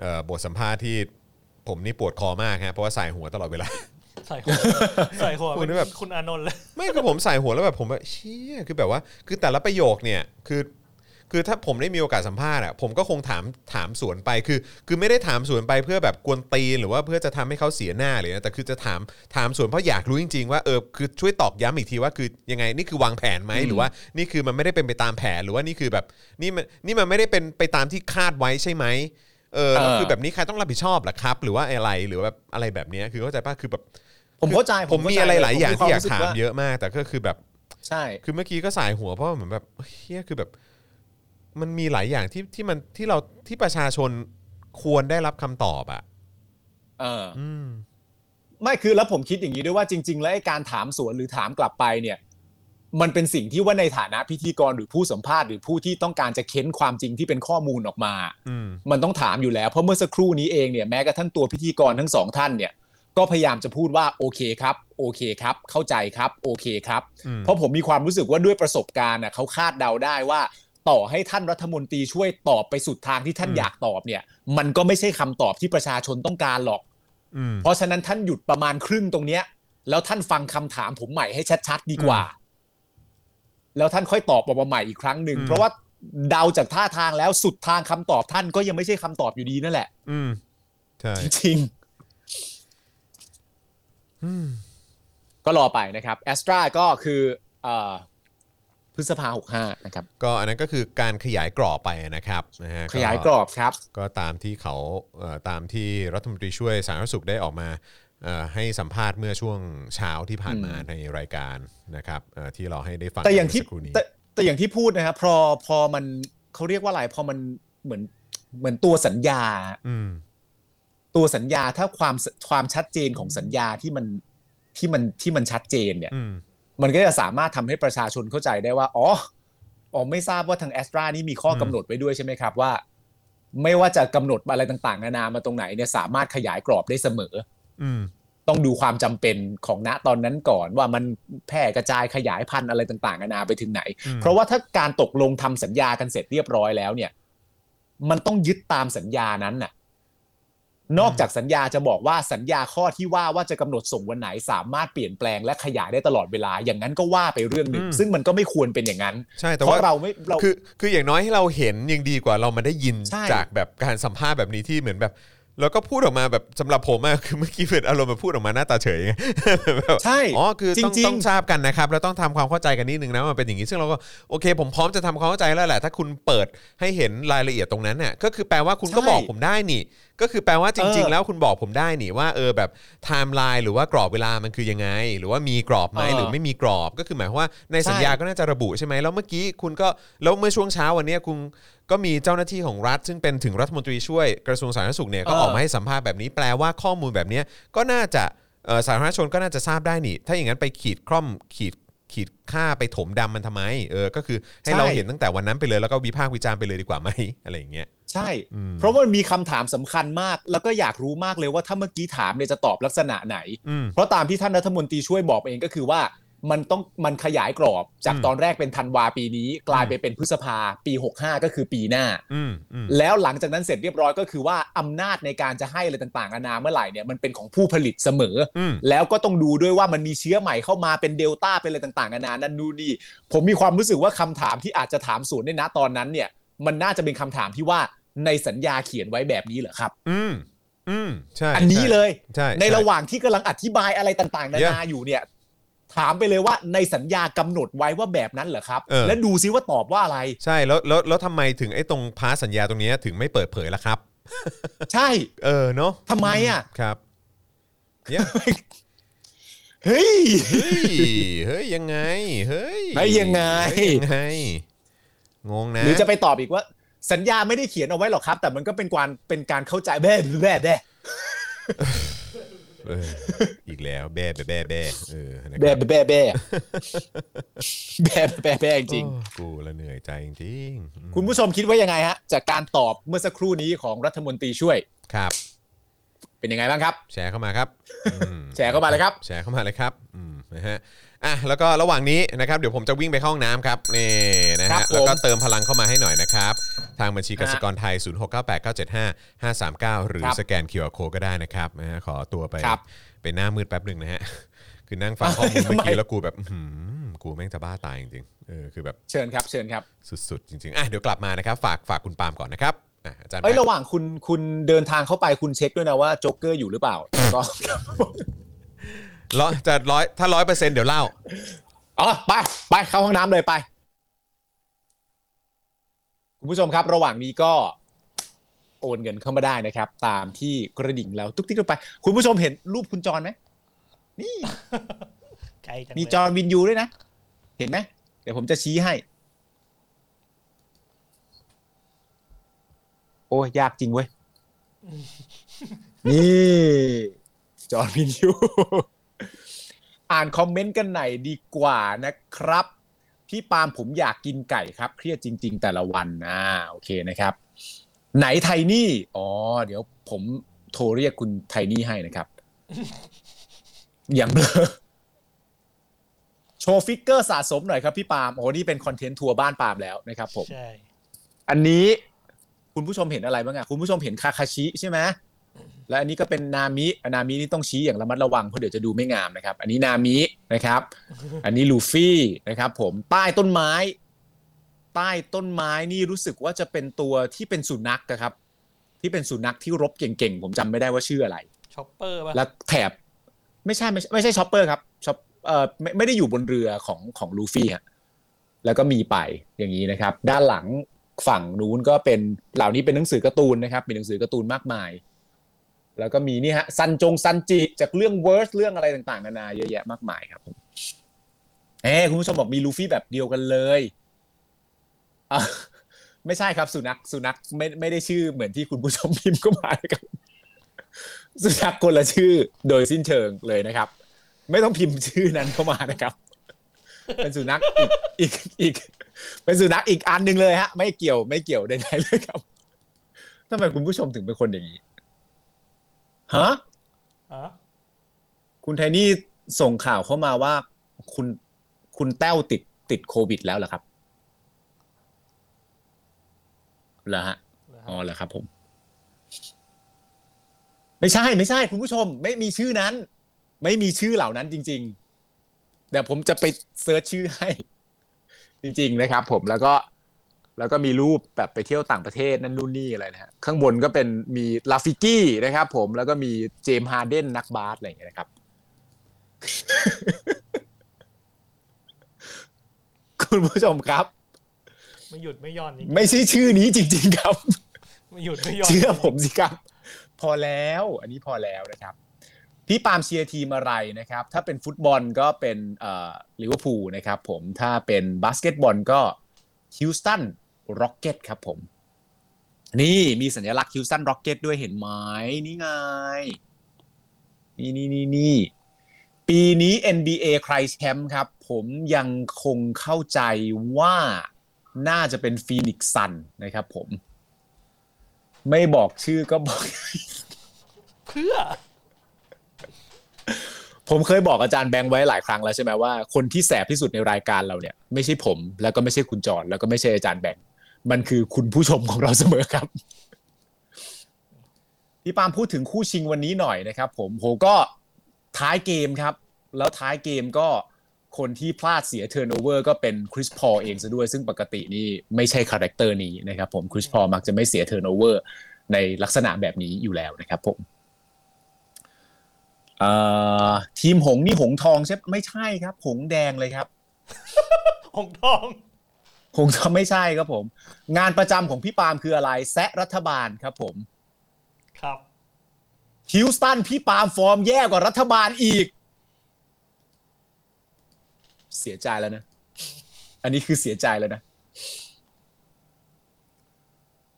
Speaker 1: เอ่อบทสัมภาษณ์ที่ผมนี่ปวดคอมากฮะเพราะว่าใส่หัวตลอดเวลา
Speaker 3: ใส่หัวใส่หัว
Speaker 1: คุณ
Speaker 3: เป็น
Speaker 1: แบบ
Speaker 3: คุณอานนท์เลย
Speaker 1: ไม่คือผมใส่หัวแล้วแบบผมแบบเชี่ยคือแบบว่า คือแต่ละประโยคเนี่ย คือ คือถ้าผมได้มีโอกาสสัมภาษณ์อะผมก็คงถามถามสวนไปคือ คือไม่ได้ถามสวนไปเพื่อแบบกวนตีนหรือว่าเพื่อจะทำให้เขาเสียหน้าเลยนะแต่คือจะถามถามสวนเพราะอยากรู้จริง ๆ ว่าเออคือช่วยตอกย้ำอีกทีว่าคือยังไงนี่คือวางแผนไหมหรือว่านี่คือมันไม่ได้เป็นไปตามแผนหรือว่านี่คือแบบนี่มันนี่มันไม่ได้เป็นไปตามที่คาดไว้ใช่ไหมเออแล้ว
Speaker 2: เออ
Speaker 1: คือแบบนี้ใครต้องรับผิดชอบล่ะครับ หรือว่าอะไรหรือว่าแบบอะไรแบบเนี้ยคือเข้าใจป่ะคือแบบ
Speaker 2: ผมเข้าใจ
Speaker 1: ผมมี
Speaker 2: เข้ใจ
Speaker 1: อะไรหลายอย่าง
Speaker 2: ผ
Speaker 1: ที่อยาก
Speaker 2: ควรู้สึ
Speaker 1: ถาม
Speaker 2: ว่
Speaker 1: เยอะมาก แต่ก็คือแบบ
Speaker 2: ใช่
Speaker 1: คือเมื่อกี้ก็สายหัวเพราะว่าเหมือนแบบเฮียคือแบบ มันมีหลายอย่างที่ที่มันที่เราที่ประชาชนควรได้รับคำตอบอะ
Speaker 2: เออ
Speaker 1: อืม
Speaker 2: ไม่คือแล้วผมคิดอย่างนี้ด้วยว่าจริง ๆ แล้วไอ้การถามสวนหรือถามกลับไปเนี่ย มันเป็นสิ่งที่ว่าในฐานะพิธีกรหรือผู้สัมภาษณ์หรือผู้ที่ต้องการจะเค้นความจริงที่เป็นข้อมูลออกมา
Speaker 1: อืม
Speaker 2: มันต้องถามอยู่แล้วเพราะเมื่อสักครู่นี้เองเนี่ยแม้กระทั่งตัวพิธีกรทั้งสองท่านเนี่ย ก็พยายามจะพูดว่าโอเคครับ โอเคครับ เข้าใจครับ โอเคครับ
Speaker 1: อืม
Speaker 2: เพราะผมมีความรู้สึกว่าด้วยประสบการณ์น่ะเขาคาดเดาได้ว่า ต่อให้ท่านรัฐมนตรีช่วยตอบไปสุดทางที่ท่านอยากตอบเนี่ย มันก็ไม่ใช่คำตอบที่ประชาชนต้องการหรอก
Speaker 1: อืม
Speaker 2: เพราะฉะนั้นท่านหยุดประมาณครึ่งตรงเนี้ย แล้วท่านฟังคำถามผมใหม่ให้ชัดๆดีกว่า แล้วท่านค่อยตอบออกมาใหม่อีกครั้งหนึ่ง
Speaker 1: อืม
Speaker 2: เพราะว่าเดาจากท่าทางแล้วสุดทางคำตอบท่านก็ยังไม่ใช่คำตอบอยู่ดีนั่นแหละ
Speaker 1: อืมใช่
Speaker 2: จริงๆก็รอไปนะครับแอสตราก็คือเอ่อ พฤษภาหกห้านะครับ
Speaker 1: ก็อันนั้นก็คือการขยายกรอบไปนะครับนะฮะ
Speaker 2: ขยายกรอบครับ
Speaker 1: ก็ตามที่เขาเอ่อตามที่รัฐมนตรีช่วยสาธารณสุขได้ออกมาเอ่อให้สัมภาษณ์เมื่อช่วงเช้าที่ผ่านมา
Speaker 2: อืม
Speaker 1: ในรายการนะครับเอ่อที่เราให้ได้ฟัง
Speaker 2: แต่อย่างที่
Speaker 1: เมื่สักครู่นี้
Speaker 2: แต่แต่อย่างที่พูดนะครับพอพอมันเขาเรียกว่าอะไรพอมันเหมือนเหมือนตัวสัญญา
Speaker 1: อืม
Speaker 2: ตัวสัญญาถ้าความสความชัดเจนของสัญญาที่มันที่มันที่มันชัดเจนเนี่ย
Speaker 1: อืม
Speaker 2: มันก็จะสามารถทำให้ประชาชนเข้าใจได้ว่า อ๋อ อ๋อไม่ทราบว่าทางแอสตรานี่มีข้อกำหนดไว้ด้วยใช่ไหมครับว่า ไม่ว่าจะกำหนดอะไรต่างๆนานามาตรงไหนเนี่ยสามารถขยายกรอบได้เสมอ
Speaker 1: อืม
Speaker 2: ต้องดูความจำเป็นของณตอนนั้นก่อนว่ามันแพร่กระจายขยายพันธุ์อะไรต่างๆนานาไปถึงไหน
Speaker 1: อืม
Speaker 2: เพราะว่าถ้าการตกลงทำสัญญากันเสร็จเรียบร้อยแล้วเนี่ย มันต้องยึดตามสัญญานั้นน่ะ นอกจากสัญญาจะบอกว่าสัญญาข้อที่ว่าว่าจะกำหนดส่งวันไหนสามารถเปลี่ยนแปลงและขยายได้ตลอดเวลา อย่างนั้นก็ว่าไปเรื่องหนึ่ง
Speaker 1: อืม
Speaker 2: ซึ่งมันก็ไม่ควรเป็นอย่างนั้น
Speaker 1: ใช่แต่
Speaker 2: เพ
Speaker 1: ว่า
Speaker 2: ราะเราไม่เรา
Speaker 1: คือคืออย่างน้อยให้เราเห็นยังดีกว่าเรามาได้ยิน
Speaker 2: ใช่
Speaker 1: จากแบบการสัมภาษณ์แบบนี้ที่เหมือนแบบแล้วก็พูดออกมาแบบสำหรับผมอะคือเมื่อกี้เป็นอารมณ์แบบพูดออกมาหน้าตาเฉยไงแบบ
Speaker 2: ใช่
Speaker 1: อ๋อคือต้อง
Speaker 2: จริงๆ
Speaker 1: ต้องทราบกันนะครับแล้วต้องทำความเข้าใจกันนิดนึงนะว่ามันเป็นอย่างนี้ซึ่งเราก็โอเค ผมพร้อมจะทำความเข้าใจแล้วแหละถ้าคุณเปิดให้เห็นรายละเอียดตรงนั้นเนี่ยก็คือแปลว่าคุณก็
Speaker 2: ใช่
Speaker 1: บอกผมได้นี่ ก็คือแปลว่าจริง
Speaker 2: เอ
Speaker 1: ๆ
Speaker 2: อ
Speaker 1: แล้วคุณบอกผมได้นี่ว่าเออแบบไทม์ไลน์หรือว่ากรอบเวลามันคือยังไง หรือว่ามีกรอบไหม
Speaker 2: เออ
Speaker 1: หรือไม่มีกรอบก็คือหมายความว่าในสัญญา
Speaker 2: ใช่
Speaker 1: ก็น่าจะระบุใช่ไหมแล้วเมื่อกี้คุณก็แล้วเมื่อช่วงเช้าวันเนี้ยคุณก็มีเจ้าหน้าที่ของรัฐ ซึ่งเป็นถึงรัฐมนตรีช่วยกระทรวงสาธารณสุขเนี่ยก็
Speaker 2: เออ
Speaker 1: ออกมาให้สัมภาษณ์แบบนี้แปลว่าข้อมูลแบบเนี้ยก็น่าจะเอ่อสาธารณชนก็น่าจะทราบได้นี่ ถ้าอย่างนั้นไปขีดคล่อมขีดขีดค่าไปถมดำมันทำไม เออ ก็คือให้เราเห็นตั้งแต่วันนั้นไปเลยแล้วก็วิพากษ์วิจารณ์ไปเลยดีกว่าไหมอะไรอย่างเงี้ย
Speaker 2: ใช่
Speaker 1: อืม
Speaker 2: เพราะว่ามันมีคำถามสำคัญมาก แล้วก็อยากรู้มากเลยว่าถ้าเมื่อกี้ถามเนี่ยจะตอบลักษณะไหน
Speaker 1: อืม
Speaker 2: เพราะตามที่ท่านรัฐมนตรีช่วยบอกเองก็คือว่ามันต้องมันขยายกรอบจาก
Speaker 1: อืม
Speaker 2: ตอนแรกเป็นธันวาปีนี้ กลายไปเป็นพฤษภาปี 65 ก็คือปีหน้า
Speaker 1: อืมอืม
Speaker 2: แล้วหลังจากนั้นเสร็จเรียบร้อยก็คือว่าอำนาจในการจะให้อะไรต่างๆนานาเมื่อไหร่เนี่ยมันเป็นของผู้ผลิตเสมออ
Speaker 1: ม
Speaker 2: แล้วก็ต้องดูด้วยว่ามันมีเชื้อใหม่เข้ามาเป็นเดลต้าเป็นอะไรต่างๆนานานั่นนู่นนี่ผมมีความรู้สึกว่าคำถามที่อาจจะถามสวนในณตอนนั้นเนี่ย มันน่าจะเป็นคำถามที่ว่า ในสัญญาเขียนไว้แบบนี้เหรอครับ
Speaker 1: อืมอืมใช่
Speaker 2: อันนี้เลย
Speaker 1: ใช่
Speaker 2: ใน
Speaker 1: ช่
Speaker 2: ระหว่างที่กำลังอธิบายอะไรต่างๆนานาอยู่เนี่ย ถามไปเลยว่าในสัญญากำหนดไว้ว่าแบบนั้นเหรอครับ
Speaker 1: เออ
Speaker 2: และดูซิว่าตอบว่าอะไร
Speaker 1: ใช่แล้วแล้วแล้วทำไมถึงไอ้ตรงพาร์ทสัญญาตรงเนี้ยถึงไม่เปิดเผยล่ะครับ
Speaker 2: ใช่
Speaker 1: เออเนาะ
Speaker 2: ทำไมอะ
Speaker 1: ครับเนี่ย
Speaker 2: เฮ้ย
Speaker 1: เฮ้ยเฮ้ยยังไง เฮ้ย
Speaker 2: เฮ้ยยังไง
Speaker 1: เฮ้ยยังไงงงนะ
Speaker 2: หรือจะไปตอบอีกว่า สัญญาไม่ได้เขียนเอาไว้หรอกครับ แต่มันก็เป็นการเป็นการเข้าใจแบ่แบ่แบ่
Speaker 1: เอออีกแล้วแบ้แบ้แบ้แบ้เออนะค
Speaker 2: แบ่
Speaker 1: รับ
Speaker 2: แบ่แบ่แบ่แบ่แบ่จริง
Speaker 1: โอ้กูละเหนื่อยใจจริงๆอืม
Speaker 2: ๆคุณผู้ชมคิดว่ายังไงฮะ จากการตอบเมื่อสักครู่นี้ของรัฐมนตรีช่วย
Speaker 1: ครับ
Speaker 2: เป็นยังไงบ้างครับ
Speaker 1: แชร์เข้ามาครับอืม
Speaker 2: แชร์เข้ามาเลยครับ
Speaker 1: แชร์เข้ามาเลยครับอืมนะฮะ อะแล้วก็ระหว่างนี้นะครับเดี๋ยวผมจะวิ่งไปเข้าห้องน้ำครับนี่นะ
Speaker 2: ครั
Speaker 1: ฮะ
Speaker 2: บผม
Speaker 1: แล้วก็เติมพลังเข้ามาให้หน่อยนะครับ ทางบัญชีกสิกรไทย 0698975539 หรือ
Speaker 2: ครับ
Speaker 1: สแกน QR Code ก็ได้นะครับนะฮะขอตัวไป
Speaker 2: ครับ
Speaker 1: ไปหน้ามืดแป๊บหนึ่งนะฮะ คือนั่งฟังข้อมูล
Speaker 2: ทำไม
Speaker 1: เมื่อกี้แล้วกูแบบอื้อหือกูแม่งจะบ้าตายจริงๆเออคือแบบ
Speaker 2: เชิญครับเชิญครับ
Speaker 1: สุดๆ จริงๆอะเดี๋ยวกลับมานะครับ ฝากฝากคุณปาล์มก่อนนะครับอะอาจารย์
Speaker 2: เอ้ย
Speaker 1: แป๊บ
Speaker 2: ระหว่างคุณคุณเดินทางเข้าไปคุณเช็คด้วยนะว่าโจ๊กเกอร์อยู่หรือเปล่าก็
Speaker 1: ร้อยจะร้อยถ้าร้อยเปอร์เซ็นต์เดี๋ยวเล่า
Speaker 2: อ๋อไปไปเข้าห้องน้ำเลยไป คุณผู้ชมครับ ระหว่างนี้ก็โอนเงินเข้ามาได้นะครับ ตามที่กระดิ่งแล้วทุกที่ลงไป คุณผู้ชมเห็นรูปคุณจรไหมนี่
Speaker 3: ไกลจัง
Speaker 2: มี
Speaker 3: เลย
Speaker 2: จอร์นวินยูด้วยนะ เห็นไหมเดี๋ยวผมจะชี้ให้ โอ้ยยากจริงเว้ย นี่ จอร์นวินยู อ่านคอมเมนต์กันหน่อยดีกว่านะครับ พี่ปาล์มผมอยากกินไก่ครับ เครียดจริง ๆ แต่ละวันอ่าโอเคนะครับ ไหนไทนี่อ๋อเดี๋ยวผมโทรเรียกคุณไทนี่ให้นะครับ อย่างเบลอโชว์ฟิกเกอร์สะสมหน่อยครับพี่ปาล์มโอ้โหนี่เป็น content ทัวร์บ้านปาล์มแล้วนะครับผม
Speaker 3: ใช่
Speaker 2: อันนี้คุณผู้ชมเห็นอะไรบ้างอะคุณผู้ชมเห็นคาคาชิใช่ไหม และอันนี้ก็เป็นนามินามินี่ต้องชี้อย่างระมัดระวังเพราะเดี๋ยวจะดูไม่งามนะครับ อันนี้นามินะครับ อันนี้ลูฟี่นะครับ ผมใต้ต้นไม้ ใต้ต้นไม้นี่รู้สึกว่าจะเป็นตัวที่เป็นสุนัขนะครับ ที่เป็นสุนัขที่รบเก่งๆผมจำไม่ได้ว่าชื่ออะไร
Speaker 3: ช็อปเปอร์ป่ะ
Speaker 2: แล้วแถบไม่ใช่ไม่ใช่ไม่ใช่ช็อปเปอร์ครับช็อปเอ่อไม่ไม่ได้อยู่บนเรือของของลูฟี่ฮะแล้วก็มีไปอย่างนี้นะครับ ด้านหลังฝั่งนู้นก็เป็นเหล่านี้เป็นหนังสือการ์ตูนนะครับ มีหนังสือการ์ตูนมากมาย แล้วก็มีนี่ฮะซันจงซันจิจากเรื่องเวิร์สเรื่องอะไรต่างๆนานาเยอะแยะมากมายครับเอ้คุณผู้ชมบอกมีลูฟี่แบบเดียวกันเลยอะไม่ใช่ครับสุนัขสุนัขไม่ไม่ได้ชื่อเหมือนที่คุณผู้ชมพิมพ์เข้ามาครับสุนัขคนละชื่อโดยสิ้นเชิงเลยนะครับ ไม่ต้องพิมพ์ชื่อนั้นเข้ามานะครับ เป็นสุนัขอีกอีกอีกเป็นสุนัขอีกอันหนึ่งเลยฮะ ไม่เกี่ยวไม่เกี่ยวใดๆเลยครับทำไมคุณผู้ชมถึงเป็นคนอย่างนี้ ฮะ
Speaker 3: อะ
Speaker 2: คุณไทนี่ส่งข่าวเข้ามาว่า คุณคุณแต้วติดติดโควิดแล้วเหรอครับเหรอฮะอ๋อเหรอครับ ผม ไม่ใช่ไม่ใช่ คุณผู้ชม ไม่มีชื่อนั้น ไม่มีชื่อเหล่านั้นจริง ๆ เดี๋ยวผมจะไป search ชื่อให้ จริง ๆ นะครับ ผมแล้วก็ แล้วก็มีรูปแบบไปเที่ยวต่างประเทศนั่นนู่นนี่อะไรนะฮะข้างบนก็เป็นมีลาฟิกี้นะครับ ผมแล้วก็มีเจมส์ฮาร์เดนนักบาสอะไรอย่างเงี้ยนะครับคุณผู้ชมครับ
Speaker 3: ไม่หยุดไม่หย่อนจริง
Speaker 2: ไม่ใช่ชื่อนี้จริง ๆ ครับ
Speaker 3: ไม่หยุดไม่หย่อน
Speaker 2: เชื่อผมสิครับ พอแล้ว อันนี้พอแล้วนะครับ พี่ปาล์มเชียร์ทีมอะไรนะครับ ถ้าเป็นฟุตบอลก็เป็นเอ่อลิเวอร์พูลนะครับ ผมถ้าเป็นบาสเกตบอลก็ฮิวสตัน ร็อกเก็ตครับผม นี่มีสัญลักษณ์ฮิวสตันร็อกเก็ตด้วยเห็นไหมนี่ไง นี่นี่นี่นี่ปีนี้ NBA ใครแชมป์ครับ ผมยังคงเข้าใจว่าน่าจะเป็นฟีนิกซ์ซันนะครับผม ไม่บอกชื่อก็บอก
Speaker 3: เพื่อ
Speaker 2: ผมเคยบอกอาจารย์แบงค์ไว้หลายครั้งแล้วใช่ไหมว่าคนที่แสบที่สุดในรายการเราเนี่ย ไม่ใช่ผม แล้วก็ไม่ใช่คุณจอนแล้วก็ไม่ใช่อาจารย์แบงค์ มันคือคุณผู้ชมของเราเสมอครับพี่ปาล์มพูดถึงคู่ชิงวันนี้หน่อยนะครับ ผมโหก็ท้ายเกมครับ แล้วท้ายเกมก็คนที่พลาดเสีย turnover ก็เป็นคริสพอลเองซะด้วย ซึ่งปกตินี่ไม่ใช่ character นี้นะครับผมคริสพอลมักจะไม่เสีย turnover ในลักษณะแบบนี้อยู่แล้วนะครับผมทีมหงส์นี่หงส์ทองใช่ไม่ใช่ครับ หงส์แดงเลยครับ
Speaker 3: หงส์ทอง
Speaker 2: หงส์ทองไม่ใช่ครับผม งานประจำของพี่ปาล์มคืออะไร แซะรัฐบาลครับผม
Speaker 3: ครับ
Speaker 2: ฮิวสตันพี่ปาล์มฟอร์มแย่กว่ารัฐบาลอีก เสียใจแล้วนะ อันนี้คือเสียใจแล้วนะ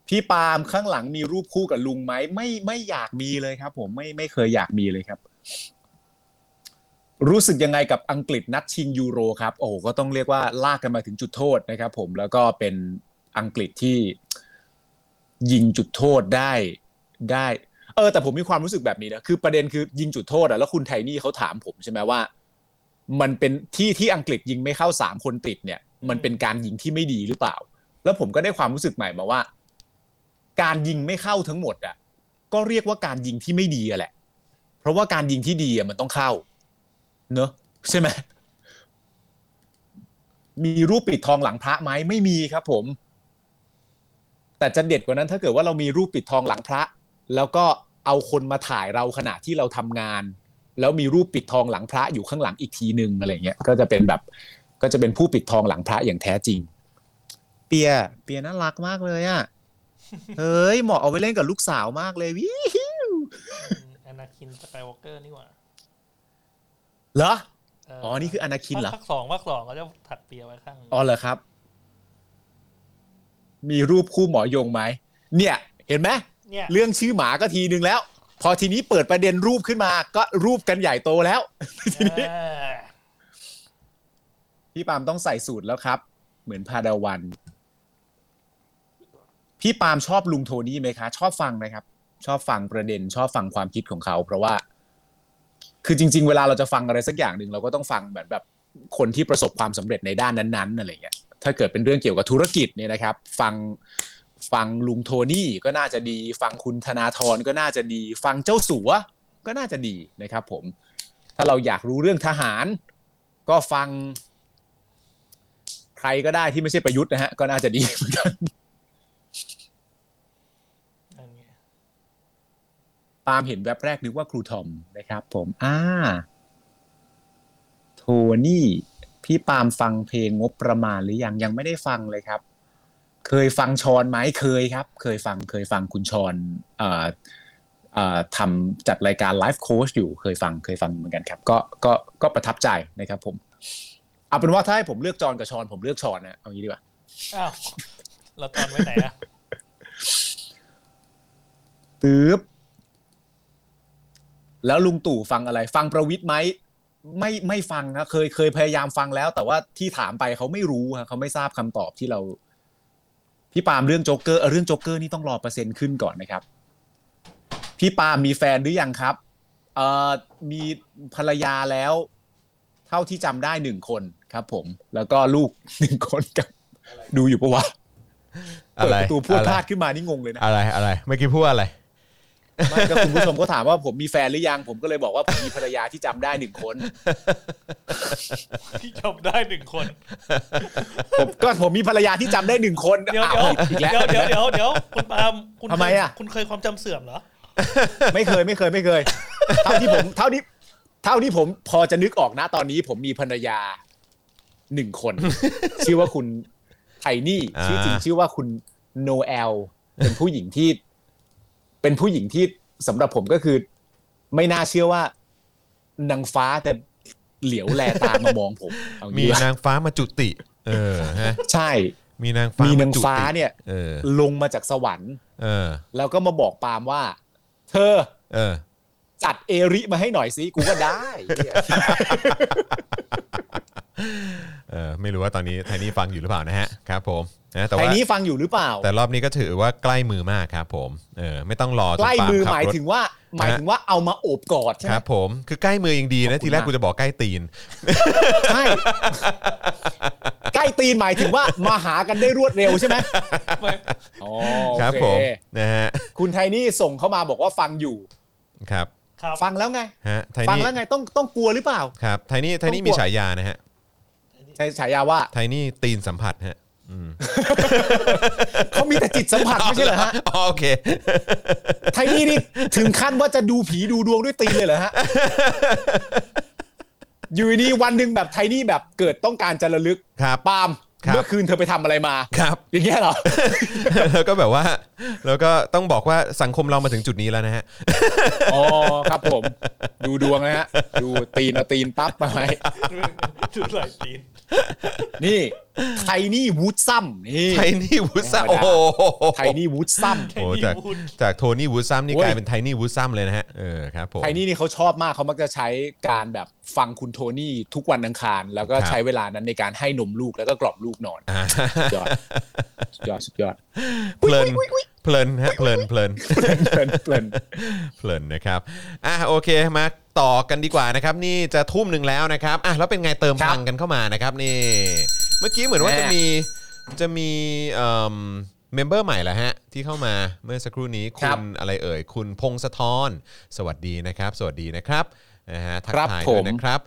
Speaker 2: พี่ปาล์มข้างหลังมีรูปคู่กับลุงไหมไม่ไม่อยากมีเลยครับ ผมไม่ไม่เคยอยากมีเลยครับ รู้สึกยังไงกับอังกฤษนัดชิงยูโรครับ โอ้โหก็ต้องเรียกว่าลากกันมาถึงจุดโทษนะครับผมแล้วก็เป็นอังกฤษที่ยิงจุดโทษได้ได้ เออ แต่ผมมีความรู้สึกแบบนี้นะคือประเด็นคือยิงจุดโทษอะแล้วคุณไทนี่เขาถามผมใช่ไหมว่า มันเป็นที่ที่อังกฤษยิงไม่เข้าสามคนติดเนี่ย มันเป็นการยิงที่ไม่ดีหรือเปล่า แล้วผมก็ได้ความรู้สึกใหม่มาว่า การยิงไม่เข้าทั้งหมดอะก็เรียกว่าการยิงที่ไม่ดีอะแหละ เพราะว่าการยิงที่ดีอะมันต้องเข้า เนอะใช่ไหมมีรูปปิดทองหลังพระไหมไม่มีครับ ผม แต่จะเด็ดกว่านั้นถ้าเกิดว่าเรามีรูปปิดทองหลังพระ แล้วก็เอาคนมาถ่ายเราขณะที่เราทำงาน แล้วมีรูปปิดทองหลังพระอยู่ข้างหลังอีกทีหนึ่งอะไรเงี้ยก็จะเป็นแบบ ก็จะเป็นผู้ปิดทองหลังพระอย่างแท้จริง เปีย เปียน่ารักมากเลยอะเฮ้ยเหมาะเอาไว้เล่นกับลูกสาวมากเลยวิว
Speaker 3: อนาคินสกายวอล์กเกอร์นี่หว่า
Speaker 2: เหรอ
Speaker 3: เอ๋
Speaker 2: อ นี่คืออนาคินเหรอ
Speaker 3: ภาคสองภาคสองเขาจะถัดเปียไว้ข้าง
Speaker 2: อ๋อเหรอครับ มีรูปคู่หมอยงไหม เนี่ย เห็นไหม
Speaker 3: เนี่ย
Speaker 2: เรื่องชื่อหมาก็ทีนึงแล้ว พอทีนี้เปิดประเด็นรูปขึ้นมา ก็รูปกันใหญ่โตแล้วทีนี้
Speaker 3: เออ
Speaker 2: พี่ปาล์มต้องใส่สูตรแล้วครับ เหมือนพาดาวัน พี่ปาล์มชอบลุงโทนี่ไหมคะ ชอบฟังนะครับ ชอบฟังประเด็น ชอบฟังความคิดของเขา เพราะว่า คือจริง ๆ เวลาเราจะฟังอะไรสักอย่างหนึ่งเราก็ต้องฟังแบบแบบคนที่ประสบความสำเร็จในด้านนั้นๆอะไรเงี้ยถ้าเกิดเป็นเรื่องเกี่ยวกับธุรกิจเนี่ยนะครับ ฟังฟังลุงโทนี่ก็น่าจะดี ฟังคุณธนาธรก็น่าจะดี ฟังเจ้าสัวก็น่าจะดีนะครับ ผม ถ้าเราอยากรู้เรื่องทหาร ก็ฟัง ใครก็ได้ที่ไม่ใช่ประยุทธ์นะฮะก็น่าจะดีเหมือนกัน
Speaker 3: นี้
Speaker 2: ตามเห็นแว็บแรกนึกว่าครูทอมนะครับผมอ่าโทนี่พี่ปาล์มฟังเพลงงบประมาณหรือยังยังไม่ได้ฟังเลยครับ เคยฟังชอนไหมเคยครับ เคยฟังเคยฟังคุณชอนเอ่อเอ่อทำจัดรายการไลฟ์โค้ชอยู่เคยฟังเคยฟังเหมือนกันครับ ก็ก็ก็ประทับใจนะครับผมเอาเป็นว่าถ้าให้ผมเลือกจอนกับชอนผมเลือกชอนนะเอางี้ดีกว่า
Speaker 3: อ้าวเราตอนไว้ไหนอะ
Speaker 2: ตึ๊บ แล้วลุงตู่ฟังอะไร ฟังประวิทย์ไหมไม่ไม่ฟังครับเคยเคยพยายามฟังแล้ว แต่ว่าที่ถามไปเขาไม่รู้ครับเขาไม่ทราบคำตอบที่เราพี่ปาล์มเรื่องโจ๊กเกอร์เอ่อเรื่องโจ๊กเกอร์นี่ต้องรอเปอร์เซ็นต์ขึ้นก่อนนะครับ พี่ปาล์มมีแฟนหรือยังครับเอ่อมีภรรยาแล้ว เท่าที่จำได้หนึ่งคนครับ ผม แล้วก็ลูกหนึ่งคนกับ ดูอยู่ปะวะ
Speaker 1: อะ
Speaker 2: เปิด
Speaker 1: ไร
Speaker 2: ประตูพูด
Speaker 1: อะไร
Speaker 2: พลาดขึ้นมานี่งงเลยนะ
Speaker 1: อะไรอะไรเมื่อกี้พูดอะไร
Speaker 2: ไม่ก็คุณผู้ชมก็ถามว่าผมมีแฟนหรือยัง ผมก็เลยบอกว่าผมมีภรรยาที่จำได้หนึ่งคน
Speaker 3: ที่จำได้หนึ่งคน
Speaker 2: ผมก็ผมมีภรรยาที่จำได้หนึ่งคน
Speaker 3: เดี๋ยว
Speaker 2: อ้าอีกแล้ว
Speaker 3: เดี๋ยวเดี๋ยวเดี๋ยวเดี๋ยวคุณปาล์มคุณ
Speaker 2: ทำไม
Speaker 3: เคย
Speaker 2: อะ
Speaker 3: คุณเคยความจำเสื่อมเหรอ
Speaker 2: ไม่เคยไม่เคยไม่เคย เท่าที่ผมเท่าที่เท่าที่ผมพอจะนึกออกนะตอนนี้ ผมมีภรรยาหนึ่งคน ชื่อว่าคุณไทนี่
Speaker 1: อ่า
Speaker 2: ชื่อจริงชื่อว่าคุณโนเอล เป็นผู้หญิงที่ เป็นผู้หญิงที่สำหรับผมก็คือ ไม่น่าเชื่อว่านางฟ้าแต่เหลียวแลตามามองผมเอา
Speaker 1: มี
Speaker 2: งี้ว่านา
Speaker 1: งฟ้ามาจุติ เออฮะ
Speaker 2: ใช่
Speaker 1: มีนางฟ้า
Speaker 2: มี
Speaker 1: มี
Speaker 2: นางฟ้าเนี่ย
Speaker 1: เออ
Speaker 2: ลงมาจากสวรรค์
Speaker 1: เออ
Speaker 2: แล้วก็มาบอกปาล์มว่า เธอ
Speaker 1: เออ
Speaker 2: จัดเอริมาให้หน่อยสิกูก็ได้
Speaker 1: เออไม่รู้ว่าตอนนี้ไทนี่ฟังอยู่หรือเปล่านะฮะครับผมนะแต่
Speaker 2: ไท
Speaker 1: ว่า
Speaker 2: นี้ฟังอยู่หรือเปล่า
Speaker 1: แต่รอบนี้ก็ถือว่าใกล้มือมากครับผมเออไม่ต้องรอจน
Speaker 2: ใกล้
Speaker 1: ปาล์
Speaker 2: มือ
Speaker 1: ขับ
Speaker 2: หมาย
Speaker 1: รถ
Speaker 2: ถึงว่าหมายถึงว่าเอามาโอบกอดใช่
Speaker 1: ค
Speaker 2: ไหม
Speaker 1: รับผมคือใกล้มือยังดี
Speaker 2: ขอบ
Speaker 1: นะ
Speaker 2: คุณ
Speaker 1: ทีแรก
Speaker 2: มาก
Speaker 1: กูจะบอกใกล้ตีน
Speaker 2: ใช่ ใกล้ตีนหมายถึงว่ามาหากันได้รวดเร็วใช่ไหม
Speaker 3: ไม่
Speaker 2: อ๋อ
Speaker 1: ครับ
Speaker 2: โอ
Speaker 1: ผม
Speaker 2: เค
Speaker 1: นะฮะ
Speaker 2: คุณไทนี่ส่งเข้ามาบอกว่าฟังอยู่
Speaker 1: ครับ
Speaker 3: ครับ
Speaker 2: ฟังแล้วไง
Speaker 1: ฮะไท
Speaker 2: ฟัง
Speaker 1: นี่
Speaker 2: แล้วไงต้องต้องกลัวหรือเปล่า
Speaker 1: ครับไทนี่ไทนี่
Speaker 2: ต้องกลั
Speaker 1: มี
Speaker 2: ว
Speaker 1: ฉายานะฮะ
Speaker 2: ใช้ฉายาว่า
Speaker 1: ไทนี่ตีนสัมผัสฮะอืม
Speaker 2: เขามีแต่จิตสัมผัสไม่ใช่เหรอฮะ
Speaker 1: อ๋อโอเค
Speaker 2: ไทนี่นี่ถึงขั้นว่าจะดูผีดูดวงด้วยตีนเลยเหรอฮะอยู่ดีๆวันหนึ่งแบบไทนี่แบบเกิดต้องการจะระลึก
Speaker 1: ครับ
Speaker 2: ปาล์ม
Speaker 1: ครับ
Speaker 2: เมื่อคืนเธอไปทำอะไรมา
Speaker 1: ครับ
Speaker 2: อย่างเงี้ยเหรอ
Speaker 1: แล้วก็แบบว่า แล้วก็ต้องบอกว่าสังคมเรามาถึงจุดนี้แล้วนะฮะ
Speaker 2: อ๋อครับผม ดูดวงนะฮะ ดูตีนเอาตีนปั๊บมาไหม
Speaker 3: ดูหลายตีน
Speaker 2: นี่ไทนี่วูดซัมนี่
Speaker 1: ไทนี่วูดซัม
Speaker 2: ธร
Speaker 1: โอ้
Speaker 2: รม
Speaker 1: โห
Speaker 2: ดาไทนี่วูดซัม
Speaker 1: โอ้โหจาก
Speaker 3: Tiny Wood
Speaker 1: จากโทนี่วูดซัมนี่
Speaker 2: โอ้ย
Speaker 1: กลายเป็นไทนี่วูดซัมเลยนะฮะเออครับผม
Speaker 2: ไทนี่นี่เขาชอบมากเขามักจะใช้การแบบฟังคุณโทนี่ทุกวันอังคาร แล้วก็
Speaker 1: ครับ
Speaker 2: ใช้เวลานั้นในการให้นมลูกแล้วก็กล่อมลูกนอน
Speaker 1: อ่า
Speaker 2: ยอดสุดยอดสุดยอด
Speaker 1: เพลินเพลินฮะเพลินเพลิน
Speaker 2: เพลินเพลินเพลิน
Speaker 1: เพลินนะครับอะโอเคมาต่อกันดีกว่านะครับ นี่จะทุ่มหนึ่งแล้วนะครับอะแล้วเป็นไงเติมพลังกันเข้ามานะครับนี่ เมื่อกี้เหมือนว่า
Speaker 2: แม่
Speaker 1: จะมีจะมีเอ่อ member ใหม่แล้วฮะ ที่เข้ามาเมื่อสักครู่นี้
Speaker 2: ครั
Speaker 1: คุ
Speaker 2: บ
Speaker 1: ณอะไรเอ่ย คุณพงศธรสวัสดีนะครับ สวัสดีนะครับนะฮะทัก
Speaker 2: ครับ
Speaker 1: ทาย
Speaker 2: ผ
Speaker 1: ด้วย
Speaker 2: ม
Speaker 1: นะครับ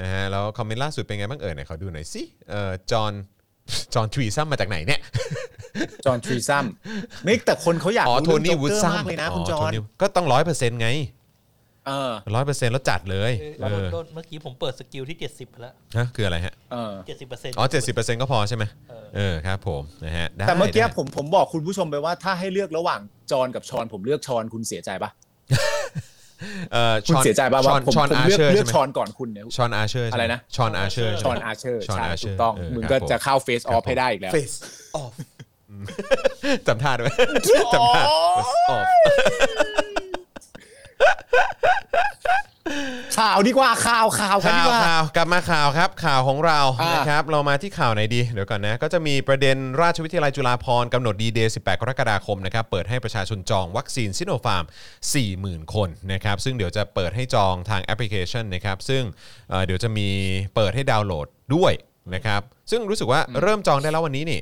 Speaker 1: นะฮะแล้วคอมเมนต์ล่าสุดเป็นไงบ้างเอ่ยไหนขอดูหน่อยสิเอ่อจอห์นจอห์นทรีซัมมาจากไหนเนี่ย
Speaker 2: จอห์นทรีซัมไม่แต่คนเขาอยาก
Speaker 1: อ๋อ
Speaker 2: รู้
Speaker 1: โทนี่
Speaker 2: เรื่อง
Speaker 1: วูด
Speaker 2: โจ๊กเกอร์
Speaker 1: ซัม
Speaker 2: มากเลยนะคุณจอห์น
Speaker 1: ก็ต้องร้อยเปอร์เซ็นต์ไง
Speaker 2: เออ
Speaker 1: ร้อยเปอร์เซ็นต์แล้วจัดเลย
Speaker 3: เอ
Speaker 1: เอ
Speaker 3: อ
Speaker 1: อ
Speaker 3: โดนเมื่อกี้ผมเปิดสกิลที่เจ็ดสิบไปแล้ว
Speaker 1: ฮะคืออะไรฮะ
Speaker 2: เออ
Speaker 3: เจ็ดสิบเปอร์เซ็นต์
Speaker 1: อ๋อเจ็ดสิบเปอร์เซ็นต์ก็พอใช่ไหม
Speaker 3: เออ
Speaker 1: เออครับผมนะฮะได้
Speaker 2: แต่เมื่อกี้
Speaker 1: ได้
Speaker 2: ผมผมบอกคุณผู้ชมไปว่าถ้าให้เลือกระหว่างจอห์นกับชอนผมเลือกชอนคุณเสียใจปะ
Speaker 1: เอ่อ
Speaker 2: คุณ
Speaker 1: ชอน
Speaker 2: เสียใจปะ
Speaker 1: ช
Speaker 2: ว่า
Speaker 1: อน
Speaker 2: ผม
Speaker 1: ชอน
Speaker 2: ผม
Speaker 1: อา
Speaker 2: เลือก
Speaker 1: เชอร์
Speaker 2: เลือก
Speaker 1: ใช่ไหม
Speaker 2: ชอนก่อนคุณเนี่ย
Speaker 1: ชอนอาเชอร์
Speaker 2: อะไรนะ
Speaker 1: ชอนอาเชอร์
Speaker 2: ชอนอาเชอร์
Speaker 1: ชอน
Speaker 2: ใช่
Speaker 1: อาเชอ
Speaker 2: ถู
Speaker 1: ร์
Speaker 2: กต้อง
Speaker 1: เมึ
Speaker 2: ง
Speaker 1: ค
Speaker 2: ก็
Speaker 1: รับผม
Speaker 2: จะเข้าเฟสออฟให้ได้อีกแล้ว
Speaker 1: face off จำท่าด้วยจำท่า face off
Speaker 2: ข่าวดีกว่าข่าวข่าวกัน
Speaker 1: ข่า
Speaker 2: ดี
Speaker 1: ว
Speaker 2: กว่า
Speaker 1: ข่าวกลับมาข่าวครับข่าวของเรา
Speaker 2: อ่าน
Speaker 1: นะครับเรามาที่ข่าวไหนดีเดี๋ยวก่อนนะ ก็จะมีประเด็นราชวิทยาลัยจุฬาภรณ์กำหนดดีเดย์18 กรกฎาคมนะครับเปิดให้ประชาชนจองวัคซีนซิโนฟาร์ม 40,000 คนนะครับซึ่งเดี๋ยวจะเปิดให้จองทางแอปพลิเคชันนะครับซึ่งเอ่อเดี๋ยวจะมีเปิดให้ดาวน์โหลดด้วยนะครับซึ่งรู้สึกว่าเริ่มจองได้แล้ววันนี้นี่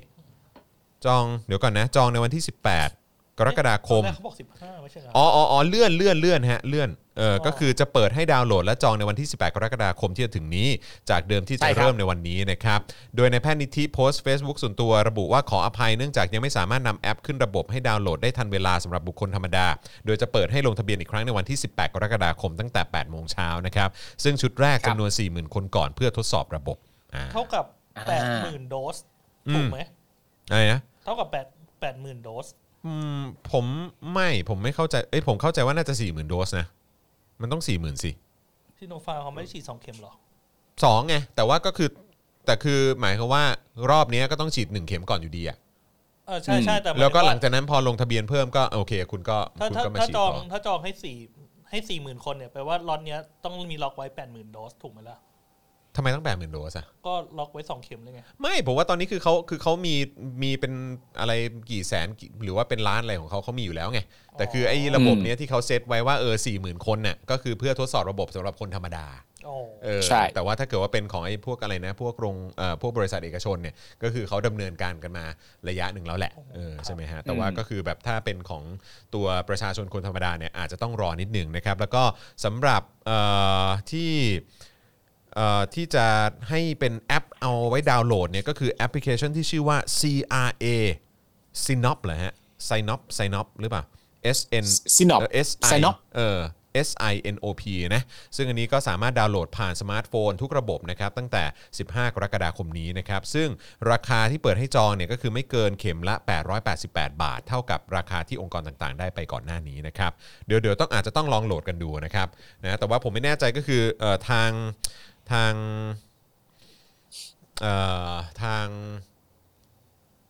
Speaker 1: จองเดี๋ยวก่อนนะ จองในวันที่ 18 กรกฎาคม
Speaker 3: ตอนแรกเขาบอกสิบห้าไม่ใช่เหรอ
Speaker 1: อ๋ออ๋ออ๋อเลื่อนเลื่อนเลื่อนฮะเลื่อนเออ
Speaker 3: อ๋อ
Speaker 1: ก็คือจะเปิดให้ดาวน์โหลดและจองในวันที่ 18 กรกฎาคมที่จะถึงนี้ จากเดิมที่
Speaker 2: ใช่
Speaker 1: จะ
Speaker 2: ครับ
Speaker 1: เริ่มในวันนี้นะครับ โดยในแพทย์นิธิโพสต์ Facebook ส่วนตัวระบุว่าขออภัยเนื่องจากยังไม่สามารถนำแอปขึ้นระบบให้ดาวน์โหลดได้ทันเวลาสำหรับบุคคลธรรมดา โดยจะเปิดให้ลงทะเบียนอีกครั้งในวันที่ 18 กรกฎาคมตั้งแต่ 8 โมงเช้านะครับ ซึ่งชุดแรก
Speaker 2: ครับ
Speaker 1: จำนวน 40,000 คนก่อนเพื่อทดสอบระบบอ่า
Speaker 3: เท่ากับ
Speaker 2: อ่า
Speaker 3: แปดหมื่นโดส
Speaker 1: อืม
Speaker 3: ถูกไหม
Speaker 1: อะไรนะ
Speaker 3: เท่ากับแปดแปดหมื่นโดส
Speaker 1: อืม ผมไม่ผมไม่เข้าใจเอ้ยผมเข้าใจว่าน่าจะ40,000โดสนะมันต้อง40,000สิ
Speaker 3: ที่โนฟาร์มเขาไม่ได้ฉีดสองเข็มหรอ
Speaker 1: สองไงแต่ว่าก็คือแต่คือหมายความว่ารอบนี้ก็ต้องฉีดหนึ่งเข็มก่อนอยู่ดีอะ
Speaker 3: เออใช่ใช่แต่
Speaker 1: แล้วก็หลัง
Speaker 3: มายถึ
Speaker 1: จากนั้นพอลงทะเบียนเพิ่มก็โอเค คุณก็
Speaker 3: ว่าถ้า
Speaker 1: คุณ
Speaker 3: ถ้า
Speaker 1: ก็มา
Speaker 3: ถ้า
Speaker 1: ฉีด
Speaker 3: จอง
Speaker 1: ต่อ
Speaker 3: ถ้าจองให้สี่ให้ให้สี่หมื่นคนเนี่ยแปลว่าล็อตเนี้ยต้องมีล็อกไว้แปดหมื่นโดสถูกไหมล่ะ
Speaker 1: ทำไมต้องแปดหมื่นโดสอะ
Speaker 3: ก็ล็อกไว้สองเข็มเลยไง
Speaker 1: ไม่ผมว่าตอนนี้คือเขาคือเขามีมีเป็นอะไรกี่แสนกี่หรือว่าเป็นล้านอะไรของเขาเขามีอยู่แล้วไง แต่คือไอ้ระบบเนี้ยที่เขาเซตไว้ว่าเออสี่หมื่นคนเนี่ยก็คือเพื่อทดสอบระบบสำหรับคนธรรมดา
Speaker 3: โอ้
Speaker 1: เออ
Speaker 2: ใช่
Speaker 1: แต่ว่าถ้าเกิดว่าเป็นของไอ้พวกอะไรนะ พวกโรงเอ่อพวกบริษัทเอกชนเนี่ยก็คือเขาดำเนินการกันมาระยะหนึ่งแล้วแหละเออใช่ไหมฮะแต่ว่าก็คือแบบถ้าเป็นของตัวประชาชนคนธรรมดาเนี่ยอาจจะต้องรอนิดหนึ่งนะครับ แล้วก็สำหรับเอ่อที่เอ่อ ที่จะให้เป็นแอปเอาไว้ดาวน์โหลดเนี่ยก็คือแอปพลิเคชันที่ชื่อว่า CRA Synop เหรอฮะ Synop Synop หรือเปล่า S N
Speaker 2: Synop
Speaker 1: เออ S I
Speaker 2: Synop
Speaker 1: เออ S I N O P นะซึ่งอันนี้ก็สามารถดาวน์โหลดผ่านสมาร์ทโฟนทุกระบบนะครับตั้งแต่ 15 กรกฎาคมนี้นะครับ ซึ่งราคาที่เปิดให้จองเนี่ยก็คือไม่เกินเข็มละ 888 บาท เท่ากับราคาที่องค์กรต่างๆ ได้ไปก่อนหน้านี้นะครับ เดี๋ยวเดี๋ยวต้องอาจจะต้องลองโหลดกันดูนะครับนะแต่ว่าผมไม่แน่ใจก็คือเอ่อทาง ทางเอ่อทาง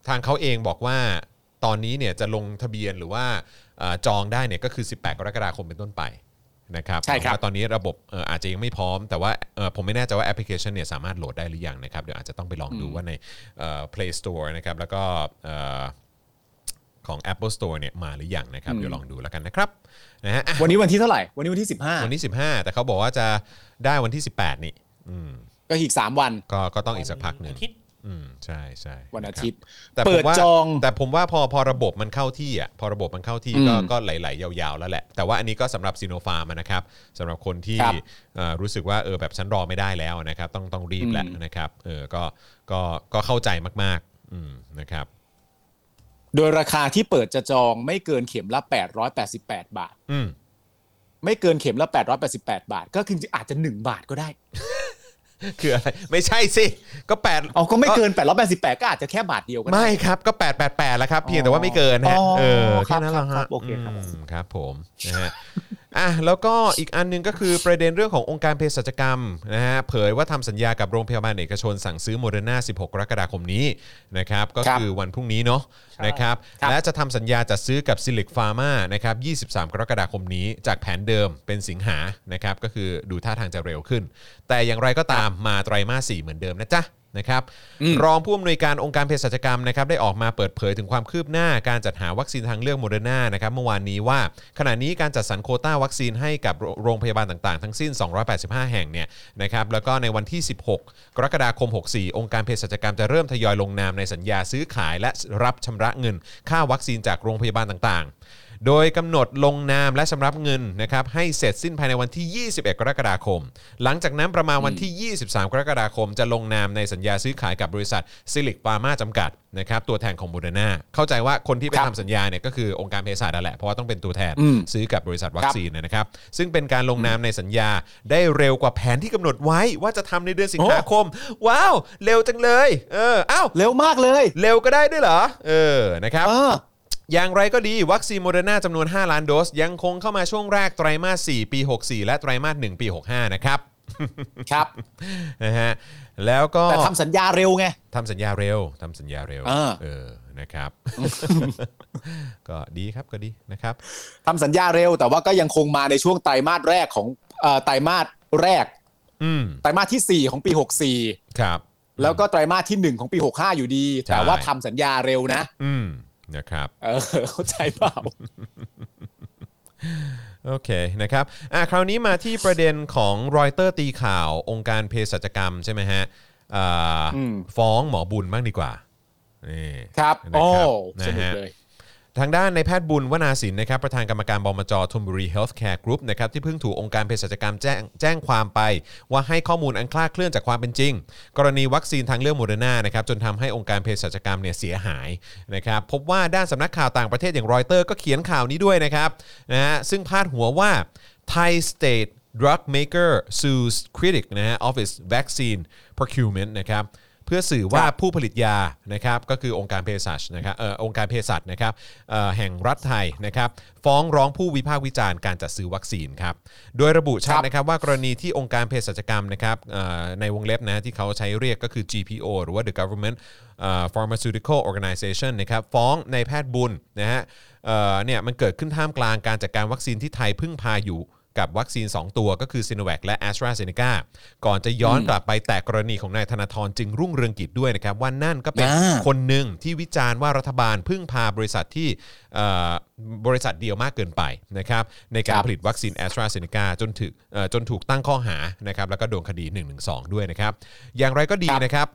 Speaker 1: ทางเขาเองบอกว่าตอนนี้เนี่ยจะลงทะเบียนหรือว่าเอ่อจองได้เนี่ยก็คือ 18 กรกฎาคมเป็นต้นไปนะครับ
Speaker 2: ใช่ครับ
Speaker 1: แต่ว่าตอนนี้ระบบเอ่ออาจจะยังไม่พร้อม แต่ว่าเอ่อผมไม่แน่ใจว่าแอปพลิเคชันเนี่ยสามารถโหลดได้หรือยังนะครับเดี๋ยวอาจจะต้องไปลองดูว่าในเอ่อ Play Store นะครับแล้วก็เอ่อของ Apple Store เนี่ยมาหรือยังนะครับเดี๋ยวลองดูแล้วกันนะครับนะฮะอะ
Speaker 2: วันนี้วันที่เท่าไหร่ วันนี้วันที่สิบห้า
Speaker 1: วันที่ 15 แต่เขาบอกว่าจะได้วันที่ 18 นี่ อืม
Speaker 2: ก็อีกสามวัน
Speaker 1: ก็ก็ต้องอีกสักพักหนึ่ง
Speaker 3: อาทิตย์
Speaker 1: อืมใช่ใช่
Speaker 2: วันอาะ
Speaker 1: ครับ
Speaker 2: ทิตย์
Speaker 1: แต่ผ
Speaker 2: เปิ
Speaker 1: ม
Speaker 2: ด
Speaker 1: ว่า
Speaker 2: จอง
Speaker 1: แต่ผมว่าพอพอระบบมันเข้าที่อะพอระบบมันเข้าที่
Speaker 2: อืม
Speaker 1: ก็ก็ไหลๆยาวๆแล้วแหละ แต่ว่าอันนี้ก็สำหรับซีโนฟาร์มนะครับสำหรับคนที่
Speaker 2: ครับ
Speaker 1: เอ่อรู้สึกว่าเออแบบฉันรอไม่ได้แล้วนะครับ ต้องต้องรีบแหละ
Speaker 2: อืม
Speaker 1: นะครับเออก็ก็ก็เข้าใจมาก ๆ อืมนะครับ
Speaker 2: โดยราคาที่เปิดจะจองไม่เกินเข็มละ 888 บาท
Speaker 1: อืม
Speaker 2: ไม่เกินเข็มละ 888 บาท ก็คืออาจจะ 1 บาทก็ได้
Speaker 1: คืออะไร ไม่ใช่สิ ก็แปด
Speaker 2: เอาก็ไม่เกิน 888 ก็อาจจะแค่บาทเดียวก็ได้
Speaker 1: ไม่ครับ ก็ 888แล้วครับ เพียงแต่ว่าไม่เกินฮะ
Speaker 2: อ๋อ
Speaker 1: เออ
Speaker 2: ครั
Speaker 1: แค่
Speaker 2: บ
Speaker 1: นั้นแหละ
Speaker 2: ครั
Speaker 1: ฮะ
Speaker 2: บโอเคครับ
Speaker 1: มครับผมนะฮะ อะแล้วก็อีกอันหนึงก็คือประเด็นเรื่องขององค์การเภสัชกรรมนะฮะเผยว่าทำสัญญากับโรงพยาบาลเอกชนสั่งซื้อโมเดอร์นา16 กรกฎาคมนี้นะครับก็
Speaker 2: ครับ
Speaker 1: คือวันพรุ่งนี้เนาะ
Speaker 3: ใช่
Speaker 1: นะครับ
Speaker 2: ครับ
Speaker 1: และจะทำสัญญาจัดซื้อกับซิลลิคฟาร์มานะครับ23 กรกฎาคมนี้จากแผนเดิมเป็นสิงหานะครับก็คือดูท่าทางจะเร็วขึ้น แต่อย่างไรก็ตามมาไตรมาส4เหมือนเดิมนะจ๊ะ นะครับรองผู้อำนวยการองค์การเภสัชกรรมนะครับได้ออกมาเปิดเผยถึงความคืบหน้าการจัดหาวัคซีนทางเลือกโมเดอร์นานะครับเมื่อวานนี้ว่า ขณะนี้การจัดสรรโควต้าวัคซีนให้กับโรโรงพยาบาลต่างๆ ทั้งสิ้น 285 แห่งเนี่ยนะครับแล้วก็ในวันที่ 16 กรกฎาคม 64 องค์การเภสัชกรรมจะเริ่มทยอยลงนามในสัญญาซื้อขายและรับชำระเงิน ค่าวัคซีนจากโรงพยาบาลต่างๆ โดยกำหนดลงนามและชำระเงินนะครับให้เสร็จสิ้นภายในวันที่ 21 กรกฎาคม หลังจากนั้นประมาณวันที่ 23 กรกฎาคม จะลงนามในสัญญาซื้อขายกับบริษัทซิลลิคฟาร์มาจำกัดนะครับตัวแทนของโมเดอร์นาเข้าใจว่าคนที่ไป
Speaker 2: ครับ
Speaker 1: ทำสัญญาเนี่ยก็คือองค์การเภสัชนั่นแหละเพราะว่าต้องเป็นตัวแทน
Speaker 2: อืม
Speaker 1: ซื้อกับบริษัทวัคซีนนะครับซึ่งเป็นการลงนามในสัญญาได้เร็วกว่าแผนที่กำหนดไว้ว่าจะทำในเดือนสิงหาคม ว้าว เร็วจังเลย เอออ้าว
Speaker 2: เร็วมากเลย
Speaker 1: เร็วก็ได้ด้วยเหรอเออนะครับ
Speaker 2: เออ
Speaker 1: อย่างไรก็ดีวัคซีนโมเดอร์นาจำนวน 5 ล้านโดส ยังคงเข้ามาช่วงแรกไตรมาส 4 ปี 64 และไตรมาส 1 ปี 65 นะครับ
Speaker 2: ครับ
Speaker 1: นะฮะแล้วก็
Speaker 2: แต่ทำสัญญาเร็วไง
Speaker 1: ทำสัญญาเร็วทำสัญญาเร็ว
Speaker 2: อ่า
Speaker 1: เออนะครับ ก็ดีครับก็ดีนะครับ
Speaker 2: ทำสัญญาเร็วแต่ว่าก็ยังคงมาในช่วงไตรมาสแรกของเอ่อไตรมาสแรก
Speaker 1: อืม
Speaker 2: ไตรมาสที่ 4 ของปี
Speaker 1: ครับ
Speaker 2: 64แล้วก็ไตรมาสที่ 1 ของปี 65 อยู่ดี
Speaker 1: ใช่
Speaker 2: แต่ว่าทำสัญญาเร็วนะ
Speaker 1: อืม นะครับ
Speaker 2: เออเข้าใจเปล่า
Speaker 1: โอเคนะครับอะคราวนี้มาที่ประเด็นของรอยเตอร์ตีข่าวองค์การเภสัชกรรมใช่ไหมฮะอ่า
Speaker 2: อืม
Speaker 1: ฟ้องหมอบุญบ้างดีกว่านี่
Speaker 2: ครับ
Speaker 1: นะ
Speaker 2: โอ้
Speaker 1: ครับ
Speaker 2: สนุก
Speaker 1: นะฮะ
Speaker 2: เลย
Speaker 1: ทางด้านนายแพทย์บุญวนาสินนะครับประธานกรรมการบมจธนบุรีเฮลท์แคร์กรุ๊ปนะครับที่เพิ่งถูกองค์การเภสัชกรรมแจ้งแจ้งความไป ว่าให้ข้อมูลอันคลาดเคลื่อนจากความเป็นจริง กรณีวัคซีนทางเลือกโมเดอร์นานะครับจนทำให้องค์การเภสัชกรรมเนี่ยเสียหายนะครับพบว่าด้านสำนักข่าวต่างประเทศอย่างรอยเตอร์ก็เขียนข่าวนี้ด้วยนะครับนะฮะซึ่งพาดหัวว่า Thai State Drug Maker sues critic นะฮะ of its vaccine procurement นะครับ เพื่อสื่อว่าผู้ผลิตยานะครับก็คือองค์การเภสัชนะครับเอ่อองค์การเภสัชนะครับเอ่อแห่งรัฐไทยนะครับฟ้องร้องผู้วิพากษ์วิจารณ์การจัดซื้อวัคซีนครับโดยระบุชัด
Speaker 2: ครับ
Speaker 1: นะครับว่ากรณีที่องค์การเภสัชกรรมนะครับเอ่อในวงเล็บนะที่เขาใช้เรียกก็คือ GPO หรือว่า the government เอ่อ pharmaceutical organization นะครับฟ้องในแพทย์บุญนะฮะเอ่อเนี่ยมันเกิดขึ้นท่ามกลางการจัดการวัคซีนที่ไทยพึ่งพาอยู่ กับวัคซีน 2 ตัวก็คือ s i n o v a c และ a s t r a z เซ e c a ก่อนจะย้อนกลับไปแตกกรณีของนายธนาธรจึงรุ่งเรืองกิจด้วยนะครับ ว่านั่นก็เป็น
Speaker 2: อ่า
Speaker 1: คนหนึ่งที่วิจารณ์ว่ารัฐบาลพึ่งพาบริษัทที่เอ่อบริษัทเดียวมากเกินไปนะครับในการ
Speaker 2: ครับ
Speaker 1: ผลิตวัคซีน a s t r a z เซ e c a จนถึงเอ่อจนถูกตั้งข้อหานะครับแล้วก็โดนคดี112ด้วยนะครับ อย่างไรก็ดีนะครับ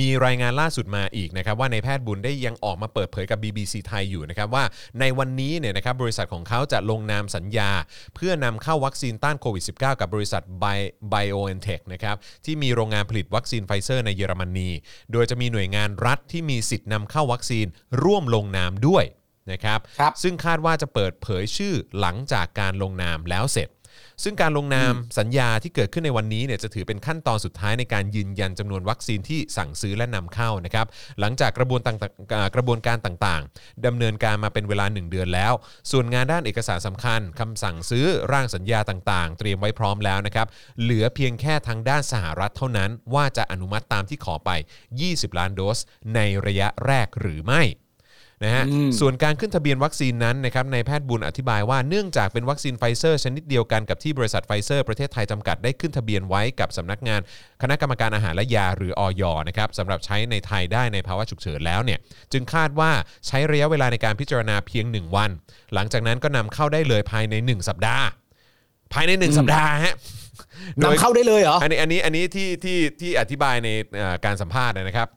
Speaker 1: มีรายงานล่าสุดมาอีกนะครับว่าในายแพทย์บุญได้ยังออกมาเปิดเผยกับ BBC ไทยอยู่นะครับว่าในวันนี้เนี่ยนะครับบริษัทของเขาจะลงนามสัญญา เพื่อนำเข้าวัคซีนต้านโควิด -19 กับบริษัท Bi- BioNTech นะครับที่มีโรงงานผลิตวัคซีนไฟเซอร์ในเยอรมนี โดยจะมีหน่วยงานรัฐที่มีสิทธิ์นำเข้าวัคซีนร่วมลงนามด้วยนะครับ
Speaker 2: ครับ
Speaker 1: ซึ่งคาดว่าจะเปิดเผยชื่อหลังจากการลงนามแล้วเสร็จ ซึ่งการลงนามสัญญาที่เกิดขึ้นในวันนี้เนี่ยจะถือเป็นขั้นตอนสุดท้ายในการยืนยันจำนวนวัคซีนที่สั่งซื้อและนำเข้านะครับหลังจากกระบวนต่างๆอ่ากระบวนการต่างๆดำเนินการมาเป็นเวลา 1 เดือนแล้ว ส่วนงานด้านเอกสารสำคัญคำสั่งซื้อร่างสัญญาต่างๆ เตรียมไว้พร้อมแล้วนะครับเหลือเพียงแค่ทางด้านสหรัฐเท่านั้น ว่าจะอนุมัติตามที่ขอไป 20 ล้านโดส ในระยะแรกหรือไม่ นะฮะส่วนการขึ้นทะเบียนวัคซีนนั้นนะครับนายแพทย์บุญอธิบายว่าเนื่องจากเป็นวัคซีนไฟเซอร์ชนิดเดียวกันกับที่บริษัทไฟเซอร์ประเทศไทยจำกัดได้ขึ้นทะเบียนไว้กับสำนักงาน คณะกรรมการอาหารและยาหรืออยนะครับสำหรับใช้ในไทยได้ในภาวะฉุกเฉินแล้วเนี่ยจึงคาดว่าใช้ระยะเวลาในการพิจารณาเพียง 1 วัน หลังจากนั้นก็นำเข้าได้เลยภายใน 1 สัปดาห์ ภายใน 1 สัปดาห์ฮะโดย
Speaker 2: นำเข้าได้เลยเหรอ
Speaker 1: อันนี้อันนี้อันนี้ที่ที่ที่อธิบายในเอ่อการสัมภาษณ์นะครับ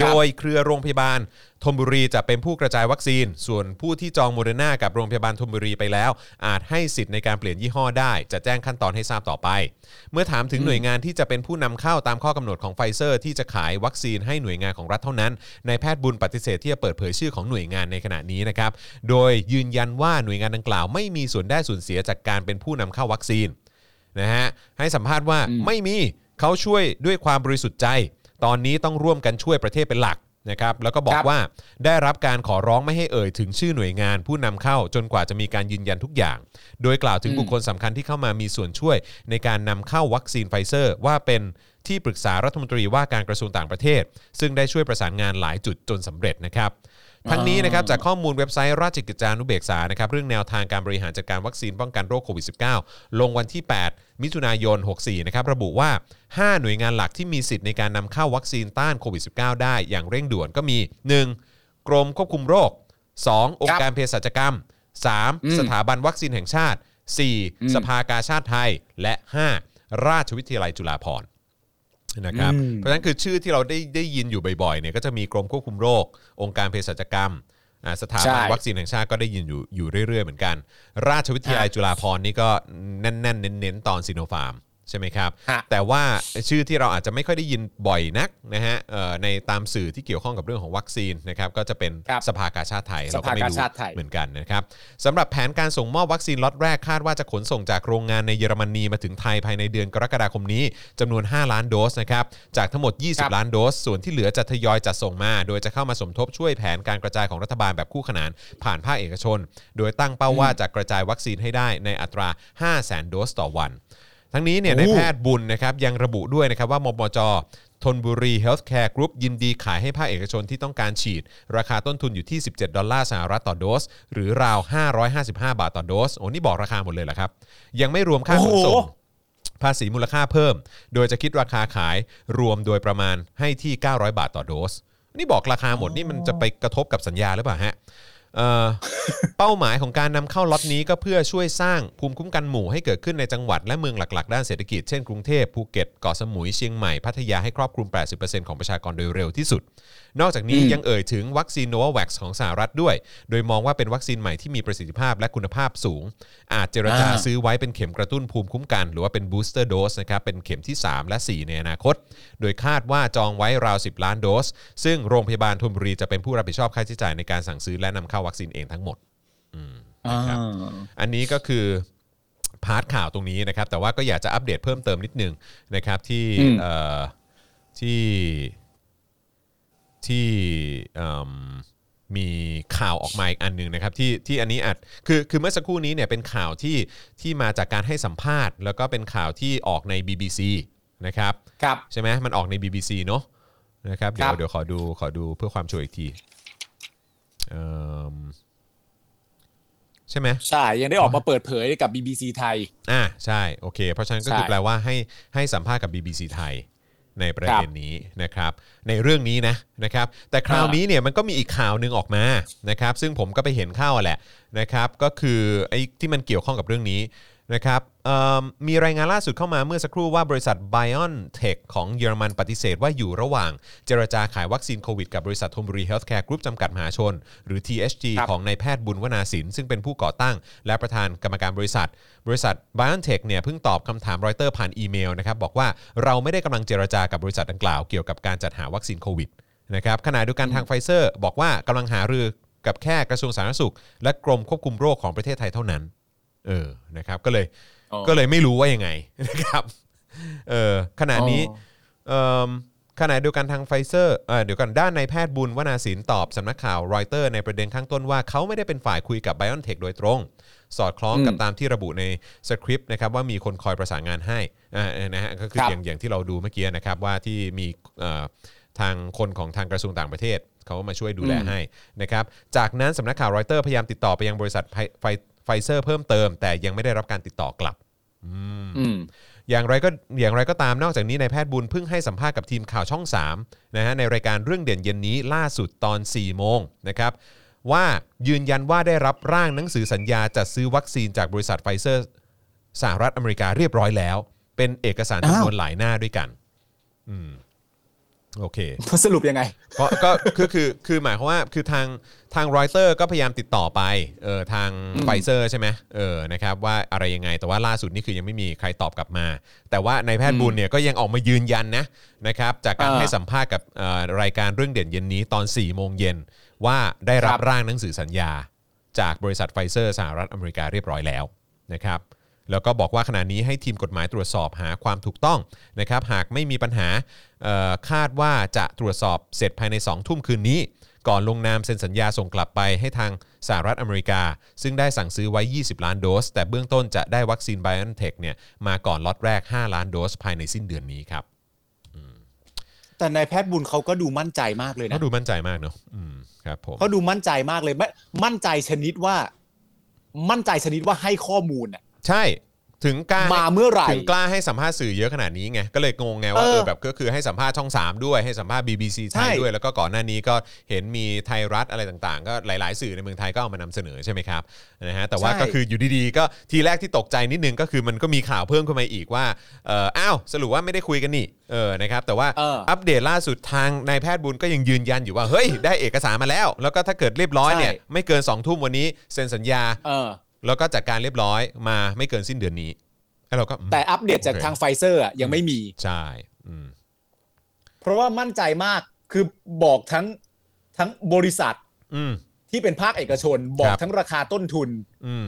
Speaker 2: ครั
Speaker 1: โด
Speaker 2: บ
Speaker 1: ยเครือโรงพยาบาล ธนบุรีจะเป็นผู้กระจายวัคซีน ส่วนผู้ที่จองโมเดอร์นากับโรงพยาบาลธนบุรีไปแล้ว อาจให้สิทธิ์ในการเปลี่ยนยี่ห้อได้ จะแจ้งขั้นตอนให้ทราบต่อไป เมื่อถามถึงหน่วยงานที่จะเป็นผู้นำเข้าตามข้อกำหนดของไฟเซอร์ที่จะขายวัคซีนให้หน่วยงานของรัฐเท่านั้นนายแพทย์บุญปฏิเสธที่จะเปิดเผยชื่อของหน่วยงานในขณะนี้นะครับ โดยยืนยันว่าหน่วยงานดังกล่าวไม่มีส่วนได้ส่วนเสียจากการเป็นผู้นำเข้าวัคซีนนะฮะให้สัมภาษณ์ว่าไม่มีเขาช่วยด้วยความบริสุทธิ์ใจ ตอนนี้ต้องร่วมกันช่วยประเทศเป็นหลัก นะครับแล้วก็บอกค
Speaker 2: รับ
Speaker 1: ว่าได้รับการขอร้องไม่ให้เอ่ยถึงชื่อหน่วยงาน ผู้นำเข้าจนกว่าจะมีการยืนยันทุกอย่าง โดยกล่าวถึงบุคคลสำคัญที่เข้ามามีส่วนช่วยในการนำเข้าวัคซีนไฟเซอร์ ว่าเป็นที่ปรึกษารัฐมนตรีว่าการกระทรวงต่างประเทศ ซึ่งได้ช่วยประสานงานหลายจุดจนสำเร็จนะครับ ทั้งนี้นะครับจากข้อมูลเว็บไซต์ราชกิจจานุเบกษานะครับเรื่องแนวทางการบริหารจัดการวัคซีนป้องกันโรคโควิด -19 ลงวันที่ 8 มิถุนายน 64 นะครับระบุว่า 5 หน่วยงานหลักที่มีสิทธิ์ในการนำเข้าวัคซีนต้านโควิด -19 ได้อย่างเร่งด่วนก็มี 1. กรมควบคุมโรค 2. องค์การเภสัชกรรม 3. สถาบันวัคซีนแห่งชาติ 4. สภากาชาติไทยและ 5. ราชวิทยาลัยจุฬาภรณ์ นะครับเพราะฉะนั้นคือชื่อที่เราได้ได้ยินอยู่บ่อยๆเนี่ยก็จะมีกรมควบคุมโรค องค์การเภสัชกรรมอ่าสถาบัน
Speaker 2: ใช่
Speaker 1: วัคซีนแห่งชาติก็ได้ยินอยู่อยู่เรื่อยๆเหมือนกัน ราชวิทยาลัยจุฬาภรณ์นี่ก็แน่นๆเน้นๆตอนซีโนฟาร์ม ใช่ไหมครับ
Speaker 2: ฮะ
Speaker 1: แต่ว่าชื่อที่เราอาจจะไม่ค่อยได้ยินบ่อยนักนะฮะเอ่อในตามสื่อที่เกี่ยวข้องกับเรื่องของวัคซีนนะครับก็จะเป็น
Speaker 2: ครับ
Speaker 1: สภากาชาติไทยเราก็ไม่
Speaker 2: สภากา
Speaker 1: รู้
Speaker 2: ชาติไทย
Speaker 1: เหมือนกันนะครับสำหรับแผนการส่งมอบวัคซีนล็อตแรกคาดว่าจะขนส่งจากโรงงานในเยอรมนีมาถึงไทยภายในเดือนกรกฎาคมนี้จำนวน 5 ล้านโดสนะครับจากทั้งหมด
Speaker 2: ครับ
Speaker 1: 20ล้านโดส ส่วนที่เหลือจะทยอยจัดส่งมา โดยจะเข้ามาสมทบช่วยแผนการกระจายของรัฐบาลแบบคู่ขนานผ่านภาคเอกชน โดยตั้งเป้าว่าจะกระจายวัคซีนให้ได้ในอัตรา 5 0 0 0 0 0 โดสต่อวัน ทั้งนี้เนี่ย
Speaker 2: โอ้
Speaker 1: ในายแพทย์บุญนะครับยังระบุด้วยนะครับว่าบมจธนบุรีเฮลท์แคร์กรุ๊ปยินดีขายให้ภาคเอกชนที่ต้องการฉีด ราคาต้นทุนอยู่ที่ 17 ดอลลาร์สหรัฐต่อโดส หรือราว 555 บาทต่อโดส โอ้นี่บอกราคาหมดเลยเหรอครับ ยังไม่รวมค่าขนส่ง
Speaker 2: โอ้โห
Speaker 1: ภาษีมูลค่าเพิ่ม โดยจะคิดราคาขายรวมโดยประมาณให้ที่ 900 บาทต่อโดส นี่บอกราคาหมดนี่มันจะไปกระทบกับสัญญาหรือเปล่าฮะ เป้าหมายของการนำเข้าล็อตนี้ก็เพื่อช่วยสร้างภูมิคุ้มกันหมู่ให้เกิดขึ้นในจังหวัดและเมืองหลักๆ ด้านเศรษฐกิจเช่นกรุงเทพภูเก็ตเกาะสมุยเชียงใหม่พัทยาให้ครอบคลุม 80%ของประชากรโดยเร็วที่สุดนอกจากนี้ยังเอ่ยถึงวัคซีนโนวาแว็กซ์ของสหรัฐด้วย โดยมองว่าเป็นวัคซีนใหม่ที่มีประสิทธิภาพและคุณภาพสูง อาจเจรจา
Speaker 2: อ่า
Speaker 1: ซื้อไว้เป็นเข็มกระตุ้นภูมิคุ้มกัน หรือว่าเป็นบูสเตอร์โดสนะครับเป็นเข็มที่ 3 และ 4 ในอนาคต โดยคาดว่าจองไว้ราว 10 ล้านโดส ซึ่งโรงพยาบาลธนบุรีจะเป็นผู้รับผิดชอบค่าใช้จ่ายในการสั่งซื้อและนำเข้าวัคซีนเองทั้งหมดครับอันนี้ก็คือพาร์ทข่าวตรงนี้นะครับ แต่ว่าก็อยากจะอัปเดตเพิ่มเติมนิดนึงนะครับที่
Speaker 2: อืม
Speaker 1: เอ่อที่ ที่เอิ่มมีข่าวออกมาอีกอันหนึ่งนะครับที่ที่อันนี้อาจคือคือเมื่อสักครู่นี้เนี่ยเป็นข่าวที่ที่มาจากการให้สัมภาษณ์ แล้วก็เป็นข่าวที่ออกใน BBC นะครับ
Speaker 2: ครับ
Speaker 1: ใช่ไหมมันออกใน BBC เนอะนะครับเดี๋ย
Speaker 2: ครั
Speaker 1: ว
Speaker 2: บ
Speaker 1: เดี๋ยวขอดูขอดูเพื่อความชัวร์อีกทีเอิ่มใช่ไหม
Speaker 2: ใช่ยังได้ออกมาเปิดเผยกับ BBC ไทย
Speaker 1: อ่าใช่โอเค เพราะฉะนั้นก็คือ
Speaker 2: ใช่
Speaker 1: แปลว่าให้ให้สัมภาษณ์กับ BBC ไทย ในประเด็นนี้นะครับ ในเรื่องนี้นะนะครับ แต่คราวนี้เนี่ยมันก็มีอีกข่าวหนึ่งออกมานะครับ ซึ่งผมก็ไปเห็นเข้าแหละนะครับ ก็คือไอ้ที่มันเกี่ยวข้องกับเรื่องนี้ นะครับเอิ่มมีรายงานล่าสุดเข้ามาเมื่อสักครู่ว่าบริษัท BioNTech ของเยอรมันปฏิเสธว่าอยู่ระหว่างเจรจาขายวัคซีนโควิดกับบริษัทธนบุรีเฮลท์แคร์กรุ๊ปจำกัดมหาชน หรือ THG
Speaker 2: ครับ
Speaker 1: ของนายแพทย์บุญวนาสิน ซึ่งเป็นผู้ก่อตั้ง และประธานกรรมการบริษัท บริษัท BioNTech เนี่ยเพิ่งตอบคำถามรอยเตอร์ผ่านอีเมลนะครับบอกว่าเราไม่ได้กำลังเจรจากับบริษัทดังกล่าวเกี่ยวกับการจัดหาวัคซีนโควิดนะครับขณะเดียวกันทางไฟเซอร์บอกว่ากำลังหารือกับแค่กระทรวงสาธารณสุข และกรมควบคุมโรคของประเทศไทยเท่านั้น เออนะครับก็เลย
Speaker 2: อ๋อ
Speaker 1: ก็เลยไม่รู้ว่ายังไงนะครับเออขณะนี้
Speaker 2: อ๋อ
Speaker 1: เอิ่มขณะเดียวกันทางไฟเซอร์เอ่อเดี๋ยวกันด้านนายแพทย์บุญวนาสินตอบสำนักข่าวรอยเตอร์ในประเด็นข้างต้นว่าเขาไม่ได้เป็นฝ่ายคุยกับ BioNTech โดยตรง สอดคล้องกับ
Speaker 2: อืม
Speaker 1: ตามที่ระบุในสคริปต์นะครับว่ามีคนคอยประสานงานให้อ่านะฮะก็คือ
Speaker 2: ครับ
Speaker 1: อย่างอย่างที่เราดูเมื่อกี้นะครับว่าที่มีเอ่อทางคนของทางกระทรวงต่างประเทศ เขามาช่วยดูแลให้นะครับจากนั้นสำนักข่าวรอยเตอร์พยายามติดต่อไปยังบริษัทไฟ ไฟไฟเซอร์เพิ่มเติม แต่ยังไม่ได้รับการติดต่อกลับ
Speaker 2: อืม
Speaker 1: อย่างไรก็อย่างไรก็ตามนอกจากนี้นายแพทย์บุญเพิ่งให้สัมภาษณ์กับทีมข่าวช่อง3นะฮะในรายการเรื่องเด่นเย็นนี้ล่าสุดตอน 4 โมงนะครับว่ายืนยันว่าได้รับร่างหนังสือสัญญาจัดซื้อวัคซีนจากบริษัทไฟเซอร์สหรัฐอเมริกาเรียบร้อยแล้ว เป็นเอกสารจำนวนหลายหน้าด้วยกัน อืมโอเค
Speaker 2: สรุปยังไง
Speaker 1: ก็ก็คือคือคือหมายความว่าคือทาง ทางรอยเตอร์ก็พยายามติดต่อไปเออทางไฟเซอร์ใช่ไหมเออนะครับว่าอะไรยังไงแต่ว่าล่าสุดนี่คือยังไม่มีใครตอบกลับมา แต่ว่านายแพทย์บุญเนี่ยก็ยังออกมายืนยันนะนะครับจากการ
Speaker 2: อ่า
Speaker 1: ให้สัมภาษณ์กับเอ่อรายการเรื่องเด่นเย็นนี้ตอน4ี่โมงเย็นว่าได้รับ
Speaker 2: ครับ
Speaker 1: ร่างหนังสือสัญญา จากบริษัทไฟเซอร์สหรัฐอเมริกาเรียบร้อยแล้วนะครับแล้วก็บอกว่าขณะนี้ให้ทีมกฎหมายตรวจสอบหาความถูกต้องนะครับหากไม่มีปัญหาเอ่อคาดว่าจะตรวจสอบเสร็จภายใน 2 ทุ่มคืนนี้ ก่อนลงนามเซ็นสัญญาส่งกลับไปให้ทางสหรัฐอเมริกา ซึ่งได้สั่งซื้อไว้ 20 ล้านโดส แต่เบื้องต้นจะได้วัคซีน BioNTech เนี่ยมาก่อนล็อตแรก 5 ล้านโดสภายในสิ้นเดือนนี้ครับ
Speaker 2: แต่นายแพทย์บุญเขาก็ดูมั่นใจมากเลยนะ
Speaker 1: เขาดูมั่นใจมากเนาะอืมครับผม
Speaker 2: เขาดูมั่นใจมากเลยไม่มั่นใจชนิดว่า มั่นใจชนิดว่าให้ข้อมูลน่ะ
Speaker 1: ใช่ ถึงกล้า
Speaker 2: มาเมื่อไหร่
Speaker 1: ถึงกล้าให้สัมภาษณ์สื่อเยอะขนาดนี้ไงก็เลยงงไงว่า
Speaker 2: เออ
Speaker 1: เออแบบก็คือให้สัมภาษณ์ช่อง 3 ด้วยให้สัมภาษณ์ BBC ไท
Speaker 2: ใช่
Speaker 1: ยด้วยแล้วก็ก่อนหน้านี้ก็เห็นมีไทยรัฐอะไรต่างๆ ก็หลายๆ สื่อในเมืองไทยก็เอามานำเสนอใช่ไหมครับนะฮะแต่ว่าก็คืออยู่ดีๆ ก็ทีแรกที่ตกใจนิดนึงก็คือมันก็มีข่าวเพิ่มขึ้นมาอีกว่าเอออ้าวสรุปว่าไม่ได้คุยกันนี่เออนะครับแต่ว่า
Speaker 2: เออ
Speaker 1: อัปเดตล่าสุดทางนายแพทย์บุญก็ยังยืนยันอยู่ว่าเฮ้ยได้เอกสารมาแล้ว แล้วก็ถ้าเกิดเรียบร้อยเนี่ย
Speaker 2: ใช่
Speaker 1: ไม่เกิน2องทุ่มวันนี้เซ็นสัญญา
Speaker 2: เออ
Speaker 1: แล้วก็จัดการเรียบร้อยมาไม่เกินสิ้นเดือนนี้แล้วเราก็อืม
Speaker 2: แต่อัปเดตจาก
Speaker 1: โอเค
Speaker 2: ทางไฟเซอร์อะยังไม่มี
Speaker 1: ใช่อืม
Speaker 2: เพราะว่ามั่นใจมากคือบอกทั้งทั้งบริษัท
Speaker 1: อืม
Speaker 2: ที่เป็นภาคเอกชน บอ
Speaker 1: ค
Speaker 2: ก
Speaker 1: รับ
Speaker 2: ทั้งราคาต้นทุน
Speaker 1: อืม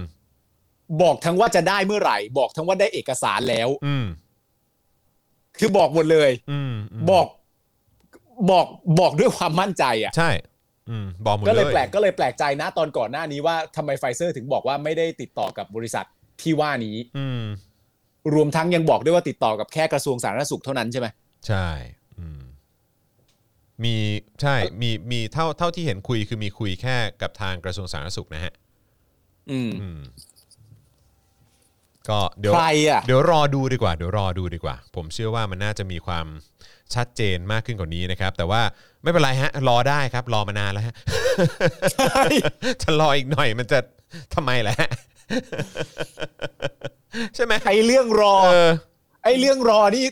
Speaker 2: บอกทั้งว่าจะได้เมื่อไหร่ บอกทั้งว่าได้เอกสารแล้ว
Speaker 1: อืม
Speaker 2: คือบอกหมดเลย
Speaker 1: อืมม
Speaker 2: บอกบอกบอกด้วยความมั่นใจอะ
Speaker 1: ใช่อืม บอกหมด
Speaker 2: ก็เลย
Speaker 1: เลย
Speaker 2: แปลกก็เลยแปลกใจนะตอนก่อนหน้านี้ว่าทำไมไฟเซอร์ถึงบอกว่าไม่ได้ติดต่อกับบริษัทที่ว่านี้
Speaker 1: อืม
Speaker 2: รวมทั้งยังบอกด้วยว่าติดต่อกับแค่กระทรวงสาธารณสุขเท่านั้นใช่ไหม
Speaker 1: ใช่อืมมีใช่มีมีเท่าเท่าที่เห็นคุยคือมีคุยแค่กับทางกระทรวงสาธารณสุขนะฮะ
Speaker 2: อืม
Speaker 1: อืมก็เดี๋ยว
Speaker 2: ใครอะ
Speaker 1: เดี๋ยวรอดูดีกว่า เดี๋ยวรอดูดีกว่า ผมเชื่อว่ามันน่าจะมีความชัดเจนมากขึ้นกว่านี้นะครับ แต่ว่า ไม่เป็นไรฮะ รอได้ครับ รอมานานแล้วฮะจะรออีกหน่อยมันจะทำไมล่ะฮะใช่ไหม
Speaker 2: ไอเรื่องรอ
Speaker 1: เออ
Speaker 2: ไอเรื่องรอนี่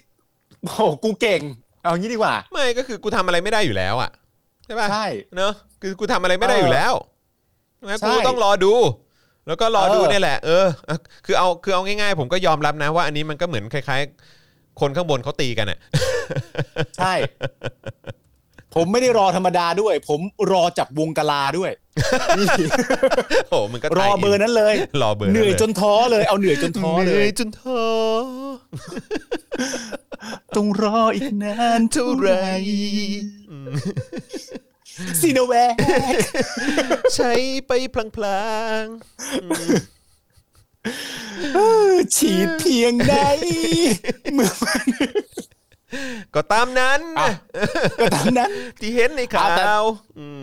Speaker 2: โอ้โหกูเก่ง เอางี้ดีกว่า
Speaker 1: ไม่ก็คือกูทำอะไรไม่ได้อยู่แล้วอะใช่ป่ะ
Speaker 2: ใช่
Speaker 1: เนอะคือกูทำอะไรไม่ได้อยู่แล้วใช่ไหม
Speaker 2: ใช่
Speaker 1: กูต้องรอดู แล้วก็รอดู
Speaker 2: เออ
Speaker 1: เนี่ยแหละเออเออคือเอาคือเอาง่ายๆ ผมก็ยอมรับนะว่าอันนี้มันก็เหมือนคล้าย ๆ คนข้างบนเขาตีกันอะ
Speaker 2: ใช่ ผมไม่ได้รอธรรมดาด้วย ผมรอจับวงกลาด้วยนี่
Speaker 1: โอ้มันก็
Speaker 2: รอเบอร์นั้นเลย
Speaker 1: รอเบอร์
Speaker 2: เหนื่อยจนท้อเลย เอาเหนื่อยจนท้อ
Speaker 1: เห
Speaker 2: เล
Speaker 1: นื่อย
Speaker 2: ย
Speaker 1: จนท้อ
Speaker 2: ต้องรออีกนาน
Speaker 1: เท่าไหร
Speaker 2: ซีโนแวค
Speaker 1: ใช้ไปพลาง
Speaker 2: ฉีดเพียงใดเมื่อมัน
Speaker 1: ๆ ก็ตามนั้น
Speaker 2: อะก็ตามนั้น
Speaker 1: ที่เห็นในข่า
Speaker 2: อะแต่
Speaker 1: วอืม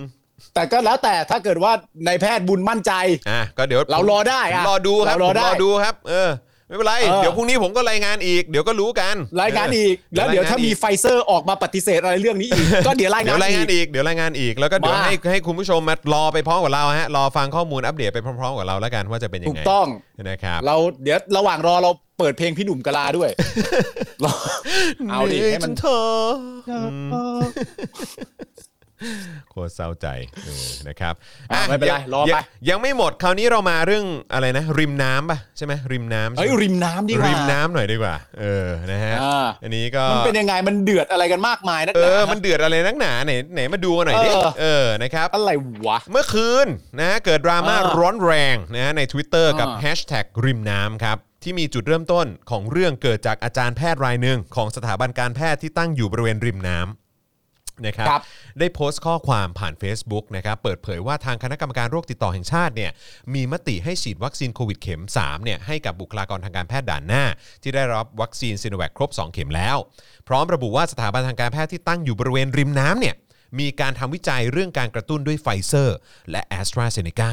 Speaker 2: แต่ก็แล้วแต่ถ้าเกิดว่าในายแพทย์บุญมั่นใจ
Speaker 1: อะก็เดี๋ยว
Speaker 2: เรารอได้
Speaker 1: ผม
Speaker 2: อะ
Speaker 1: รอดูครับ
Speaker 2: เรารอ
Speaker 1: ผม
Speaker 2: ได้
Speaker 1: รอดูครับ เออ ไม่เป็นไร
Speaker 2: เออ
Speaker 1: เดี๋ยวพรุ่งนี้ผมก็รายงานอีก เดี๋ยวก็รู้กัน
Speaker 2: รายงานอีก
Speaker 1: เแล้
Speaker 2: วเดี๋ยวถ้ามี
Speaker 1: รยงนอีก
Speaker 2: ไฟเซอร์ออกมาปฏิเสธอะไรเรื่องนี้อีก ก็เดี๋ยวรายงา
Speaker 1: เดี๋ย
Speaker 2: น
Speaker 1: วรายงาน
Speaker 2: อีก
Speaker 1: อีก เดี๋ยวรายงานอีก แล้วก็เดี๋ยว
Speaker 2: มา
Speaker 1: ให้ให้คุณผู้ชมมารอไปพร้อมกับเราฮะ รอฟังข้อมูลอัปเดตไปพร้อมๆกับเราแล้วกันว่าจะเป็นยั
Speaker 2: ถู
Speaker 1: ง
Speaker 2: ก
Speaker 1: ไง
Speaker 2: ต้อง
Speaker 1: นะครับ
Speaker 2: เราเดี๋ยวระหว่างรอเราเปิดเพลงพี่หนุ่มกะลาด้วยรอเอาดิให้มัน
Speaker 1: เธอ โคตรเศร้าใจเออนะครับ
Speaker 2: อะไม่เป็นไร
Speaker 1: ยัง
Speaker 2: รอไป
Speaker 1: ยังยังไม่หมดคราวนี้เรามาเรื่องอะไรนะ ริมน้ำป่ะใช่ไหมริมน้ำใช่
Speaker 2: เอ้ย
Speaker 1: ไหม
Speaker 2: ริมน้ำดีกว่า
Speaker 1: ริมน้ำหน่อยดีกว่า เออนะฮะ
Speaker 2: อ่า
Speaker 1: อันนี้ก็
Speaker 2: มันเป็นยังไงมันเดือดอะไรกันมากมายนักห
Speaker 1: เอ
Speaker 2: นา
Speaker 1: อ มันเดือดอะไรนักหนาไหนไหนมาดูกันหน่อยดิ
Speaker 2: เออ
Speaker 1: เออ นะครับ
Speaker 2: อะไรวะ
Speaker 1: เมื่อคืนนะเกิดดราม่า
Speaker 2: อ่า
Speaker 1: ร้อนแรงนะใน Twitter กับ
Speaker 2: อ่า
Speaker 1: แฮชแท็กริมน้ำครับ ที่มีจุดเริ่มต้นของเรื่องเกิดจากอาจารย์แพทย์รายหนึ่งของสถาบันการแพทย์ที่ตั้งอยู่บริเวณริมน้ำ นะครับ
Speaker 2: ครับ
Speaker 1: ได้โพสต์ข้อความผ่าน Facebook นะครับเปิดเผยว่าทางคณะกรรมการโรคติดต่อแห่งชาติเนี่ยมีมติให้ฉีดวัคซีนโควิดเข็ม3เนี่ยให้กับบุคลากรทางการแพทย์ด่านหน้า ที่ได้รับวัคซีนซีโนแวคครบ 2 เข็มแล้ว พร้อมระบุว่าสถาบันทางการแพทย์ที่ตั้งอยู่บริเวณริมน้ำเนี่ยมีการทำวิจัยเรื่องการกระตุ้นด้วยไฟเซอร์ และแอสตราเซเนกา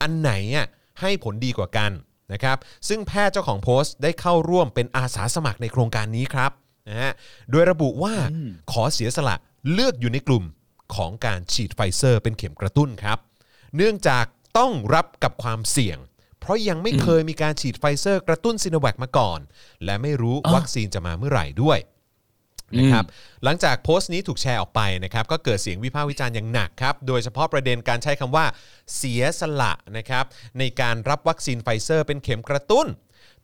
Speaker 1: อันไหนอะให้ผลดีกว่ากันนะครับซึ่งแพทย์เจ้าของโพสต์ได้เข้าร่วมเป็นอาสาสมัครในโครงการนี้ครับนะฮะโดยระบุว่าขอเสียสละ เลือกอยู่ในกลุ่มของการฉีดไฟเซอร์เป็นเข็มกระตุ้นครับ เนื่องจากต้องรับกับความเสี่ยง เพราะยังไม่เคยมีการฉีดไฟเซอร์กระตุ้นซีโนแวคมาก่อน และไม่รู้วัคซีนจะมาเมื่อไหร่ด้วยนะครับหลังจากโพสต์นี้ถูกแชร์ออกไปนะครับก็เกิดเสียงวิพากษ์วิจารณ์อย่างหนักครับโดยเฉพาะประเด็นการใช้คำว่า เสียสละนะครับในการรับวัคซีนไฟเซอร์เป็นเข็มกระตุ้น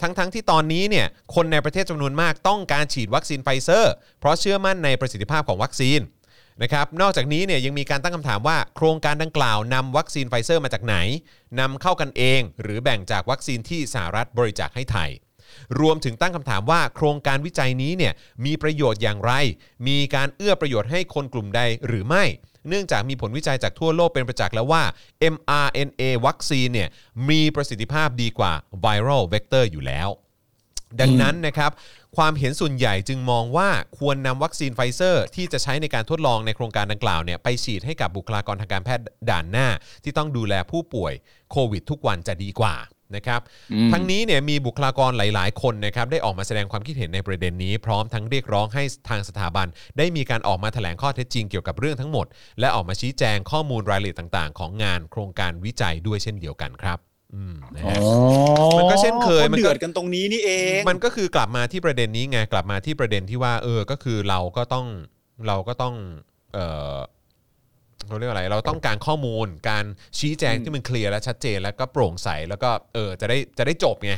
Speaker 1: ทั้งๆที่ตอนนี้เนี่ยคนในประเทศจำนวนมากต้องการฉีดวัคซีนไฟเซอร์ เพราะเชื่อมั่นในประสิทธิภาพของวัคซีนนะครับนอกจากนี้เนี่ยยังมีการตั้งคำถามว่า โครงการดังกล่าวนำวัคซีนไฟเซอร์มาจากไหนนำเข้ากันเอง หรือแบ่งจากวัคซีนที่สหรัฐบริจาคให้ไทย รวมถึงตั้งคำถามว่า โครงการวิจัยนี้เนี่ยมีประโยชน์อย่างไร มีการเอื้อประโยชน์ให้คนกลุ่มใดหรือไม่ เนื่องจากมีผลวิจัยจากทั่วโลกเป็นประจักษ์แล้วว่า mRNA วัคซีนเนี่ยมีประสิทธิภาพดีกว่า viral vector อยู่แล้ว ดังนั้นนะครับความเห็นส่วนใหญ่จึงมองว่าควรนำวัคซีนไฟเซอร์ ที่จะใช้ในการทดลองในโครงการดังกล่าวเนี่ยไปฉีดให้กับบุคลากรทางการแพทย์ด่านหน้า ที่ต้องดูแลผู้ป่วยโควิดทุกวันจะดีกว่า นะครับทั้งนี้เนี่ยมีบุคลากรหลาย ๆ คนนะครับได้ออกมาแสดงความคิดเห็นในประเด็นนี้ พร้อมทั้งเรียกร้องให้ทางสถาบัน ได้มีการออกมาแถลงข้อเท็จจริงเกี่ยวกับเรื่องทั้งหมด และออกมาชี้แจงข้อมูลรายละเอียดต่าง ๆ ของงานโครงการวิจัยด้วยเช่นเดียวกันครับอืมนะฮะมันก็เช่นเคยมันก็
Speaker 2: เดือดกันตรงนี้นี่เอง
Speaker 1: มันก็คือกลับมาที่ประเด็นนี้ไงกลับมาที่ประเด็นที่ว่า เออก็คือเราก็ต้องเราก็ต้องเออ เขาเรียกว่าอะไรเราต้องการข้อมูล การชี้แจงที่มันเคลียร์และชัดเจนแล้วก็โปร่งใสแล้วก็เออจะได้จะได้จบไง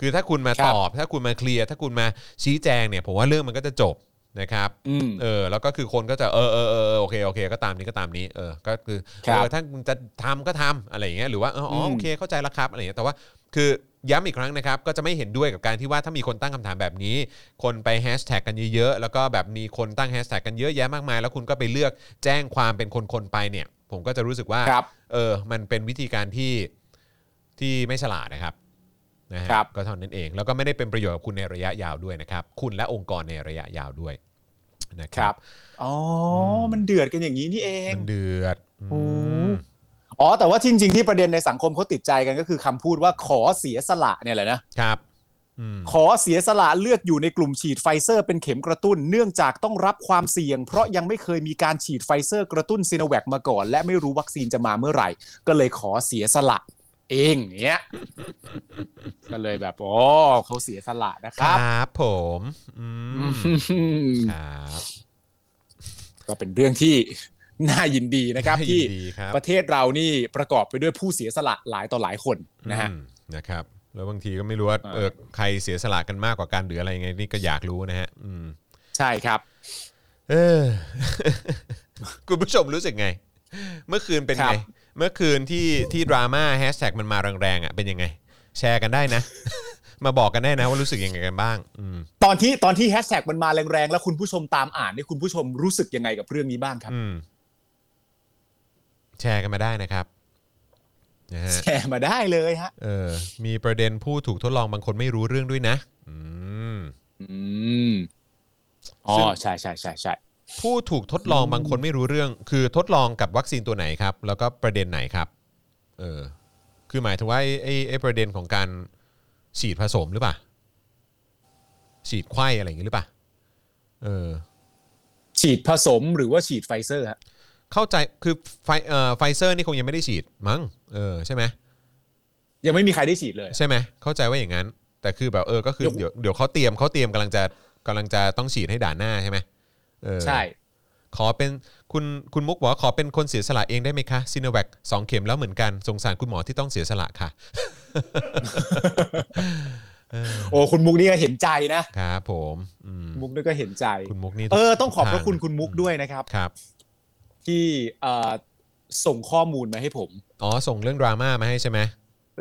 Speaker 1: คือถ้าคุณมา
Speaker 2: ครั
Speaker 1: ต
Speaker 2: บ
Speaker 1: อบ ถ้าคุณมาเคลียร์ถ้าคุณมาชี้แจงเนี่ยผมว่าเรื่องมันก็จะจบนะครับ
Speaker 2: อืม
Speaker 1: เออแล้วก็คือคนก็จะเออเออเออเออโอเคโอเค ก็ตามนี้ก็ตามนี้เออก็คือ
Speaker 2: ครับ
Speaker 1: เออถ้ามึงจะทำก็ทำอะไรอย่างเงี้ยหรือว่าเอออ๋อ
Speaker 2: ม
Speaker 1: โอเคเข้าใจแล้วครับอะไรอย่างเงี้ยแต่ว่าคือ ย้ำอีกครั้งนะครับ ก็จะไม่เห็นด้วยกับการที่ว่าถ้ามีคนตั้งคำถามแบบนี้ คนไปแฮชแท็กกันเยอะๆ แล้วก็แบบมีคนตั้งแฮชแท็กกันเยอะแยะมากมาย แล้วคุณก็ไปเลือกแจ้งความเป็นคนๆไปเนี่ย ผมก็จะรู้สึกว่า
Speaker 2: ครับ
Speaker 1: เออมันเป็นวิธีการที่ที่ไม่ฉลาดนะครับนะฮะ
Speaker 2: ครับ
Speaker 1: ก็เท่านั้นเอง แล้วก็ไม่ได้เป็นประโยชน์กับคุณในระยะยาวด้วยนะครับ คุณและองค์กรในระยะยาวด้วยนะค
Speaker 2: ค
Speaker 1: รั
Speaker 2: รับบอ๋ออมันเดือดกันอย่างนี้นี่เอง
Speaker 1: มันเดือดอืม
Speaker 2: อ๋ อ แต่ว่าจริงๆที่ประเด็นในสังคมเขาติดใจกันก็คือคำพูดว่าขอเสียสละเนี่ยแหละนะ
Speaker 1: ครับอืม
Speaker 2: ขอเสียสละเลือกอยู่ในกลุ่มฉีดไฟเซอร์เป็นเข็มกระตุ้น เนื่องจากต้องรับความเสี่ยง เพราะยังไม่เคยมีการฉีดไฟเซอร์กระตุ้นซีโนแวคมาก่อน และไม่รู้วัคซีนจะมาเมื่อไหร่ ก็เลยขอเสียสละ เองเนี้ยก็เลยแบบโอ้เขาเสียสละนะครับ
Speaker 1: ค
Speaker 2: รั
Speaker 1: บผมอืม
Speaker 2: อืม
Speaker 1: ครับ
Speaker 2: ก็เป็นเรื่องที่ น่ายินดีนะครับ
Speaker 1: น่ายิ
Speaker 2: ที่
Speaker 1: นดีครับ
Speaker 2: ประเทศเรานี่ประกอบไปด้วยผู้เสียสละหลายต่อหลายคนนะฮะ
Speaker 1: อืมนะครับแล้วบางทีก็ไม่รู้ว่า
Speaker 2: อ่า
Speaker 1: เออใครเสียสละกันมากกว่ากันหรืออะไรยังไงนี่ก็อยากรู้นะฮะอืม
Speaker 2: ใช่ครับ
Speaker 1: เออคุณผู้ชมรู้สึกไง เมื่อคืนเป็น
Speaker 2: ครั
Speaker 1: ไง
Speaker 2: บ
Speaker 1: เมื่อคืนที่ที่ดราม่าแฮชแท็กมันมาแรงๆอะเป็นยังไง แชร์กันได้นะ มาบอกกันได้นะว่ารู้สึกยังไงกันบ้างอืม
Speaker 2: ตอนที่ตอนที่แฮชแท็กมันมาแรงๆแล้วคุณผู้ชมตามอ่านนี่คุณผู้ชมรู้สึกยังไงกับเรื่องนี้บ้างครับ
Speaker 1: อืม แชร์กันมาได้นะครับนะฮะ
Speaker 2: แชร์มาได้เลยฮะ
Speaker 1: เออมีประเด็นผู้ถูกทดลองบางคนไม่รู้เรื่องด้วยนะ อืม
Speaker 2: อืมอ๋อ
Speaker 1: ซึ่ง
Speaker 2: ใช่ใช่ใช่ใช่
Speaker 1: ผู้ถูกทดลองบางคนไม่รู้เรื่อง คือทดลองกับวัคซีนตัวไหนครับ แล้วก็ประเด็นไหนครับ เออ คือหมายถึงว่าไอ้ไอ้ไอ้ประเด็นของการฉีดผสมหรือเปล่าฉีดไข้อะไรอย่างงี้หรือเปล่าเออ
Speaker 2: ฉีดผสมหรือว่าฉีดไฟเซอร์ฮะ
Speaker 1: เข้าใจคือไฟเอ่อไฟเซอร์นี่คงยังไม่ได้ฉีดมั้งเออใช่ไหม
Speaker 2: ยังไม่มีใครได้ฉีดเลย
Speaker 1: ใช่ไหมเข้าใจว่าอย่างนั้น แต่คือแบบเออก็คือเดี๋ยวเดี๋ยวเขาเตรียมเขาเตรียมกำลังจะกำลังจะต้องฉีดให้ด่านหน้าใช่ไหมเออ
Speaker 2: ใช่
Speaker 1: ขอเป็นคุณคุณมุกบอกว่าขอเป็นคนเสียสละเองได้ไหมคะซีโนแวคสองเข็มแล้วเหมือนกันสงสารคุณหมอที่ต้องเสียสละค่ะ
Speaker 2: โอ้คุณมุกนี่ก็เห็นใจนะ
Speaker 1: ครับผมอืม
Speaker 2: มุกนี่ก็เห็นใจ
Speaker 1: คุณมุกนี่
Speaker 2: เออต้องขอบพระ
Speaker 1: ทาง
Speaker 2: คุณคุณมุกด้วยนะครับ
Speaker 1: ครับ
Speaker 2: ที่เอ่อส่งข้อมูลมาให้ผม
Speaker 1: อ๋อ ส่งเรื่องดราม่ามาให้ใช่ไหม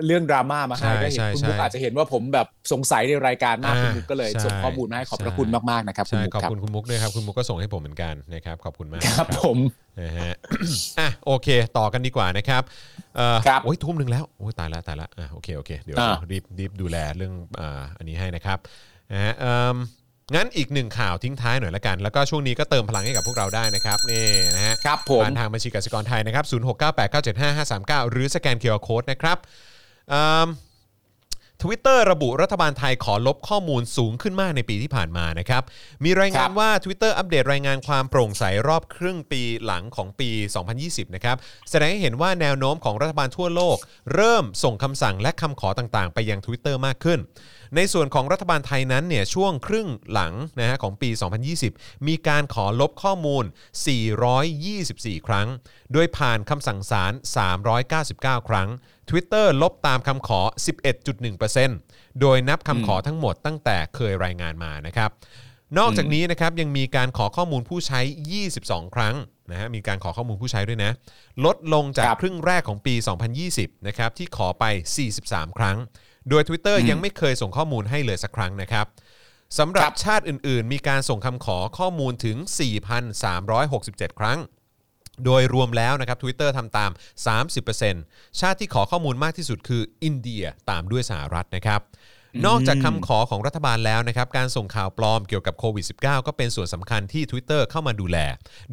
Speaker 2: เรื่องดราม่ามาให้
Speaker 1: ใช่
Speaker 2: ก็เห็น
Speaker 1: ใช่
Speaker 2: คุณมุก
Speaker 1: ใช่
Speaker 2: อาจจะเห็นว่าผมแบบสงสัยในรายการมาก
Speaker 1: อ่า
Speaker 2: คุณมุกก็เลย
Speaker 1: ใช่
Speaker 2: ส่งข้อมูลมาให้ขอบพระ
Speaker 1: ใช่
Speaker 2: คุณมากๆนะครับคุณ
Speaker 1: ใช่
Speaker 2: มุก
Speaker 1: ขอบ
Speaker 2: ครับ
Speaker 1: คุณคุณมุกด้วยครับคุณมุกก็ส่งให้ผมเหมือนกันนะครับขอบคุณมาก
Speaker 2: ครับผม
Speaker 1: นะฮะอะโอเค ต่อกันดีกว่านะครับเอ่อ
Speaker 2: ครับ
Speaker 1: โอ้ยทุ่มหนึ่งแล้วโอ้ยตายแล้วตายแล้วอะโอเคโอเคเดี๋ยว
Speaker 2: อ่า
Speaker 1: รีบรีบดูแลเรื่องอ่าอันนี้ให้นะครับนะฮะเอิ่ม งั้นอีกหนึ่งข่าวทิ้งท้ายหน่อยละกัน แล้วก็ช่วงนี้ก็เติมพลังให้กับพวกเราได้นะครับนี่นะฮะ
Speaker 2: ครับผม
Speaker 1: ผ่านทางบัญชีกสิกรไทยนะครับ0698975539หรือสแกน QR code นะครับทวิตเตอร์ระบุรัฐบาลไทยขอลบข้อมูลสูงขึ้นมากในปีที่ผ่านมานะครับ มีรายงาน
Speaker 2: ครับ
Speaker 1: ว่า Twitter อัปเดตรายงานความโปร่งใสรอบครึ่งปีหลังของปี 2020 นะครับ แสดงให้เห็นว่าแนวโน้มของรัฐบาลทั่วโลก เริ่มส่งคำสั่งและคำขอต่างๆ ไปยัง Twitter มากขึ้น ในส่วนของรัฐบาลไทยนั้นเนี่ยช่วงครึ่งหลังนะฮะของปี 2020 มีการขอลบข้อมูล 424 ครั้ง โดยผ่านคำสั่งศาล399 ครั้ง Twitter ลบตามคำขอ 11.1%โดยนับคำขอทั้งหมดตั้งแต่เคยรายงานมานะครับนอกจากนี้นะครับยังมีการขอข้อมูลผู้ใช้ 22 ครั้งนะฮะมีการขอข้อมูลผู้ใช้ด้วยนะ ลดลงจาก
Speaker 2: ครับ
Speaker 1: ครึ่งแรกของปี 2020 นะครับที่ขอไป 43 ครั้ง โดย Twitter ยังไม่เคยส่งข้อมูลให้เลยสักครั้งนะครับสำหรับชาติอื่นๆ มีการส่งคำขอข้อมูลถึง 4,367 ครั้ง โดยรวมแล้วนะครับ Twitter ทำตาม 30%ชาติที่ขอข้อมูลมากที่สุดคืออินเดียตามด้วยสหรัฐนะครับนอกจากคำขอของรัฐบาลแล้วนะครับ การส่งข่าวปลอมเกี่ยวกับโควิด -19 ก็เป็นส่วนสำคัญที่ Twitter เข้ามาดูแล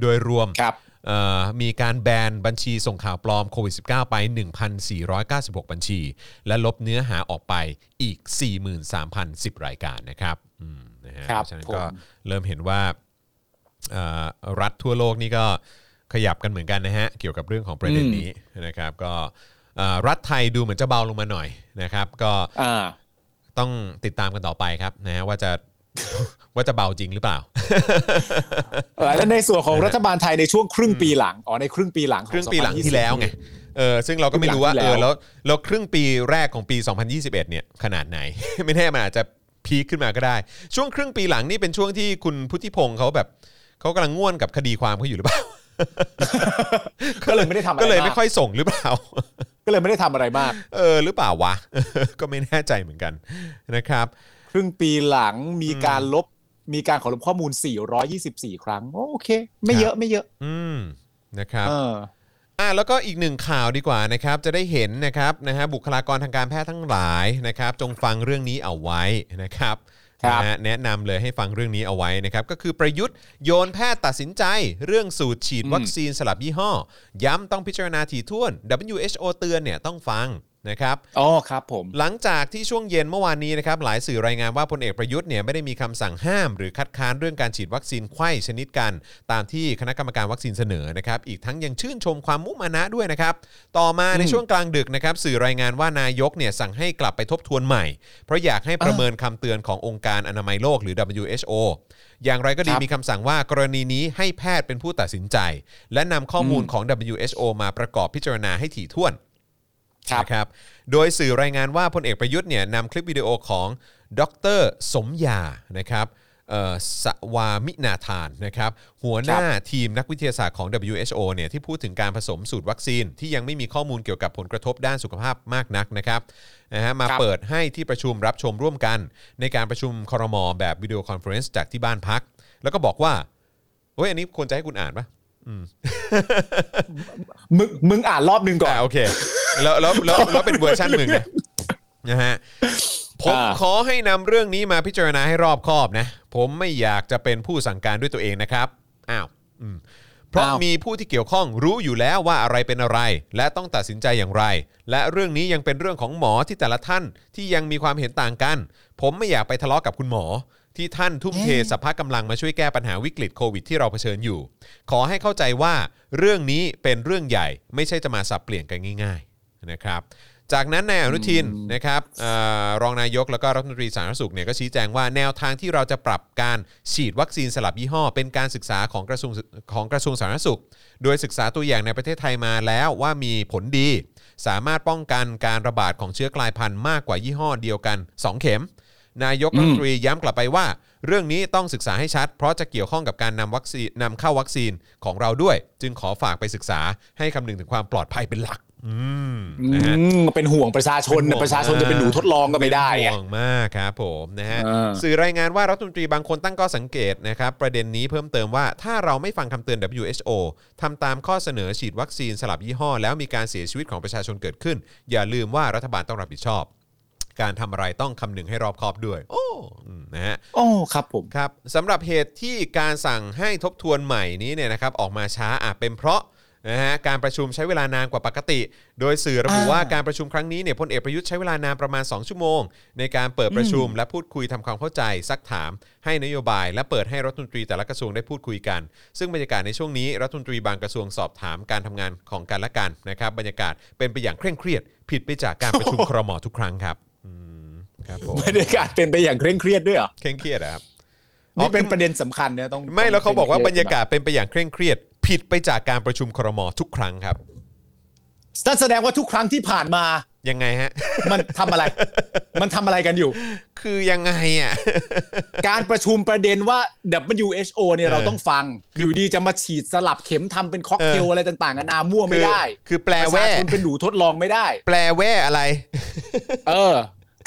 Speaker 1: โดยรวม
Speaker 2: ครับ
Speaker 1: เอ่อ มีการแบนบัญชีส่งข่าวปลอมโควิด -19 ไป 1,496 บัญชี และลบเนื้อหาออกไปอีก 43,010 รายการนะครับอืมนะฮะ
Speaker 2: ครั
Speaker 1: เพ
Speaker 2: บ
Speaker 1: ราะฉะนั้น
Speaker 2: ผม
Speaker 1: ก็เริ่มเห็นว่าเอ่อรัฐทั่วโลกนี่ก็ขยับกันเหมือนกันนะฮะ เกี่ยวกับเรื่องของประเด็นนี้นะครับก็เอ่อรัฐไทยดูเหมือนจะเบาลงมาหน่อยนะครับ ก็
Speaker 2: อ่า
Speaker 1: ต้องติดตามกันต่อไปครับนะฮะว่าจะ ว่าจะเบาจริงหรือเปล่า
Speaker 2: เออและในส่วนของรัฐบาลไทยในช่วงครึ่งปีหลัง อ๋อในครึ่งปีหลังของ
Speaker 1: ครึ่งปีหลัง
Speaker 2: 2020
Speaker 1: ที่แล้วไง เออซึ่งเราก็ไม่รู้ว่า
Speaker 2: ครึ่
Speaker 1: เอง
Speaker 2: ปี
Speaker 1: อ
Speaker 2: หลังที่แล้
Speaker 1: แล้ววแล้วครึ่งปีแรกของปี 2021 เนี่ยขนาดไหน ไม่แน่มันอาจจะพีคขึ้นมาก็ได้ ช่วงครึ่งปีหลังนี่เป็นช่วงที่คุณพุทธิพงศ์เขาแบบเขากำลังง่วนกับคดีความเขาอยู่หรือเปล่า
Speaker 2: ก็เลยไม่ได้ทำอะไร
Speaker 1: ก็เลยไม่
Speaker 2: มาก
Speaker 1: ค่อยส่งหรือเปล่า
Speaker 2: ก็เลยไม่ได้ทำอะไรมาก
Speaker 1: เออหรือเปล่าวะ ก็ไม่แน่ใจเหมือนกันนะครับ
Speaker 2: ครึ่งปีหลังมีการลบมีการขอลบข้อมูล 424 ครั้ง โอเค ไม่เยอะไม่เยอะ
Speaker 1: อืมนะครับ
Speaker 2: เออ
Speaker 1: อะแล้วก็อีกหนึ่งข่าวดีกว่านะครับ จะได้เห็นนะครับนะฮะบุคลากรทางการแพทย์ทั้งหลายนะครับ จงฟังเรื่องนี้เอาไว้นะครับ
Speaker 2: ครับ
Speaker 1: นะฮะแนะนำเลยให้ฟังเรื่องนี้เอาไว้นะครับ ก็คือประยุทธ์โยนแพทย์ตัดสินใจ เรื่องสูตรฉีดวัคซีนสลับยี่ห้อ ย้ำต้องพิจารณาถี่ถ้วน WHO เตือนเนี่ยต้องฟัง นะครับ
Speaker 2: อ๋อครับผม
Speaker 1: หลังจากที่ช่วงเย็นเมื่อวานนี้นะครับหลายสื่อรายงานว่าพลเอกประยุทธ์เนี่ยไม่ได้มีคำสั่งห้าม หรือคัดค้านเรื่องการฉีดวัคซีนไข้ชนิดกัน ตามที่คณะกรรมการวัคซีนเสนอนะครับอีกทั้งยังชื่นชมความมุมานะด้วยนะครับต่อมาในช่วงกลางดึกนะครับสื่อรายงานว่านายกเนี่ยสั่งให้กลับไปทบทวนใหม่ เพราะอยากให้ประเมินคำเตือนขององค์การอนามัยโลกหรือ WHO อย่างไรก็ดี
Speaker 2: ครับ
Speaker 1: มีคำสั่งว่ากรณีนี้ให้แพทย์เป็นผู้ตัดสินใจ และนำข้อมูลของ WHO มาประกอบพิจารณาให้ถี่ถ้วน
Speaker 2: ครับ
Speaker 1: นะครับโดยสื่อรายงานว่าพลเอกประยุทธ์เนี่ยนำคลิปวิดีโอของดรสมยานะครับเอ่อสวามินาทานนะครับหัวหน้าทีมนักวิทยาศาสตร์ของ WHO เนี่ยที่พูดถึงการผสมสูตรวัคซีน ที่ยังไม่มีข้อมูลเกี่ยวกับผลกระทบด้านสุขภาพมากนักนะครับนะฮะมา
Speaker 2: ครับ
Speaker 1: เปิดให้ที่ประชุมรับชมร่วมกัน ในการประชุมครมแบบวิดีโอคอนเฟอเรนซ์จากที่บ้านพัก แล้วก็บอกว่าเฮ้ยอันนี้ควรจะให้คุณอ่านปะ
Speaker 2: มึงมึงอ่านรอบหนึ่งก่อน
Speaker 1: อ่าโอเค แล้วแล้วแล้วแล้วเป็นเวอร์ชันมึงไงนะฮะผม
Speaker 2: อ่า
Speaker 1: ขอให้นำเรื่องนี้มาพิจารณาให้รอบคอบนะ ผมไม่อยากจะเป็นผู้สั่งการด้วยตัวเองนะครับ อ้าวอืมเพราะ
Speaker 2: อ้าว
Speaker 1: มีผู้ที่เกี่ยวข้องรู้อยู่แล้วว่าอะไรเป็นอะไร และต้องตัดสินใจอย่างไร และเรื่องนี้ยังเป็นเรื่องของหมอที่แต่ละท่านที่ยังมีความเห็นต่างกัน ผมไม่อยากไปทะเลาะกับคุณหมอ ที่ท่านทุ่มเทสภากำลังมาช่วยแก้ปัญหาวิกฤตโควิดที่เราเผชิญอยู่ ขอให้เข้าใจว่าเรื่องนี้เป็นเรื่องใหญ่ไม่ใช่จะมาสับเปลี่ยนกันง่าย ๆนะครับจากนั้นนายอนุทินนะครับเออรองนายกแล้วก็รัฐมนตรีสาธารณสุขเนี่ยก็ชี้แจงว่าแนวทางที่เราจะปรับการฉีดวัคซีนสลับยี่ห้อ เป็นการศึกษาของกระทรวงของกระทรวงสาธารณสุข โดยศึกษาตัวอย่างในประเทศไทยมาแล้วว่ามีผลดี สามารถป้องกันการระบาดของเชื้อกลายพันธุ์มากกว่ายี่ห้อเดียวกัน 2 เข็ม นายกรัฐมนตรีย้ำกลับไปว่า เรื่องนี้ต้องศึกษาให้ชัด เพราะจะเกี่ยวข้องกับการนำวัคซีนนำเข้าวัคซีนของเราด้วย จึงขอฝากไปศึกษาให้คำนึงถึงความปลอดภัยเป็นหลักอืมนะฮะ
Speaker 2: อืมเป็นห่วงประชาชน
Speaker 1: เป็นห่วง
Speaker 2: นะประชาชนจะเป็นหนูทดลองก็ไม่ได้
Speaker 1: เป็น
Speaker 2: ไง
Speaker 1: ห่วงมากครับผมนะฮะ
Speaker 2: เออ
Speaker 1: สื่อรายงานว่ารัฐมนตรีบางคนตั้งข้อสังเกตนะครับประเด็นนี้เพิ่มเติมว่าถ้าเราไม่ฟังคำเตือน WHO ทำตามข้อเสนอฉีดวัคซีนสลับยี่ห้อ แล้วมีการเสียชีวิตของประชาชนเกิดขึ้น อย่าลืมว่ารัฐบาลต้องรับผิดชอบ การทำอะไรต้องคำนึงให้รอบคอบด้วย โอ้อืมนะฮะ
Speaker 2: โอ้ครับผม
Speaker 1: ครับสำหรับเหตุที่การสั่งให้ทบทวนใหม่นี้เนี่ยนะครับออกมาช้าอาจเป็นเพราะนะฮะการประชุมใช้เวลานานกว่าปกติ โดยสื่อระบุ
Speaker 2: อ่า
Speaker 1: ว่าการประชุมครั้งนี้เนี่ยพลเอกประยุทธ์ใช้เวลานานประมาณ 2 ชั่วโมง ในการเปิดประชุมและพูดคุยทำความเข้าใจ ซักถาม ให้นโยบาย และเปิดให้รัฐมนตรีแต่ละกระทรวงได้พูดคุยกัน ซึ่งบรรยากาศในช่วงนี้รัฐมนตรีบางกระทรวงสอบถามการทำงานของกันและกันนะครับบรรยากาศเป็นไปอย่างเคร่งเครียด ผิดไปจากการประชุม ครมทุกครั้งครับอืมครั บผม
Speaker 2: บรรยากาศเป็นไปอย่างเคร่งเครียดด้วยเหรอ
Speaker 1: เคร่งเครียดอะครับ
Speaker 2: นี่เป็นประเด็นสำคัญเนี่ยต้อง
Speaker 1: ไม่แล้วเขาบอกว่า
Speaker 2: ต้ง
Speaker 1: บรรยากาศเป็นไปอย่างเคร่งเครียด ผิดไปจากการประชุมครมทุกครั้งครับ
Speaker 2: นั่นแสดงว่าทุกครั้งที่ผ่านมา
Speaker 1: ยังไงฮะ
Speaker 2: มันทำอะไร มันทำอะไรกันอยู่
Speaker 1: คือยังไงอะ
Speaker 2: การประชุมประเด็นว่า WHO เนี่ย
Speaker 1: เออ
Speaker 2: เราต้องฟัง อยู่ดีจะมาฉีดสลับเข็มทำเป็นค็อกเทล
Speaker 1: เอออ
Speaker 2: อะไรต่างๆกันานามั่วไม่ได้
Speaker 1: คือคือแปลว่า
Speaker 2: ประ
Speaker 1: แว่
Speaker 2: ชาชนเป็นหนูทดลองไม่ได้
Speaker 1: แปลว่าอะไร
Speaker 2: เออ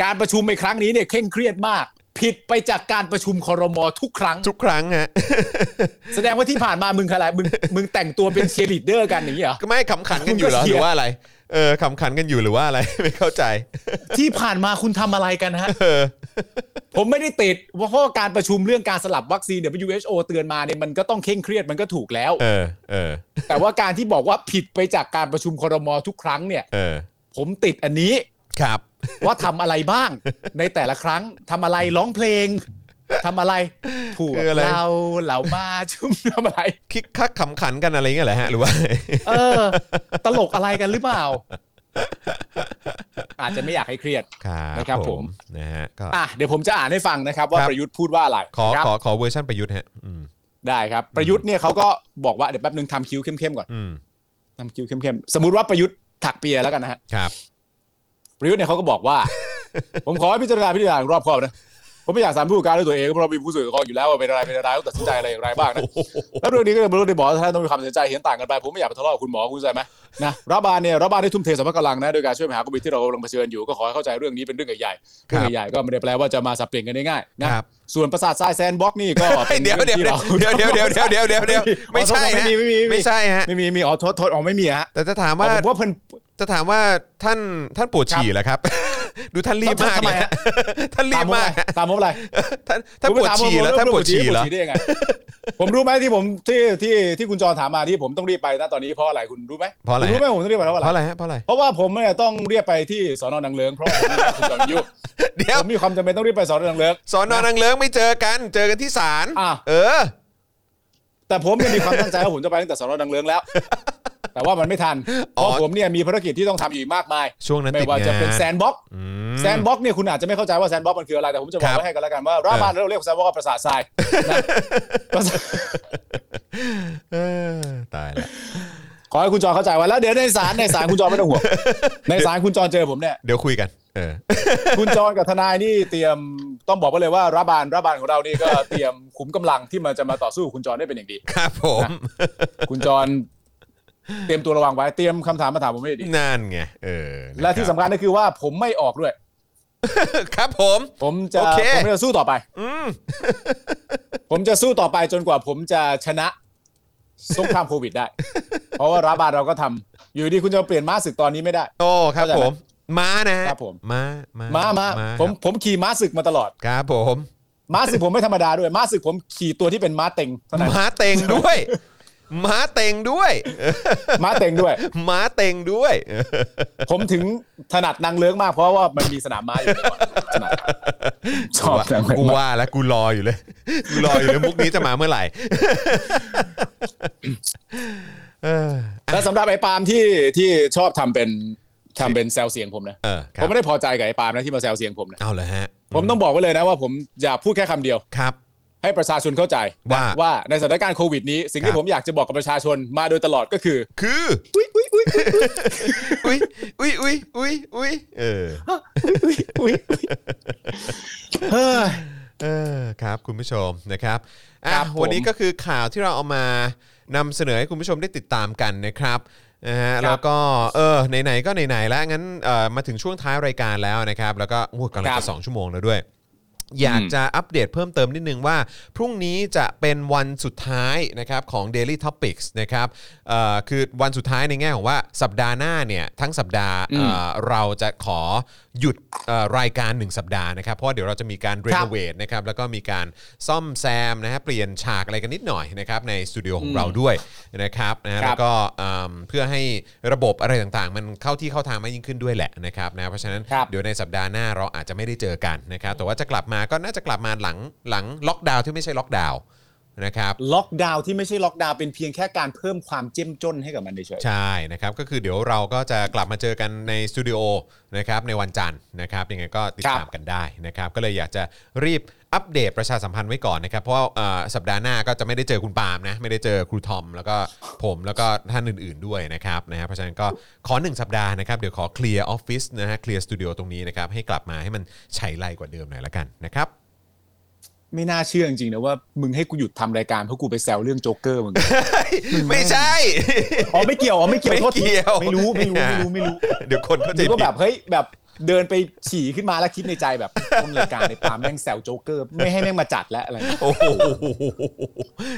Speaker 2: การประชุมในครั้งนี้เนี่ยเคร่งเครียดมาก ผิดไปจากการประชุมครมทุกครั้ง
Speaker 1: ทุกครั้งฮะ
Speaker 2: แสดงว่าที่ผ่านมามึงอะไรมึงมึงแต่งตัวเป็นเชียร์ลีดเดอร์กันอย่างนี้เหรอ
Speaker 1: ก็ไม่ขำขันกันอยู่เหรอ
Speaker 2: คุณก็เชียร์
Speaker 1: รือว่าอะไร เออขำขันกันอยู่หรือว่าอะไร ไม่เข้าใจ
Speaker 2: ที่ผ่านมาคุณทำอะไรกันฮะ
Speaker 1: เออ
Speaker 2: ผมไม่ได้ติดเพราะว่าการประชุมเรื่องการสลับวัคซีนเดี๋ยว WHO เตือนมาเนี่ยมันก็ต้องเคร่งเครียดมันก็ถูกแล้ว
Speaker 1: เออ เออ
Speaker 2: แต่ว่าการที่บอกว่าผิดไปจากการประชุมครมทุกครั้งเนี่ย
Speaker 1: เออ
Speaker 2: ผมติดอันนี้
Speaker 1: ครับ
Speaker 2: ว่าทำอะไรบ้าง ในแต่ละครั้งทำอะไรร้องเพลงทำอะไรผูก
Speaker 1: คืออะไร
Speaker 2: เราเหล่ามาชุมทำอะไร
Speaker 1: คิกคักขำขันกันอะไรเงี้ยเหรอฮะหรือว่า
Speaker 2: เออ ตลกอะไรกันหรือเปล่า อาจจะไม่อยากให้เครียด
Speaker 1: ครับ
Speaker 2: นะครับผม
Speaker 1: นะฮะก็
Speaker 2: อะเดี๋ยวผมจะอ่านให้ฟังนะครับ ว่า
Speaker 1: ครับ
Speaker 2: ประยุทธ์พูดว่าอะไร
Speaker 1: ขอ
Speaker 2: ครับ
Speaker 1: ขอขอเวอร์ชันประยุทธ์ฮะอืม
Speaker 2: ได้ครับ ประยุทธ์เนี่ยเขาก็บอกว่าเดี๋ยวแป๊บนึงทำคิ้วเข้มๆก่อน
Speaker 1: อืม
Speaker 2: ทำคิ้วเข้มๆสมมติว่าประยุทธ์ถักเปียแล้วกันนะฮะ
Speaker 1: ครับ
Speaker 2: ประยุทธ์เนี่ยเขาก็บอกว่า ผมขอให้พิจารณาพิจารณาอย่างรอบคอบนะผมไม่อยากสารผู้การด้วยตัวเองเพราะเรามีผู้สื่อข่าวอยู่แล้วว่าเป็นอะไรเป็นอะไรต้องตัดสินใจอะไรอย่างไรบ้างนะแล้วเรื่องนี้ก็ไม่รู้ในบอกว่าท่านต้องมีความตัดสินใจเห็นต่างกันไปผมไม่อยากไปทะเลาะกับคุณหมอคุณเข้าใจไหมนะรัฐบาลเนี่ยรัฐบาลได้ทุ่มเทสรรพกำลังนะโดยการช่วยปัญหาโควิดที่เรากำลังเผชิญอยู่ก็ขอให้เข้าใจเรื่องนี้เป็นเรื่องใหญ่ๆเรื่องใหญ่ๆก็ไม่ได้แปลว่าจะมาสับเปลี่ยนกันได้ง่ายนะครับส่วนประสาททรายแซนบ็อกนี่ก็เป็น
Speaker 1: เดี๋ยวเดี๋ยว
Speaker 2: รื่องที่
Speaker 1: เดี๋ยว
Speaker 2: รา
Speaker 1: เดี๋ยวเดี๋ยวเดี๋ยวเดี๋ยวเดี๋ยวเดี๋ยวเดี๋ยวไม่ใช่
Speaker 2: ไม่
Speaker 1: ฮะ
Speaker 2: มีไม่มี
Speaker 1: ไม่ใช่ฮะ
Speaker 2: ไม่มีไม่มีอ๋อโทษโทษอ๋อไม่มีฮะ
Speaker 1: แต่จะถามว่า
Speaker 2: ผมว่าเพิ่น
Speaker 1: จะถามว่าท่านท่านปวดฉี่เหรอครับ ดูท่านรีบมาก
Speaker 2: ทำไม
Speaker 1: เลย
Speaker 2: ฮะ
Speaker 1: ท่านรีบมากฮะ
Speaker 2: ตามผมอะไร
Speaker 1: ท่านท่านปวดฉี่แล้วท่านปวดฉี่เหรอ
Speaker 2: ปวดฉี่ได้ยังไงผมรู้ไหมที่ผมที่ที่ที่คุณจรถามมาที่ผมต้องรีบไปณตอนนี้เพราะอะไรคุณรู้ไหม
Speaker 1: เพราะอะไร
Speaker 2: คุณรู้ไหมผมต้องรีบไปเพราะ
Speaker 1: เพราะ
Speaker 2: อะไร
Speaker 1: อะไรฮะเพราะอะไร
Speaker 2: เพราะว่าผมเนี่ยต้องเรียกไปที่สอนอนังเลิงเพราะว่าผมมีคุณจรยุ
Speaker 1: เดี๋ยว
Speaker 2: ผมมีความจำเป็นต้องรีบไปสอนอนังเลิง
Speaker 1: สอนอนังเลิ้งไม่เจอกัน เจอกันที่ศาล
Speaker 2: อะ
Speaker 1: เออ
Speaker 2: แต่ผมเนี่ยมีความตั้งใจว่าผมจะไปตั้งแต่สอนอนังเลิงแล้ว แต่ว่ามันไม่ทัน
Speaker 1: อ๋อ
Speaker 2: ราะผมเนี่ยมีภารกิจที่ต้องทำอีกมากมาย
Speaker 1: ช่วงนั้น
Speaker 2: ไม่
Speaker 1: ติด
Speaker 2: ว่าจะ
Speaker 1: งาน
Speaker 2: เป็น sandboxอื
Speaker 1: ม
Speaker 2: sandbox็อกเนี่ยคุณอาจจะไม่เข้าใจว่า sandbox มันคืออะไร แต่ผมจะบอกค
Speaker 1: รับ
Speaker 2: ไว้ให้กันแล้วกันว่ารัฐบาลเราเรียก sandbox ว่าปราสาททรายนะปราสาท
Speaker 1: เออตายแล้ว
Speaker 2: ขอให้คุณจรเข้าใจไว้แล้วเดี๋ยวในศาลในศาลคุณจรไม่ต้องห่วงในศาลคุณจรเจอผมเนี่ย
Speaker 1: เดี๋ยวคุยกันเออ
Speaker 2: คุณจรกับทนายนี่เตรียมต้องบอกไว้เลยว่ารัฐบาลรัฐบาลของเรานี่ก็เตรียมขุมกำลังที่มันจะมาต่อสู้กับคุณจรได้เป็นอย่างดี
Speaker 1: ครับผม
Speaker 2: คุณจร เตรียมตัวระวังไว้เตรียมคำถามมาถามผมไม่ดี
Speaker 1: นั่นไงเออ
Speaker 2: และที่สำคัญก็คือว่าผมไม่ออกด้วย
Speaker 1: ครับผม
Speaker 2: ผมจะ
Speaker 1: โอเค
Speaker 2: ผมจะสู้ต่อไป
Speaker 1: อืม
Speaker 2: ผมจะสู้ต่อไปจนกว่าผมจะชนะสงครามโควิดได้ เพราะว่ารัฐบาลเราก็ทำอยู่ดีคุณจะเปลี่ยนม้าศึกตอนนี้ไม่ได้
Speaker 1: โอ้ครับ
Speaker 2: เข้าใจ
Speaker 1: ผ
Speaker 2: ไหม
Speaker 1: มม้านะฮะ
Speaker 2: ครับผม
Speaker 1: ม้าม้า
Speaker 2: ม้าม้า
Speaker 1: ม้
Speaker 2: ผมผมขี่ม้าศึกมาตลอด
Speaker 1: ครับผม
Speaker 2: ม้าศึกผมไม่ธรรมดาด้วย ม้าศึกผมขี่ตัวที่เป็นม้าเต็งเท่านั้น
Speaker 1: ม้าเต็งด้วย ม้าเต็งด้วย
Speaker 2: ม้าเต็งด้วย
Speaker 1: ม้าเต็งด้วย
Speaker 2: ผมถึงถนัดนางเลื้งมากเพราะว่ามันมีสนามม้าอยู่ก่อนถนัดชอบนางเลื้ง
Speaker 1: กู
Speaker 2: มาก
Speaker 1: ว่าแล้วกูรออยู่เลยกูรออยู่เลยมุกนี้จะมาเมื่อไหร่เออ
Speaker 2: และสำหรับไอ้ปาล์มที่ที่ชอบทำเป็นทำเป็นแซวเสียงผมนะ
Speaker 1: เออค
Speaker 2: ผ
Speaker 1: รับ
Speaker 2: มไม่ได้พอใจกับไอ้ปาล์มนะที่มาแซวเสียงผมนะ
Speaker 1: เอาเลยฮะ
Speaker 2: ผมต้องบอกไว้เลยนะว่าผมอยากพูดแค่คำเดียว
Speaker 1: ครับ
Speaker 2: ให้ประชาชนเข้าใจ
Speaker 1: ว่า
Speaker 2: ว่าในสถานการณ์โควิดนี้ สิ่ง
Speaker 1: ครั
Speaker 2: ที่
Speaker 1: บ
Speaker 2: ผมอยากจะบอกกับประชาชนมาโดยตลอดก็คือ
Speaker 1: คือ
Speaker 2: อุ้ยอุ้ยอุ้ย
Speaker 1: อุ้ยอุ้ยอุ้ยอุ้ยอุ้ยเออ
Speaker 2: อุ้ยอุ้ยอุ้ยเฮ้ย
Speaker 1: เออครับคุณผู้ชมนะครับอะ
Speaker 2: ครับผม
Speaker 1: วันนี้ก็คือข่าวที่เราเอามานำเสนอให้คุณผู้ชมได้ติดตามกันนะครับนะฮะ
Speaker 2: ครับ
Speaker 1: แล้วก็เออไหนๆก็ไหนๆแล้วงั้นเอ่อมาถึงช่วงท้ายรายการแล้วนะครับ แล้วก็โอ้กำลัง
Speaker 2: ครั
Speaker 1: จะ
Speaker 2: บ
Speaker 1: สองชั่วโมงแล้วด้วย อยากจะอัปเดตเพิ่มเติมนิดนึงว่า พรุ่งนี้จะเป็นวันสุดท้ายนะครับของ Daily Topics นะครับเอ่อคือวันสุดท้ายในแง่ของว่าสัปดาห์หน้าเนี่ยทั้งสัปดาห์เอ่อเราจะขอหยุดเอ่อรายการ 1 สัปดาห์นะครับ เพราะว่าเดี๋ยวเราจะมีการรีโนเวทนะครับแล้วก็มีการซ่อมแซมนะฮะเปลี่ยนฉากอะไรกันนิดหน่อยนะครับในสตูดิโอของเราด้วยนะครับนะฮะ
Speaker 2: ครับ
Speaker 1: แล้วก็เอิ่มเพื่อให้ระบบอะไรต่างๆ มันเข้าที่เข้าทางมากยิ่งขึ้นด้วยแหละนะครับนะเพราะฉะนั้น
Speaker 2: ครับ
Speaker 1: เดี๋ยวในสัปดาห์หน้าเราอาจจะไม่ได้เจอกันนะครับแต่ว่าจะกลับมาก็น่าจะกลับมาหลังหลังล็อกดาวน์ที่ไม่ใช่ล็อกดาวน์นะครับ
Speaker 2: ล็อกดาวน์ที่ไม่ใช่ล็อกดาวน์เป็นเพียงแค่การเพิ่มความเข้มข้นให้กับมันเฉยๆ
Speaker 1: ใช่นะครับก็คือเดี๋ยวเราก็จะกลับมาเจอกันในสตูดิโอนะครับในวันจันทร์นะครับยังไงก็ติดตามกันได้นะครับก็เลยอยากจะรีบ อัปเดตประชาสัมพันธ์ไว้ก่อนนะครับ เพราะว่าเอ่อสัปดาห์หน้าก็จะไม่ได้เจอคุณปาล์มนะ ไม่ได้เจอครูทอม แล้วก็ผมแล้วก็ท่านอื่นๆด้วยนะครับนะฮะเพราะฉะนั้นก็ขอ 1 สัปดาห์นะครับ เดี๋ยวขอเคลียร์ออฟฟิศนะฮะเคลียร์สตูดิโอตรงนี้นะครับ ให้กลับมาให้มันไฉไลกว่าเดิมหน่อยละกันนะครับครับ
Speaker 2: ๆไม่น่าเชื่อจริงๆนะว่ามึงให้กูหยุดทำรายการเพราะกูไปแซวเรื่องโจ๊กเกอร์มึง
Speaker 1: ไม่ใช่
Speaker 2: อ๋อไม่เกี่ยวอ๋อไม่เกี่ยว
Speaker 1: ไม่
Speaker 2: โทษที
Speaker 1: เกี่ยว
Speaker 2: ไม่รู้ไม่รู้ไม่รู้ไม่รู้
Speaker 1: เดี๋ยวคนเขาจะ
Speaker 2: นึกว่า
Speaker 1: ผิด
Speaker 2: แบบเฮ้ยแบบ เดินไปฉี่ขึ้นมาแล้วคิดในใจแบบต้นรายการไอ้ปาล์มแม่งแซวโจ๊กเกอร์ไม่ให้แม่งมาจัดแล้วอะไร
Speaker 1: โอ้โห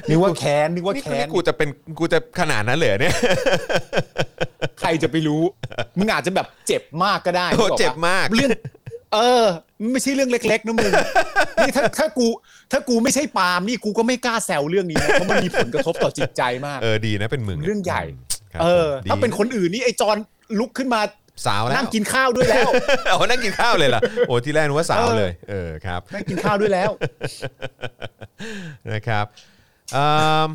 Speaker 2: นึกว่าแค้นนึกว่า
Speaker 1: นี่
Speaker 2: แค้น
Speaker 1: นี่กูจะเป็นกูจะขนาดนั้นเลยเหรอเนี่ย
Speaker 2: ใครจะไปรู้มึงอาจจะแบบเจ็บมากก็ได้
Speaker 1: โอ้
Speaker 2: นึกออกปะ
Speaker 1: เจ็บมาก
Speaker 2: เรื่องเออมันไม่ใช่เรื่องเล็กๆนะมึงนี่ถ้าถ้ากู ถ้ากูไม่ใช่ปาล์มนี่กูก็ไม่กล้าแซวเรื่องนี้นะเพราะมันมีผลกระทบต่อจิตใจมาก
Speaker 1: เออดีนะเป็นมึง
Speaker 2: เรื่องใหญ่
Speaker 1: ครับ
Speaker 2: เออ
Speaker 1: ดี
Speaker 2: ถ้าเป็นคนอื่นนี่ไอ้จอนลุกขึ้นมา
Speaker 1: สาวแล้ว
Speaker 2: นั่งกินข้าวด้วยแล้ว
Speaker 1: เอานั่งกินข้าวเลยเหรอโอ้ที่แรกนึกว่าสาวเลยเออครับ
Speaker 2: นั่งกินข้าวด้วยแล้ว
Speaker 1: นะครับอืม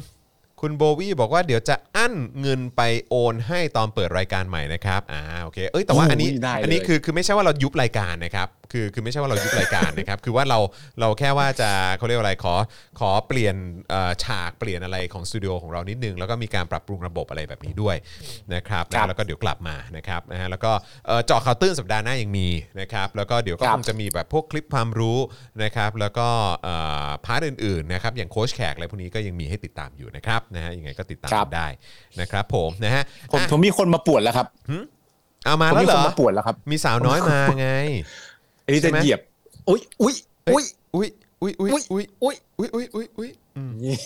Speaker 1: คุณโบวี่บอกว่าเดี๋ยวจะอั้นเงินไปโอนให้ตอนเปิดรายการใหม่นะครับ อ่าโอเค เอ้ยแต่ว่าอันนี้
Speaker 2: โอ้ยได้เลย
Speaker 1: อันนี้คือคือไม่ใช่ว่าเรายุบรายการนะครับ คือคือไม่ใช่ว่าเรายุบรายการนะครับ คือว่าเราเราแค่ว่าจะเขาเรียกว่าอะไรขอขอเปลี่ยนเอ่อฉากเปลี่ยนอะไรของสตูดิโอของเรานิดนึง แล้วก็มีการปรับปรุงระบบอะไรแบบนี้ด้วยนะครับ
Speaker 2: ครับ
Speaker 1: นะแล้วก็เดี๋ยวกลับมานะครับนะฮะแล้วก็เอ่อเจาะข่าวตื้นสัปดาห์หน้ายังมีนะครับแล้วก็เดี๋ยวก็
Speaker 2: ครับ
Speaker 1: คงจะมีแบบพวกคลิปความรู้นะครับแล้วก็เอ่อพาร์ทอื่นๆนะครับอย่างโค้ชแขกอะไรพวกนี้ก็ยังมีให้ติดตามอยู่นะครับนะฮะยังไงก็ติดตาม
Speaker 2: ครั
Speaker 1: กับนได้นะครับผมนะฮะ
Speaker 2: ผม
Speaker 1: อะ
Speaker 2: ผมมีคนมาปวดแล้วครับ
Speaker 1: เอามา
Speaker 2: ผม
Speaker 1: แล้ว
Speaker 2: มี
Speaker 1: เหร
Speaker 2: คน
Speaker 1: อ
Speaker 2: มาปวดแล้วครับ
Speaker 1: มีสาวน้อยมาไง
Speaker 2: ไอ้นี่
Speaker 1: ใช่
Speaker 2: จะ
Speaker 1: ไหม
Speaker 2: เหยียบ อุ้ยอุ้ยอุ้ย
Speaker 1: อุ้ยอุ้ยอุ้ยอุ้ย
Speaker 2: อุ้ย
Speaker 1: อุ้ยอุ้ยอุ้ยอุ้ยอืมนี่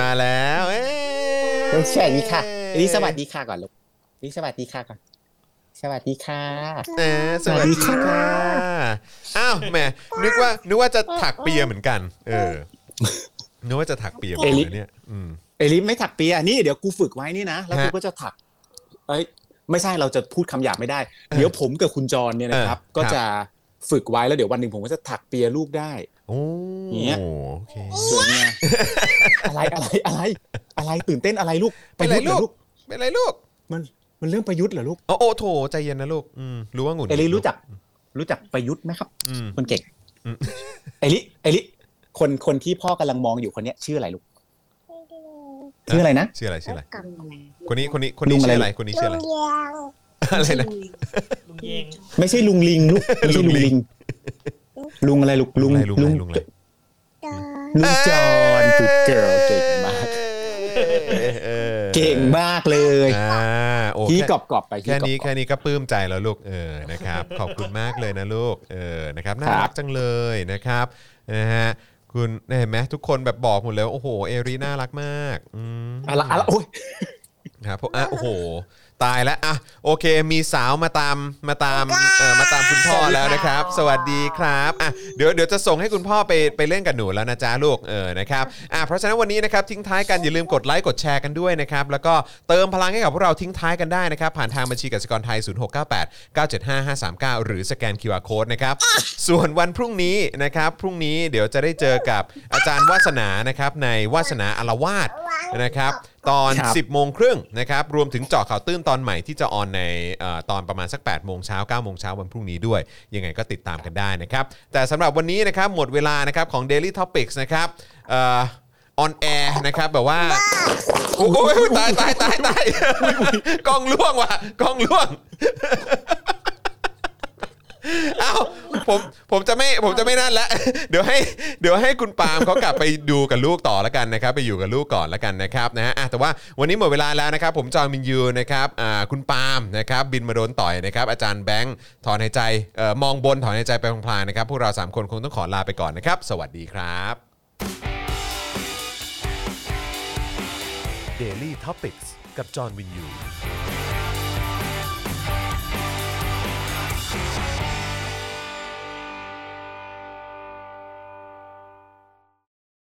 Speaker 1: มาแล้วเอ้ย
Speaker 2: สวัสดีค่ะอันนี้สวัสดีค่ะก่อนลูกนี่สวัสดีค่ะก่อนสวัสดีค่ะ
Speaker 1: เออสวัสดีค่ะอ้าวแหมนึกว่านึกว่าจะถักเปียเหมือนกัน เออนึกว่าจะถักเปียเหมือน
Speaker 2: เอลิ
Speaker 1: กันเนี่ยอืม
Speaker 2: เอลิไม่ถักเปียนี่เดี๋ยวกูฝึกไว้นี่นะแล้ว
Speaker 1: ฮะ
Speaker 2: กูก็จะถัก เอ้ยไม่ใช่เราจะพูดคำหยาบไม่ได้ เดี๋ยวผมกับคุณจรเนี่ยนะครับ
Speaker 1: เออ
Speaker 2: ก็จะ ฝึกไว้แล้วเดี๋ยววันหนึ่งผมก็จะถักเปียลูกได้
Speaker 1: โอ้
Speaker 2: เนี่ย
Speaker 1: โอเค
Speaker 2: สวยงามอะไรอะไรอะไร อะไรตื่นเต้นอะไรลูก
Speaker 1: เป็นไร
Speaker 2: ประยุทธ์ห
Speaker 1: ลูกเป็นไรลูก
Speaker 2: มันมันเรื่องประยุทธ์เหรอลูก
Speaker 1: โอ้โอ้โถใจเย็นนะลูกอืมรู้ว่าหงุดห
Speaker 2: เอ
Speaker 1: งิด
Speaker 2: ลิรู้จัก รู้จักประยุทธ์ไหมครับ
Speaker 1: อืม
Speaker 2: คนเก่ง
Speaker 1: อืม
Speaker 2: เอลิเอลิคนคนที่พ่อกำลังมองอยู่คนเนี้ยชื่ออะไรลูกชื่ออะไรนะ
Speaker 1: ชื่ออะไรชื่ออะไร
Speaker 7: กำอะไร
Speaker 1: คนนี้คนนี้คน
Speaker 2: ลุ
Speaker 1: นี้
Speaker 2: งอะไร
Speaker 1: ชื่ออะไรคนนี้ชื่ออะไร
Speaker 7: ลุงยาง
Speaker 1: อะไรนะ
Speaker 3: ลุงเยง
Speaker 2: ไม่ใช่ลุงลิงลูกไม่ใช่ลุงลิง ลุงอะไรลูกลุง
Speaker 1: อะไรลุงอะไรลุงอะไร
Speaker 2: ลุงจอนจุดเกิร์ลเก่งมาก
Speaker 1: เออ
Speaker 2: เก่งมากเลย
Speaker 1: อ่าโอ้
Speaker 2: พี่
Speaker 1: แค่
Speaker 2: กรอบกรอบๆไปพี่
Speaker 1: แค่นี้
Speaker 2: กร
Speaker 1: แค่
Speaker 2: อบ
Speaker 1: นี้ก็ปลื้มใจแล้วลูกเออนะครับ ขอบคุณมากเลยนะลูกเออนะครับน่า
Speaker 2: ครั
Speaker 1: รับกจังเลยนะครับนะฮะคุณเห็นไหมทุกคนแบบบอกหมดเลยว่าโอ้โหเอรีน่ารักมากอืม
Speaker 2: ๆอะไรอะไรโอ้ย
Speaker 1: ครับผมอะโอ้โห ตายแล้วอะโอเค มีสาวมาตามมาตามเอ่อมาตามคุณพ่อแล้วนะครับ สวัสดีครับอะเดี๋ยวเดี๋ยวจะส่งให้คุณพ่อไปไปเล่นกับหนูแล้วนะจ๊ะลูกเออนะครับอะเพราะฉะนั้นวันนี้นะครับทิ้งท้ายกันอย่าลืมกดไลค์กดแชร์กันด้วยนะครับแล้วก็เติมพลังให้กับพวกเราทิ้งท้ายกันได้นะครับ ผ่านทางบัญชีกสิกรไทย 0698 975 539 หรือสแกน QR Code นะครับส่วนวันพรุ่งนี้นะครับพรุ่งนี้เดี๋ยวจะได้เจอกับอาจารย์วาสนานะครับในวาสนาอารวาสนะครับ ตอน
Speaker 2: ครับ
Speaker 1: 10 10 โมงครึ่งนะครับ รวมถึงเจาะข่าวตื้นตอนใหม่ที่จะออนในเอ่อตอนประมาณสัก 8 โมงเช้า 9 โมงเช้าวันพรุ่งนี้ด้วย ยังไงก็ติดตามกันได้นะครับ แต่สำหรับวันนี้นะครับ หมดเวลานะครับของ Daily Topics นะครับออนแอร์นะครับแบบว่า โอ้ยตายตายตายตายกล้องล่วงว่ะกล้องล่วง เอ้าผมผมจะไม่ผมจะไม่นั่นละ เดี๋ยวให้เดี๋ยวให้คุณปาล์มเขากลับไปดูกับลูกต่อแล้วกันนะครับ ไปอยู่กับลูกก่อนแล้วกันนะครับนะฮะอะแต่ว่าวันนี้หมดเวลาแล้วนะครับ ผมจอห์นมินยูนะครับอ่าคุณปาล์มนะครับบินมาโดนต่อยนะครับ อาจารย์แบงค์ถอนหายใจเอ่อมองบนถอนหายใจไปพลางๆนะครับ พวกเราสามคนคงต้องขอลาไปก่อนนะครับ สวัสดีครับ
Speaker 7: Daily t o p i c กกับจอห์นวินยู